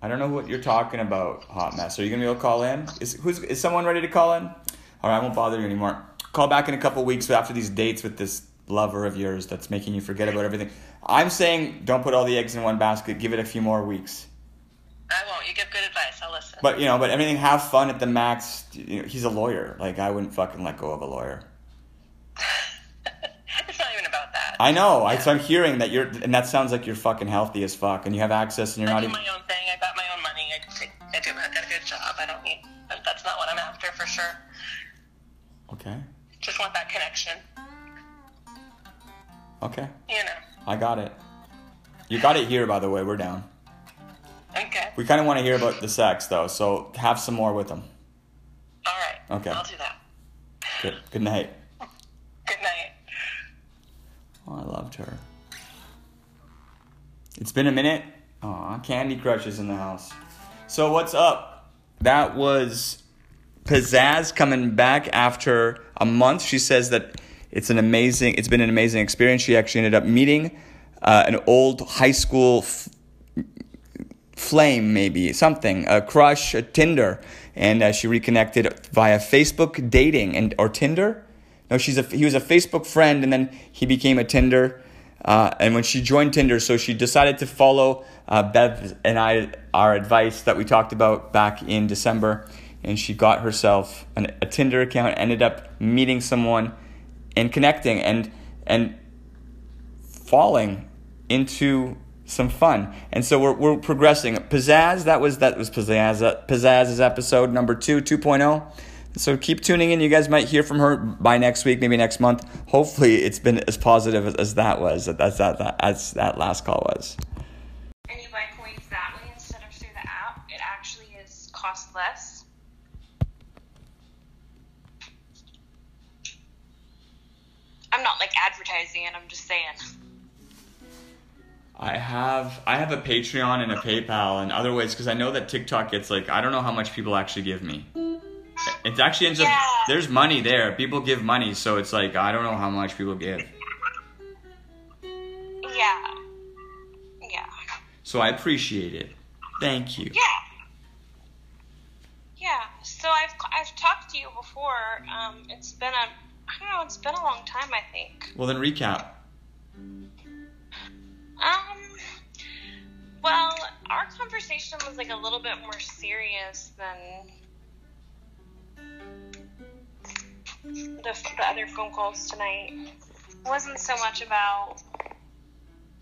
I don't know what you're talking about, Hot Mess. Are you gonna be able to call in? Is who's is someone ready to call in? All right, I won't bother you anymore. Call back in a couple weeks after these dates with this lover of yours that's making you forget about everything. I'm saying don't put all the eggs in one basket. Give it a few more weeks. I won't. You give good advice. I'll listen. But you know, but everything. Have fun at the max. You know, he's a lawyer. Like I wouldn't fucking let go of a lawyer. it's not even about that. I know. I, so I'm hearing that you're, and that sounds like you're fucking healthy as fuck, and you have access, and you're I not do even. my own thing. I got my own money. I, I do. I got a good job. I don't need. That's not what I'm after for sure. Okay. Just want that connection. Okay. You know. I got it. You got it here, by the way. We're down. Okay. We kind of want to hear about the sex, though. So have some more with them. All right. Okay. I'll do that. Good. Good night. Good night. Oh, I loved her. It's been a minute. Aw, Candy Crush is in the house. So what's up? That was Pizzazz coming back after a month. She says that it's an amazing. It's been an amazing experience. She actually ended up meeting uh, an old high school f- flame, maybe something, a crush, a Tinder, and uh, she reconnected via Facebook dating and or Tinder. No, she's a he was a Facebook friend, and then he became a Tinder. Uh, and when she joined Tinder, so she decided to follow uh, Bev and I our advice that we talked about back in December, and she got herself an, a Tinder account. Ended up meeting someone and connecting and and falling into some fun. And so we're, we're progressing. Pizzazz, that was that was Pizzazz uh, Pizzazz's episode number two, 2.0. So keep tuning in. You guys might hear from her by next week, maybe next month. Hopefully, it's been as positive as, as that was, as that, that as that last call was. and you buy coins that way instead of through the app, it actually is cost less. I'm not like advertising it, I'm just saying. I have I have a Patreon and a PayPal and other ways because I know that TikTok gets like I don't know how much people actually give me. It actually ends up there's money there. People give money, so it's like I don't know how much people give. Yeah. Yeah. So I appreciate it. Thank you. Yeah. Yeah. So I've I've talked to you before. Um, it's been a I don't know. It's been a long time. I think. Well then recap. Um. Well, our conversation was like a little bit more serious than the, the other phone calls tonight. It wasn't so much about.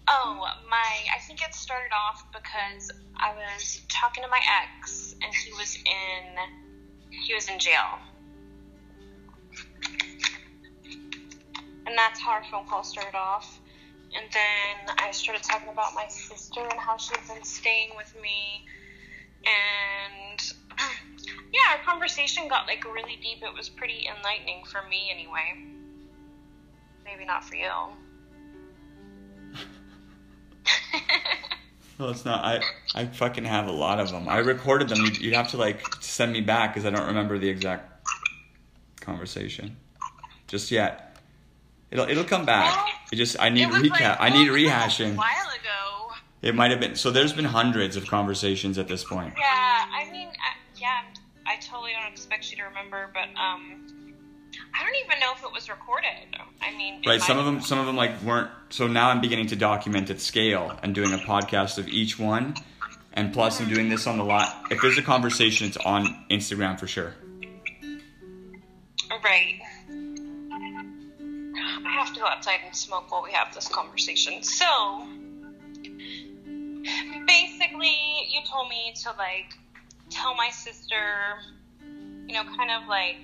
Oh, my. I think it started off because I was talking to my ex, and he was in. He was in jail. And that's how our phone call started off. And then I started talking about my sister and how she's been staying with me. And yeah, our conversation got like really deep. It was pretty enlightening for me anyway. Maybe not for you. Well, it's not. I I fucking have a lot of them. I recorded them. You'd, you'd have to like send me back because I don't remember the exact conversation just yet. It'll it'll come back. It just I need recap. like, I need well, it was, like, rehashing. A while ago. It might have been. So there's been hundreds of conversations at this point. Yeah, I mean, I, yeah, I totally don't expect you to remember, but um, I don't even know if it was recorded. I mean, Right. Some of them. Some of them like weren't. So now I'm beginning to document at scale and doing a podcast of each one. And plus, I'm doing this on the lot. If there's a conversation, it's on Instagram for sure. Right. I have to go outside and smoke while we have this conversation. So, basically, you told me to like tell my sister, you know, kind of like,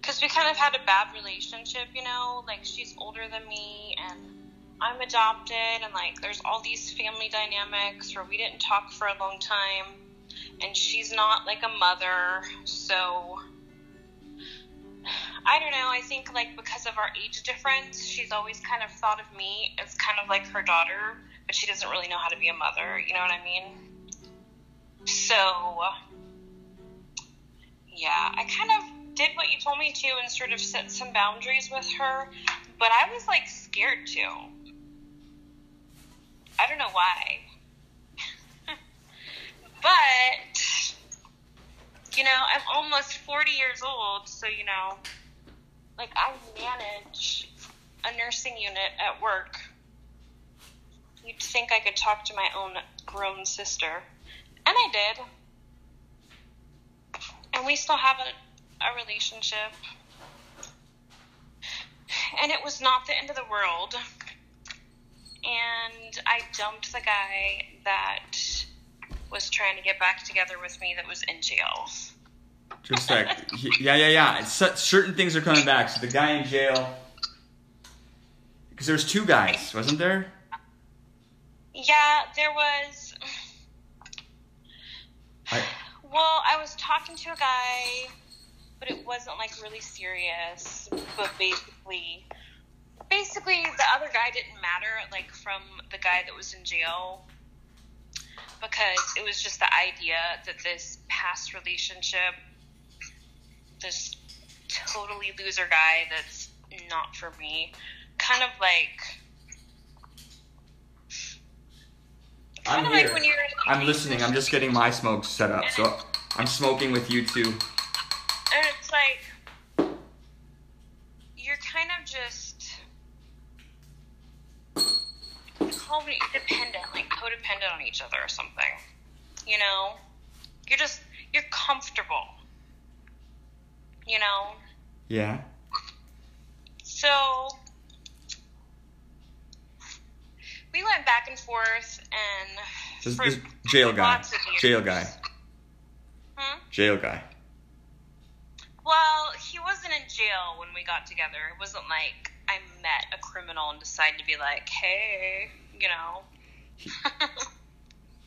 because we kind of had a bad relationship, you know, like she's older than me and I'm adopted, and like there's all these family dynamics where we didn't talk for a long time, and she's not like a mother, so. I don't know. I think like because of our age difference, she's always kind of thought of me as kind of like her daughter, but she doesn't really know how to be a mother. You know what I mean? So, yeah, I kind of did what you told me to and sort of set some boundaries with her, but I was like scared too. I don't know why. but, you know, I'm almost 40 years old, so, you know, like I manage a nursing unit at work. You'd think I could talk to my own grown sister. And I did. And we still have a, a relationship. And it was not the end of the world. And I dumped the guy that was trying to get back together with me that was in jail. Just like, yeah, yeah, yeah. Certain things are coming back. So the guy in jail, because there was two guys, wasn't there? Yeah, there was. I, well, I was talking to a guy, but it wasn't like really serious. But basically, basically, the other guy didn't matter, like from the guy that was in jail, because it was just the idea that this past relationship, this totally loser guy that's not for me, kind of like. I'm of here. like when you're in a I'm listening. I'm just getting my smoke set up. So I'm smoking with you two. And it's like you're kind of just codependent, dependent, like codependent on each other or something. You know, you're just you're comfortable. You know, Yeah. so we went back and forth, and This, for this jail guy. lots of years. Jail guy. Hmm? Jail guy. Well, he wasn't in jail when we got together. It wasn't like I met a criminal and decided to be like, hey, you know.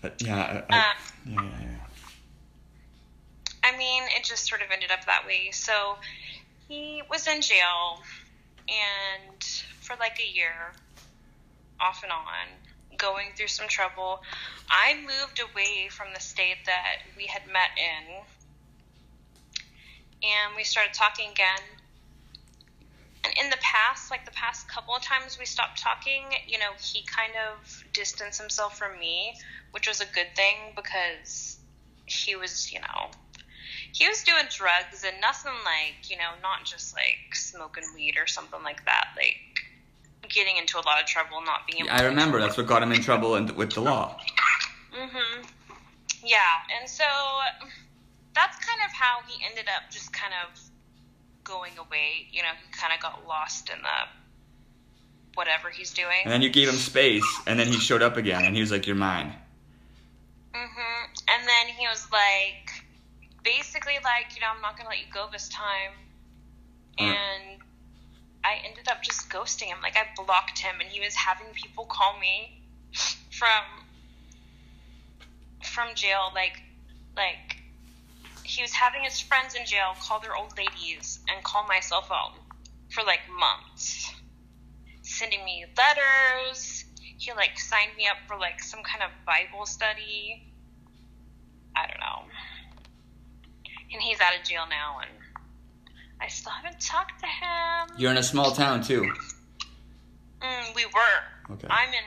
Uh, yeah. I, I, yeah, yeah, yeah. I mean, it just sort of ended up that way. So he was in jail and for like a year, off and on, going through some trouble. I moved away from the state that we had met in and we started talking again. And in the past, like the past couple of times we stopped talking, you know, he kind of distanced himself from me, which was a good thing because he was, you know, he was doing drugs and nothing like, you know, not just like smoking weed or something like that, like getting into a lot of trouble, not being able I remember. that's what got him in trouble in, with the law. hmm Yeah, and so that's kind of how he ended up just kind of going away. You know, he kind of got lost in the whatever he's doing. And then you gave him space, and then he showed up again, and he was like, "You're mine." hmm And then he was like, basically like, you know, I'm not gonna let you go this time. Mm. And I ended up just ghosting him. Like I blocked him, and he was having people call me from from jail. Like, like he was having his friends in jail call their old ladies and call my cell phone for like months, sending me letters. He like signed me up for like some kind of Bible study. I don't know. And he's out of jail now, and I still haven't talked to him. You're in a small town too. Mm, we were. Okay. I'm in.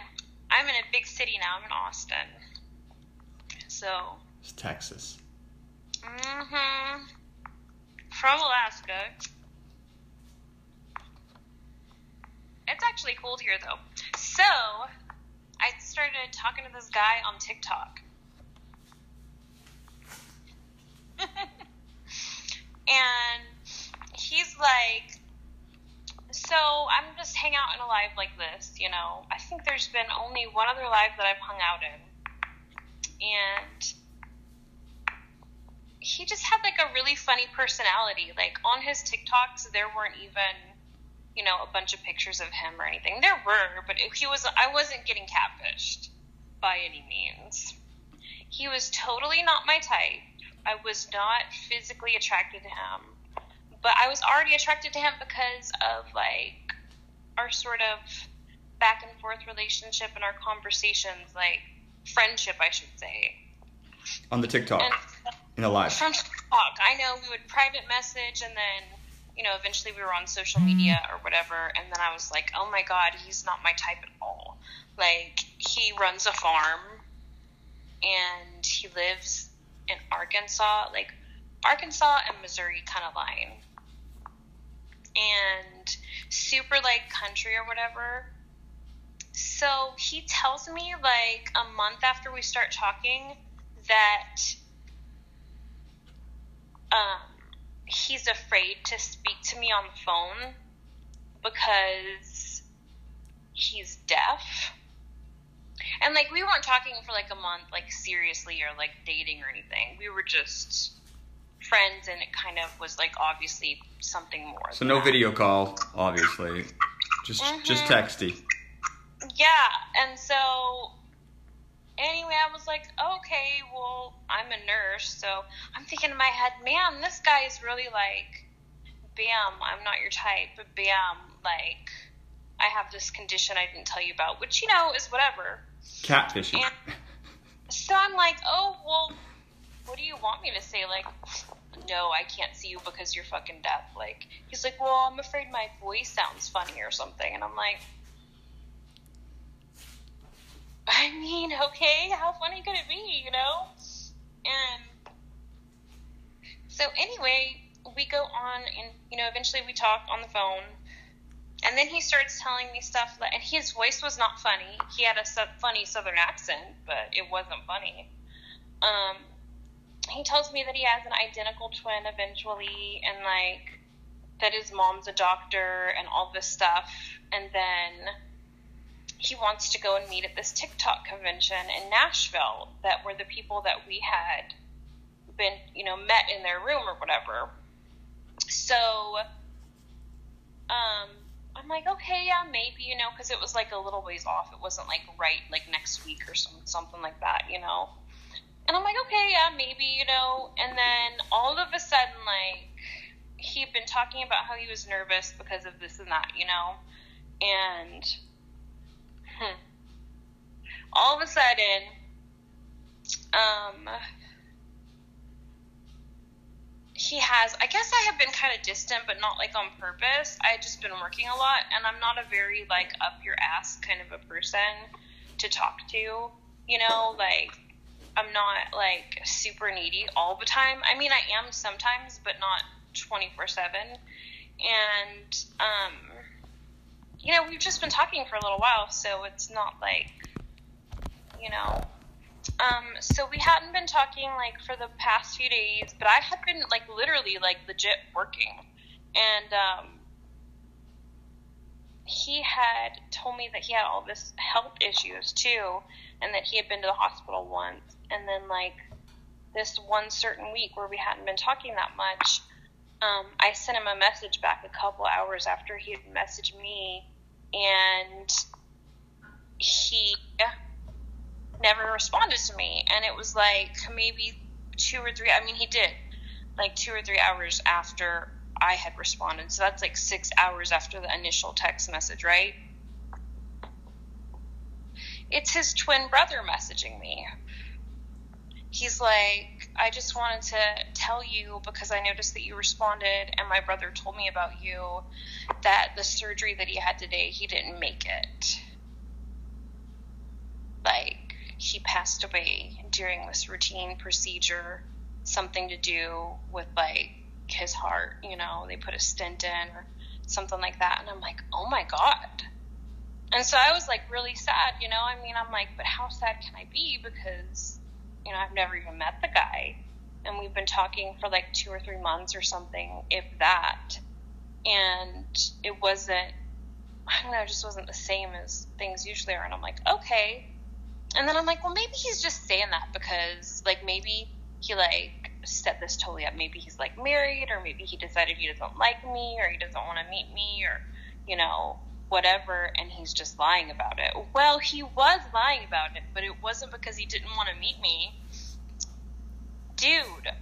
I'm in a big city now. I'm in Austin. So. It's Texas. Mhm. From Alaska. It's actually cold here though. So, I started talking to this guy on TikTok. and he's like so I'm just hang out in a live like this, you know. I think there's been only one other live that I've hung out in. And he just had like a really funny personality. Like on his TikToks, there weren't even, you know, a bunch of pictures of him or anything. There were, but he was. I wasn't getting catfished by any means. He was totally not my type. I was not physically attracted to him but I was already attracted to him because of like our sort of back and forth relationship and our conversations, like friendship, I should say. On the TikTok, and, in a live. From TikTok, I know we would private message, and then you know eventually we were on social media mm-hmm. or whatever, and then I was like, oh my god, he's not my type at all. Like he runs a farm, and he lives in Arkansas, like Arkansas and Missouri kind of line and super like country or whatever. So he tells me like a month after we start talking that um, he's afraid to speak to me on the phone because he's deaf. And like we weren't talking for like a month, like seriously or like dating or anything. We were just friends, and it kind of was like obviously something more. So no that. video call, obviously, just mm-hmm. just texty. Yeah, and so anyway, I was like, okay, well, I'm a nurse, so I'm thinking in my head, man, this guy is really like, bam, I'm not your type, but bam, like, I have this condition I didn't tell you about, which you know is whatever. Catfishing. And so I'm like, oh well, what do you want me to say? Like, no, I can't see you because you're fucking deaf. Like, he's like, well, I'm afraid my voice sounds funny or something. And I'm like, I mean, okay, how funny could it be, you know? And so, anyway, we go on and, you know, eventually we talk on the phone. And then he starts telling me stuff, and his voice was not funny. He had a funny southern accent, but it wasn't funny. Um, he tells me that he has an identical twin eventually, and like that his mom's a doctor and all this stuff, and then he wants to go and meet at this TikTok convention in Nashville that were the people that we had been, you know, met in their room or whatever. So, um, I'm like, okay, yeah, maybe, you know, because it was like a little ways off. It wasn't like right, like next week or some, something like that, you know. And I'm like, okay, yeah, maybe, you know. And then all of a sudden, like, he'd been talking about how he was nervous because of this and that, you know. And hmm, all of a sudden, um, he has, I guess I have been kind of distant, but not like on purpose. I just been working a lot, and I'm not a very, like, up your ass kind of a person to talk to, you know, like, I'm not like super needy all the time. I mean, I am sometimes, but not 24 7. And, um, you know, we've just been talking for a little while, so it's not like, you know. Um, so we hadn't been talking like for the past few days, but I had been like literally like legit working. And, um, he had told me that he had all this health issues too, and that he had been to the hospital once and then like this one certain week where we hadn't been talking that much, um, I sent him a message back a couple hours after he had messaged me, and he never responded to me. And it was like maybe two or three. I mean, he did like two or three hours after I had responded. So that's like six hours after the initial text message, right? It's his twin brother messaging me he's like, I just wanted to tell you because I noticed that you responded, and my brother told me about you that the surgery that he had today, he didn't make it. Like, he passed away during this routine procedure, something to do with like his heart, you know, they put a stent in or something like that. And I'm like, oh my God. And so I was like really sad, you know. I mean, I'm like, but how sad can I be? Because you know, I've never even met the guy. And we've been talking for like two or three months or something, if that. and it wasn't. I don't know, it just wasn't the same as things usually are. And I'm like, okay. And then I'm like, well, maybe he's just saying that because, like, maybe he like set this totally up. Maybe he's like married, or maybe he decided he doesn't like me, or he doesn't want to meet me, or you know, whatever, and he's just lying about it. Well, he was lying about it, but it wasn't because he didn't want to meet me. Dude.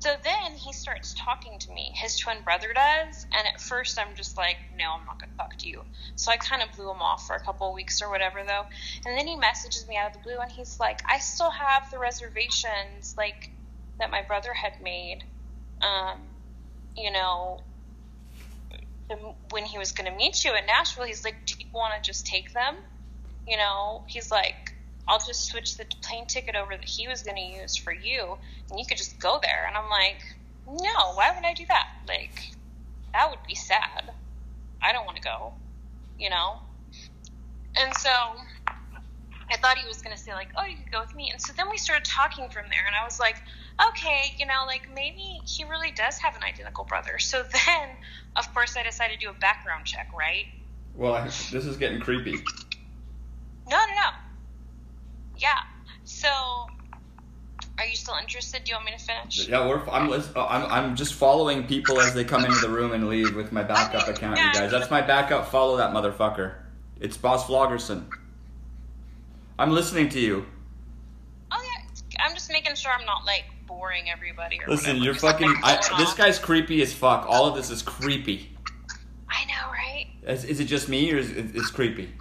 So then he starts talking to me. His twin brother does, and at first I'm just like, no, I'm not going to talk to you. So I kind of blew him off for a couple of weeks or whatever, though. And then he messages me out of the blue, and he's like, I still have the reservations, like, that my brother had made. Um, you know, when he was going to meet you in Nashville, he's like, Do you want to just take them? You know, he's like, I'll just switch the plane ticket over that he was going to use for you, and you could just go there. And I'm like, No, why would I do that? Like, that would be sad. I don't want to go, you know? And so I thought he was going to say, like, oh, you could go with me. And so then we started talking from there, and I was like, okay, you know, like maybe he really does have an identical brother. So then, of course, I decided to do a background check, right? Well, this is getting creepy. No, no, no. Yeah. So, are you still interested? Do you want me to finish? Yeah, we're. I'm. Uh, I'm. I'm just following people as they come into the room and leave with my backup Okay, account. yeah. You guys, that's my backup. Follow that motherfucker. It's Boss Vloggerson. I'm listening to you. Oh yeah, I'm just making sure I'm not like boring everybody or Listen, whatever, you're fucking. I, this guy's creepy as fuck. All of this is creepy. I know, right? Is, is it just me or is it, it's creepy?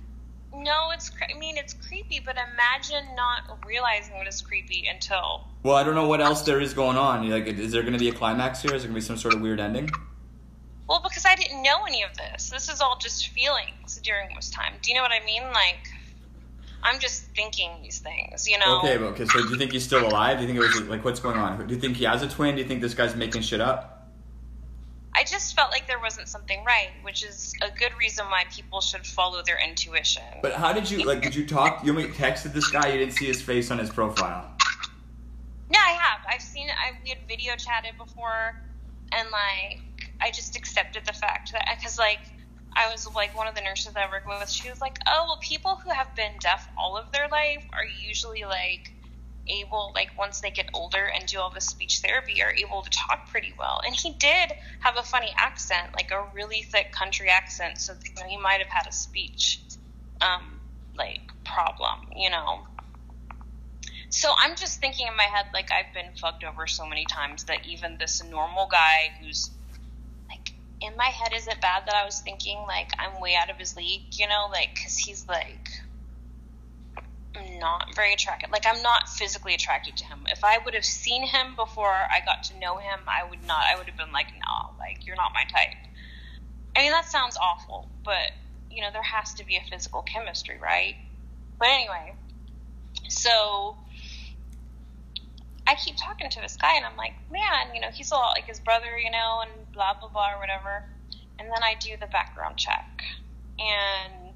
No, it's. I mean, it's creepy, but imagine not realizing what is creepy until. Well, I don't know what else there is going on. Like, is there going to be a climax here? Is there going to be some sort of weird ending? Well, because I didn't know any of this. This is all just feelings during this time. Do you know what I mean? Like, I'm just thinking these things, you know? Okay, okay. So, do you think he's still alive? Do you think it was like what's going on? Do you think he has a twin? Do you think this guy's making shit up? I just felt like there wasn't something right, which is a good reason why people should follow their intuition. But how did you like? Did you talk? You only texted this guy. You didn't see his face on his profile. No, I have. I've seen. I we had video chatted before, and like I just accepted the fact that because like I was like one of the nurses I work with. She was like, "Oh, well, people who have been deaf all of their life are usually like able, like once they get older and do all this speech therapy, are able to talk pretty well." And he did have a funny accent, like a really thick country accent. So you know, he might have had a speech um, like problem, you know. So I'm just thinking in my head, like I've been fucked over so many times that even this normal guy who's in my head, is it bad that I was thinking like I'm way out of his league, you know, like because he's like not very attractive. Like I'm not physically attracted to him. If I would have seen him before I got to know him, I would not. I would have been like, no, like you're not my type. I mean that sounds awful, but you know there has to be a physical chemistry, right? But anyway, so I keep talking to this guy, and I'm like, man, you know, he's a lot like his brother, you know, and blah blah blah or whatever. And then I do the background check, and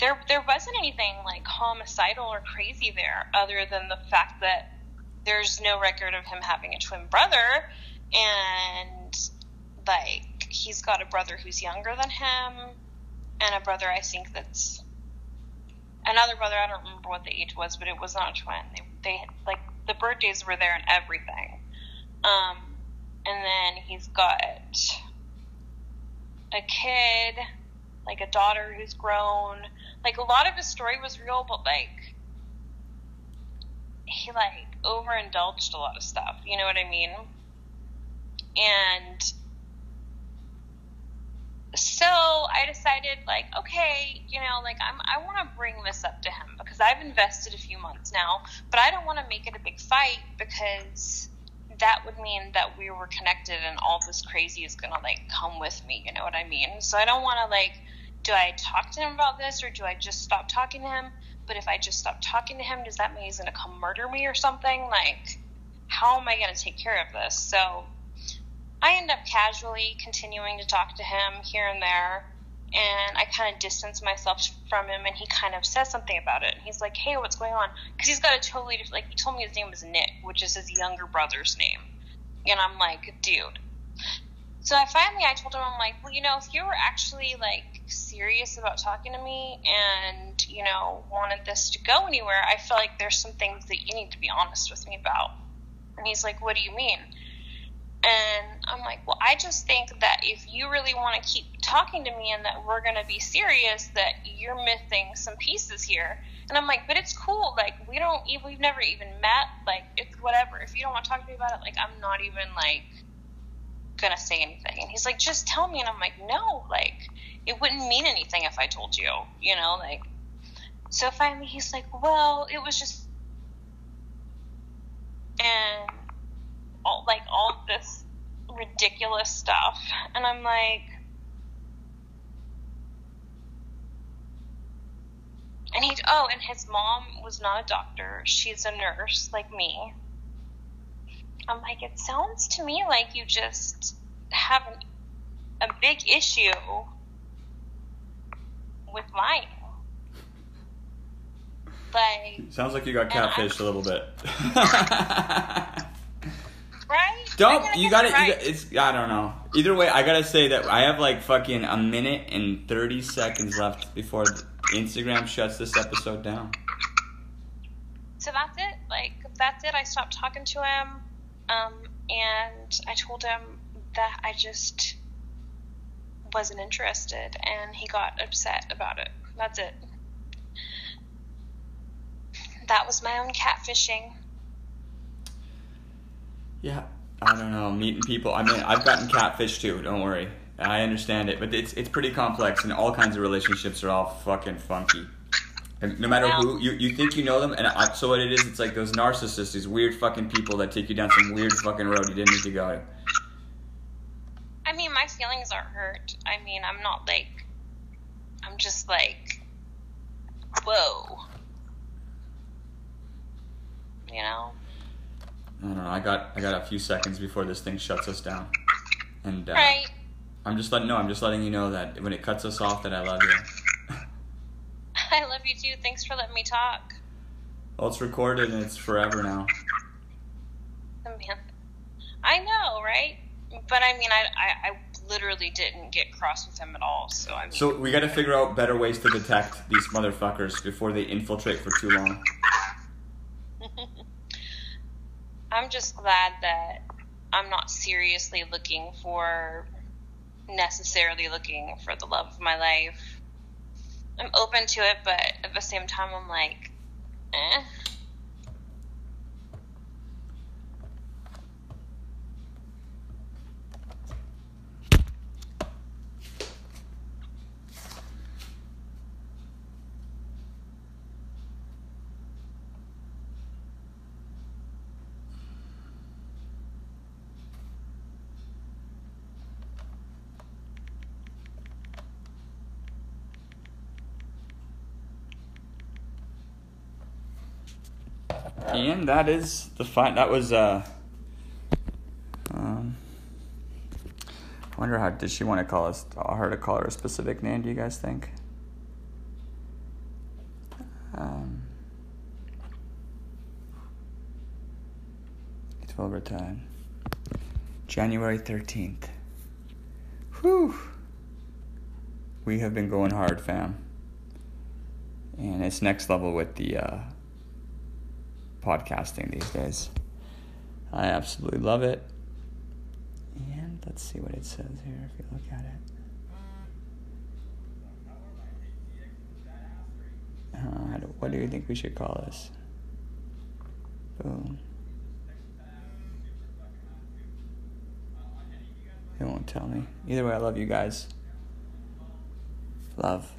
there there wasn't anything like homicidal or crazy there, other than the fact that there's no record of him having a twin brother, and like he's got a brother who's younger than him, and a brother I think that's another brother. I don't remember what the age was, but it was not a twin. They, they like the birthdays were there and everything. Um, and then he's got a kid, like a daughter who's grown. Like a lot of his story was real, but like he like overindulged a lot of stuff. You know what I mean? And so I decided, like, okay, you know, like I'm, I want to bring this up to him because I've invested a few months now, but I don't want to make it a big fight because that would mean that we were connected and all this crazy is gonna like come with me. You know what I mean? So I don't want to like, do I talk to him about this or do I just stop talking to him? But if I just stop talking to him, does that mean he's gonna come murder me or something? Like, how am I gonna take care of this? So I end up casually continuing to talk to him here and there, and I kind of distance myself from him, and he kind of says something about it. And he's like, "Hey, what's going on?" Because he's got a totally different. Like he told me his name was Nick, which is his younger brother's name, and I'm like, "Dude." so I finally I told him I'm like, well, you know, if you were actually like serious about talking to me and you know wanted this to go anywhere, I feel like there's some things that you need to be honest with me about. And he's like, what do you mean? And I'm like, well, I just think that if you really want to keep talking to me and that we're going to be serious, that you're missing some pieces here. And I'm like, but it's cool. Like, we don't, we've never even met. Like, it's whatever. If you don't want to talk to me about it, like, I'm not even, like, going to say anything. And he's like, just tell me. And I'm like, no, like, it wouldn't mean anything if I told you, you know, like, so finally he's like, well, it was just, and all like all this ridiculous stuff, and I'm like, and he oh, and his mom was not a doctor; she's a nurse like me. I'm like, it sounds to me like you just have a big issue with lying. Like, Sounds like you got catfished a little bit. right? Don't I mean, I you guess got it? right. It's I don't know. Either way, I gotta say that I have like fucking a minute and thirty seconds left before Instagram shuts this episode down. so that's it. Like that's it. I stopped talking to him, um, and I told him that I just wasn't interested, and he got upset about it. That's it. That was my own catfishing. Yeah, I don't know. Meeting people. I mean, I've gotten catfish too. Don't worry. I understand it, but it's it's pretty complex, and all kinds of relationships are all fucking funky. And no matter who you, you think you know them, and I, so what it is, it's like those narcissists, these weird fucking people that take you down some weird fucking road you didn't need to go. I mean, my feelings aren't hurt. I mean, I'm not like, I'm just like, whoa. You know? I don't know. I got I got a few seconds before this thing shuts us down, and uh, Right. I'm just letting no. I'm just letting you know that when it cuts us off, that I love you. I love you too. Thanks for letting me talk. Well, it's recorded and it's forever now. Oh, man. I know, right? But I mean, I, I, I literally didn't get cross with him at all. So I mean, So we got to figure out better ways to detect these motherfuckers before they infiltrate for too long. I'm just glad that I'm not seriously looking for, necessarily looking for the love of my life. I'm open to it, but at the same time, I'm like, eh. And that is the fine. That was. uh um, I wonder how did she want to call us? Her to call her a specific name? Do you guys think? Um, it's overtime. January thirteenth. Whew. We have been going hard, fam. And it's next level with the uh, podcasting these days. I absolutely love it. And let's see what it says here if you look at it. Uh, what do you think we should call this? Boom. It won't tell me. Either way, I love you guys. Love.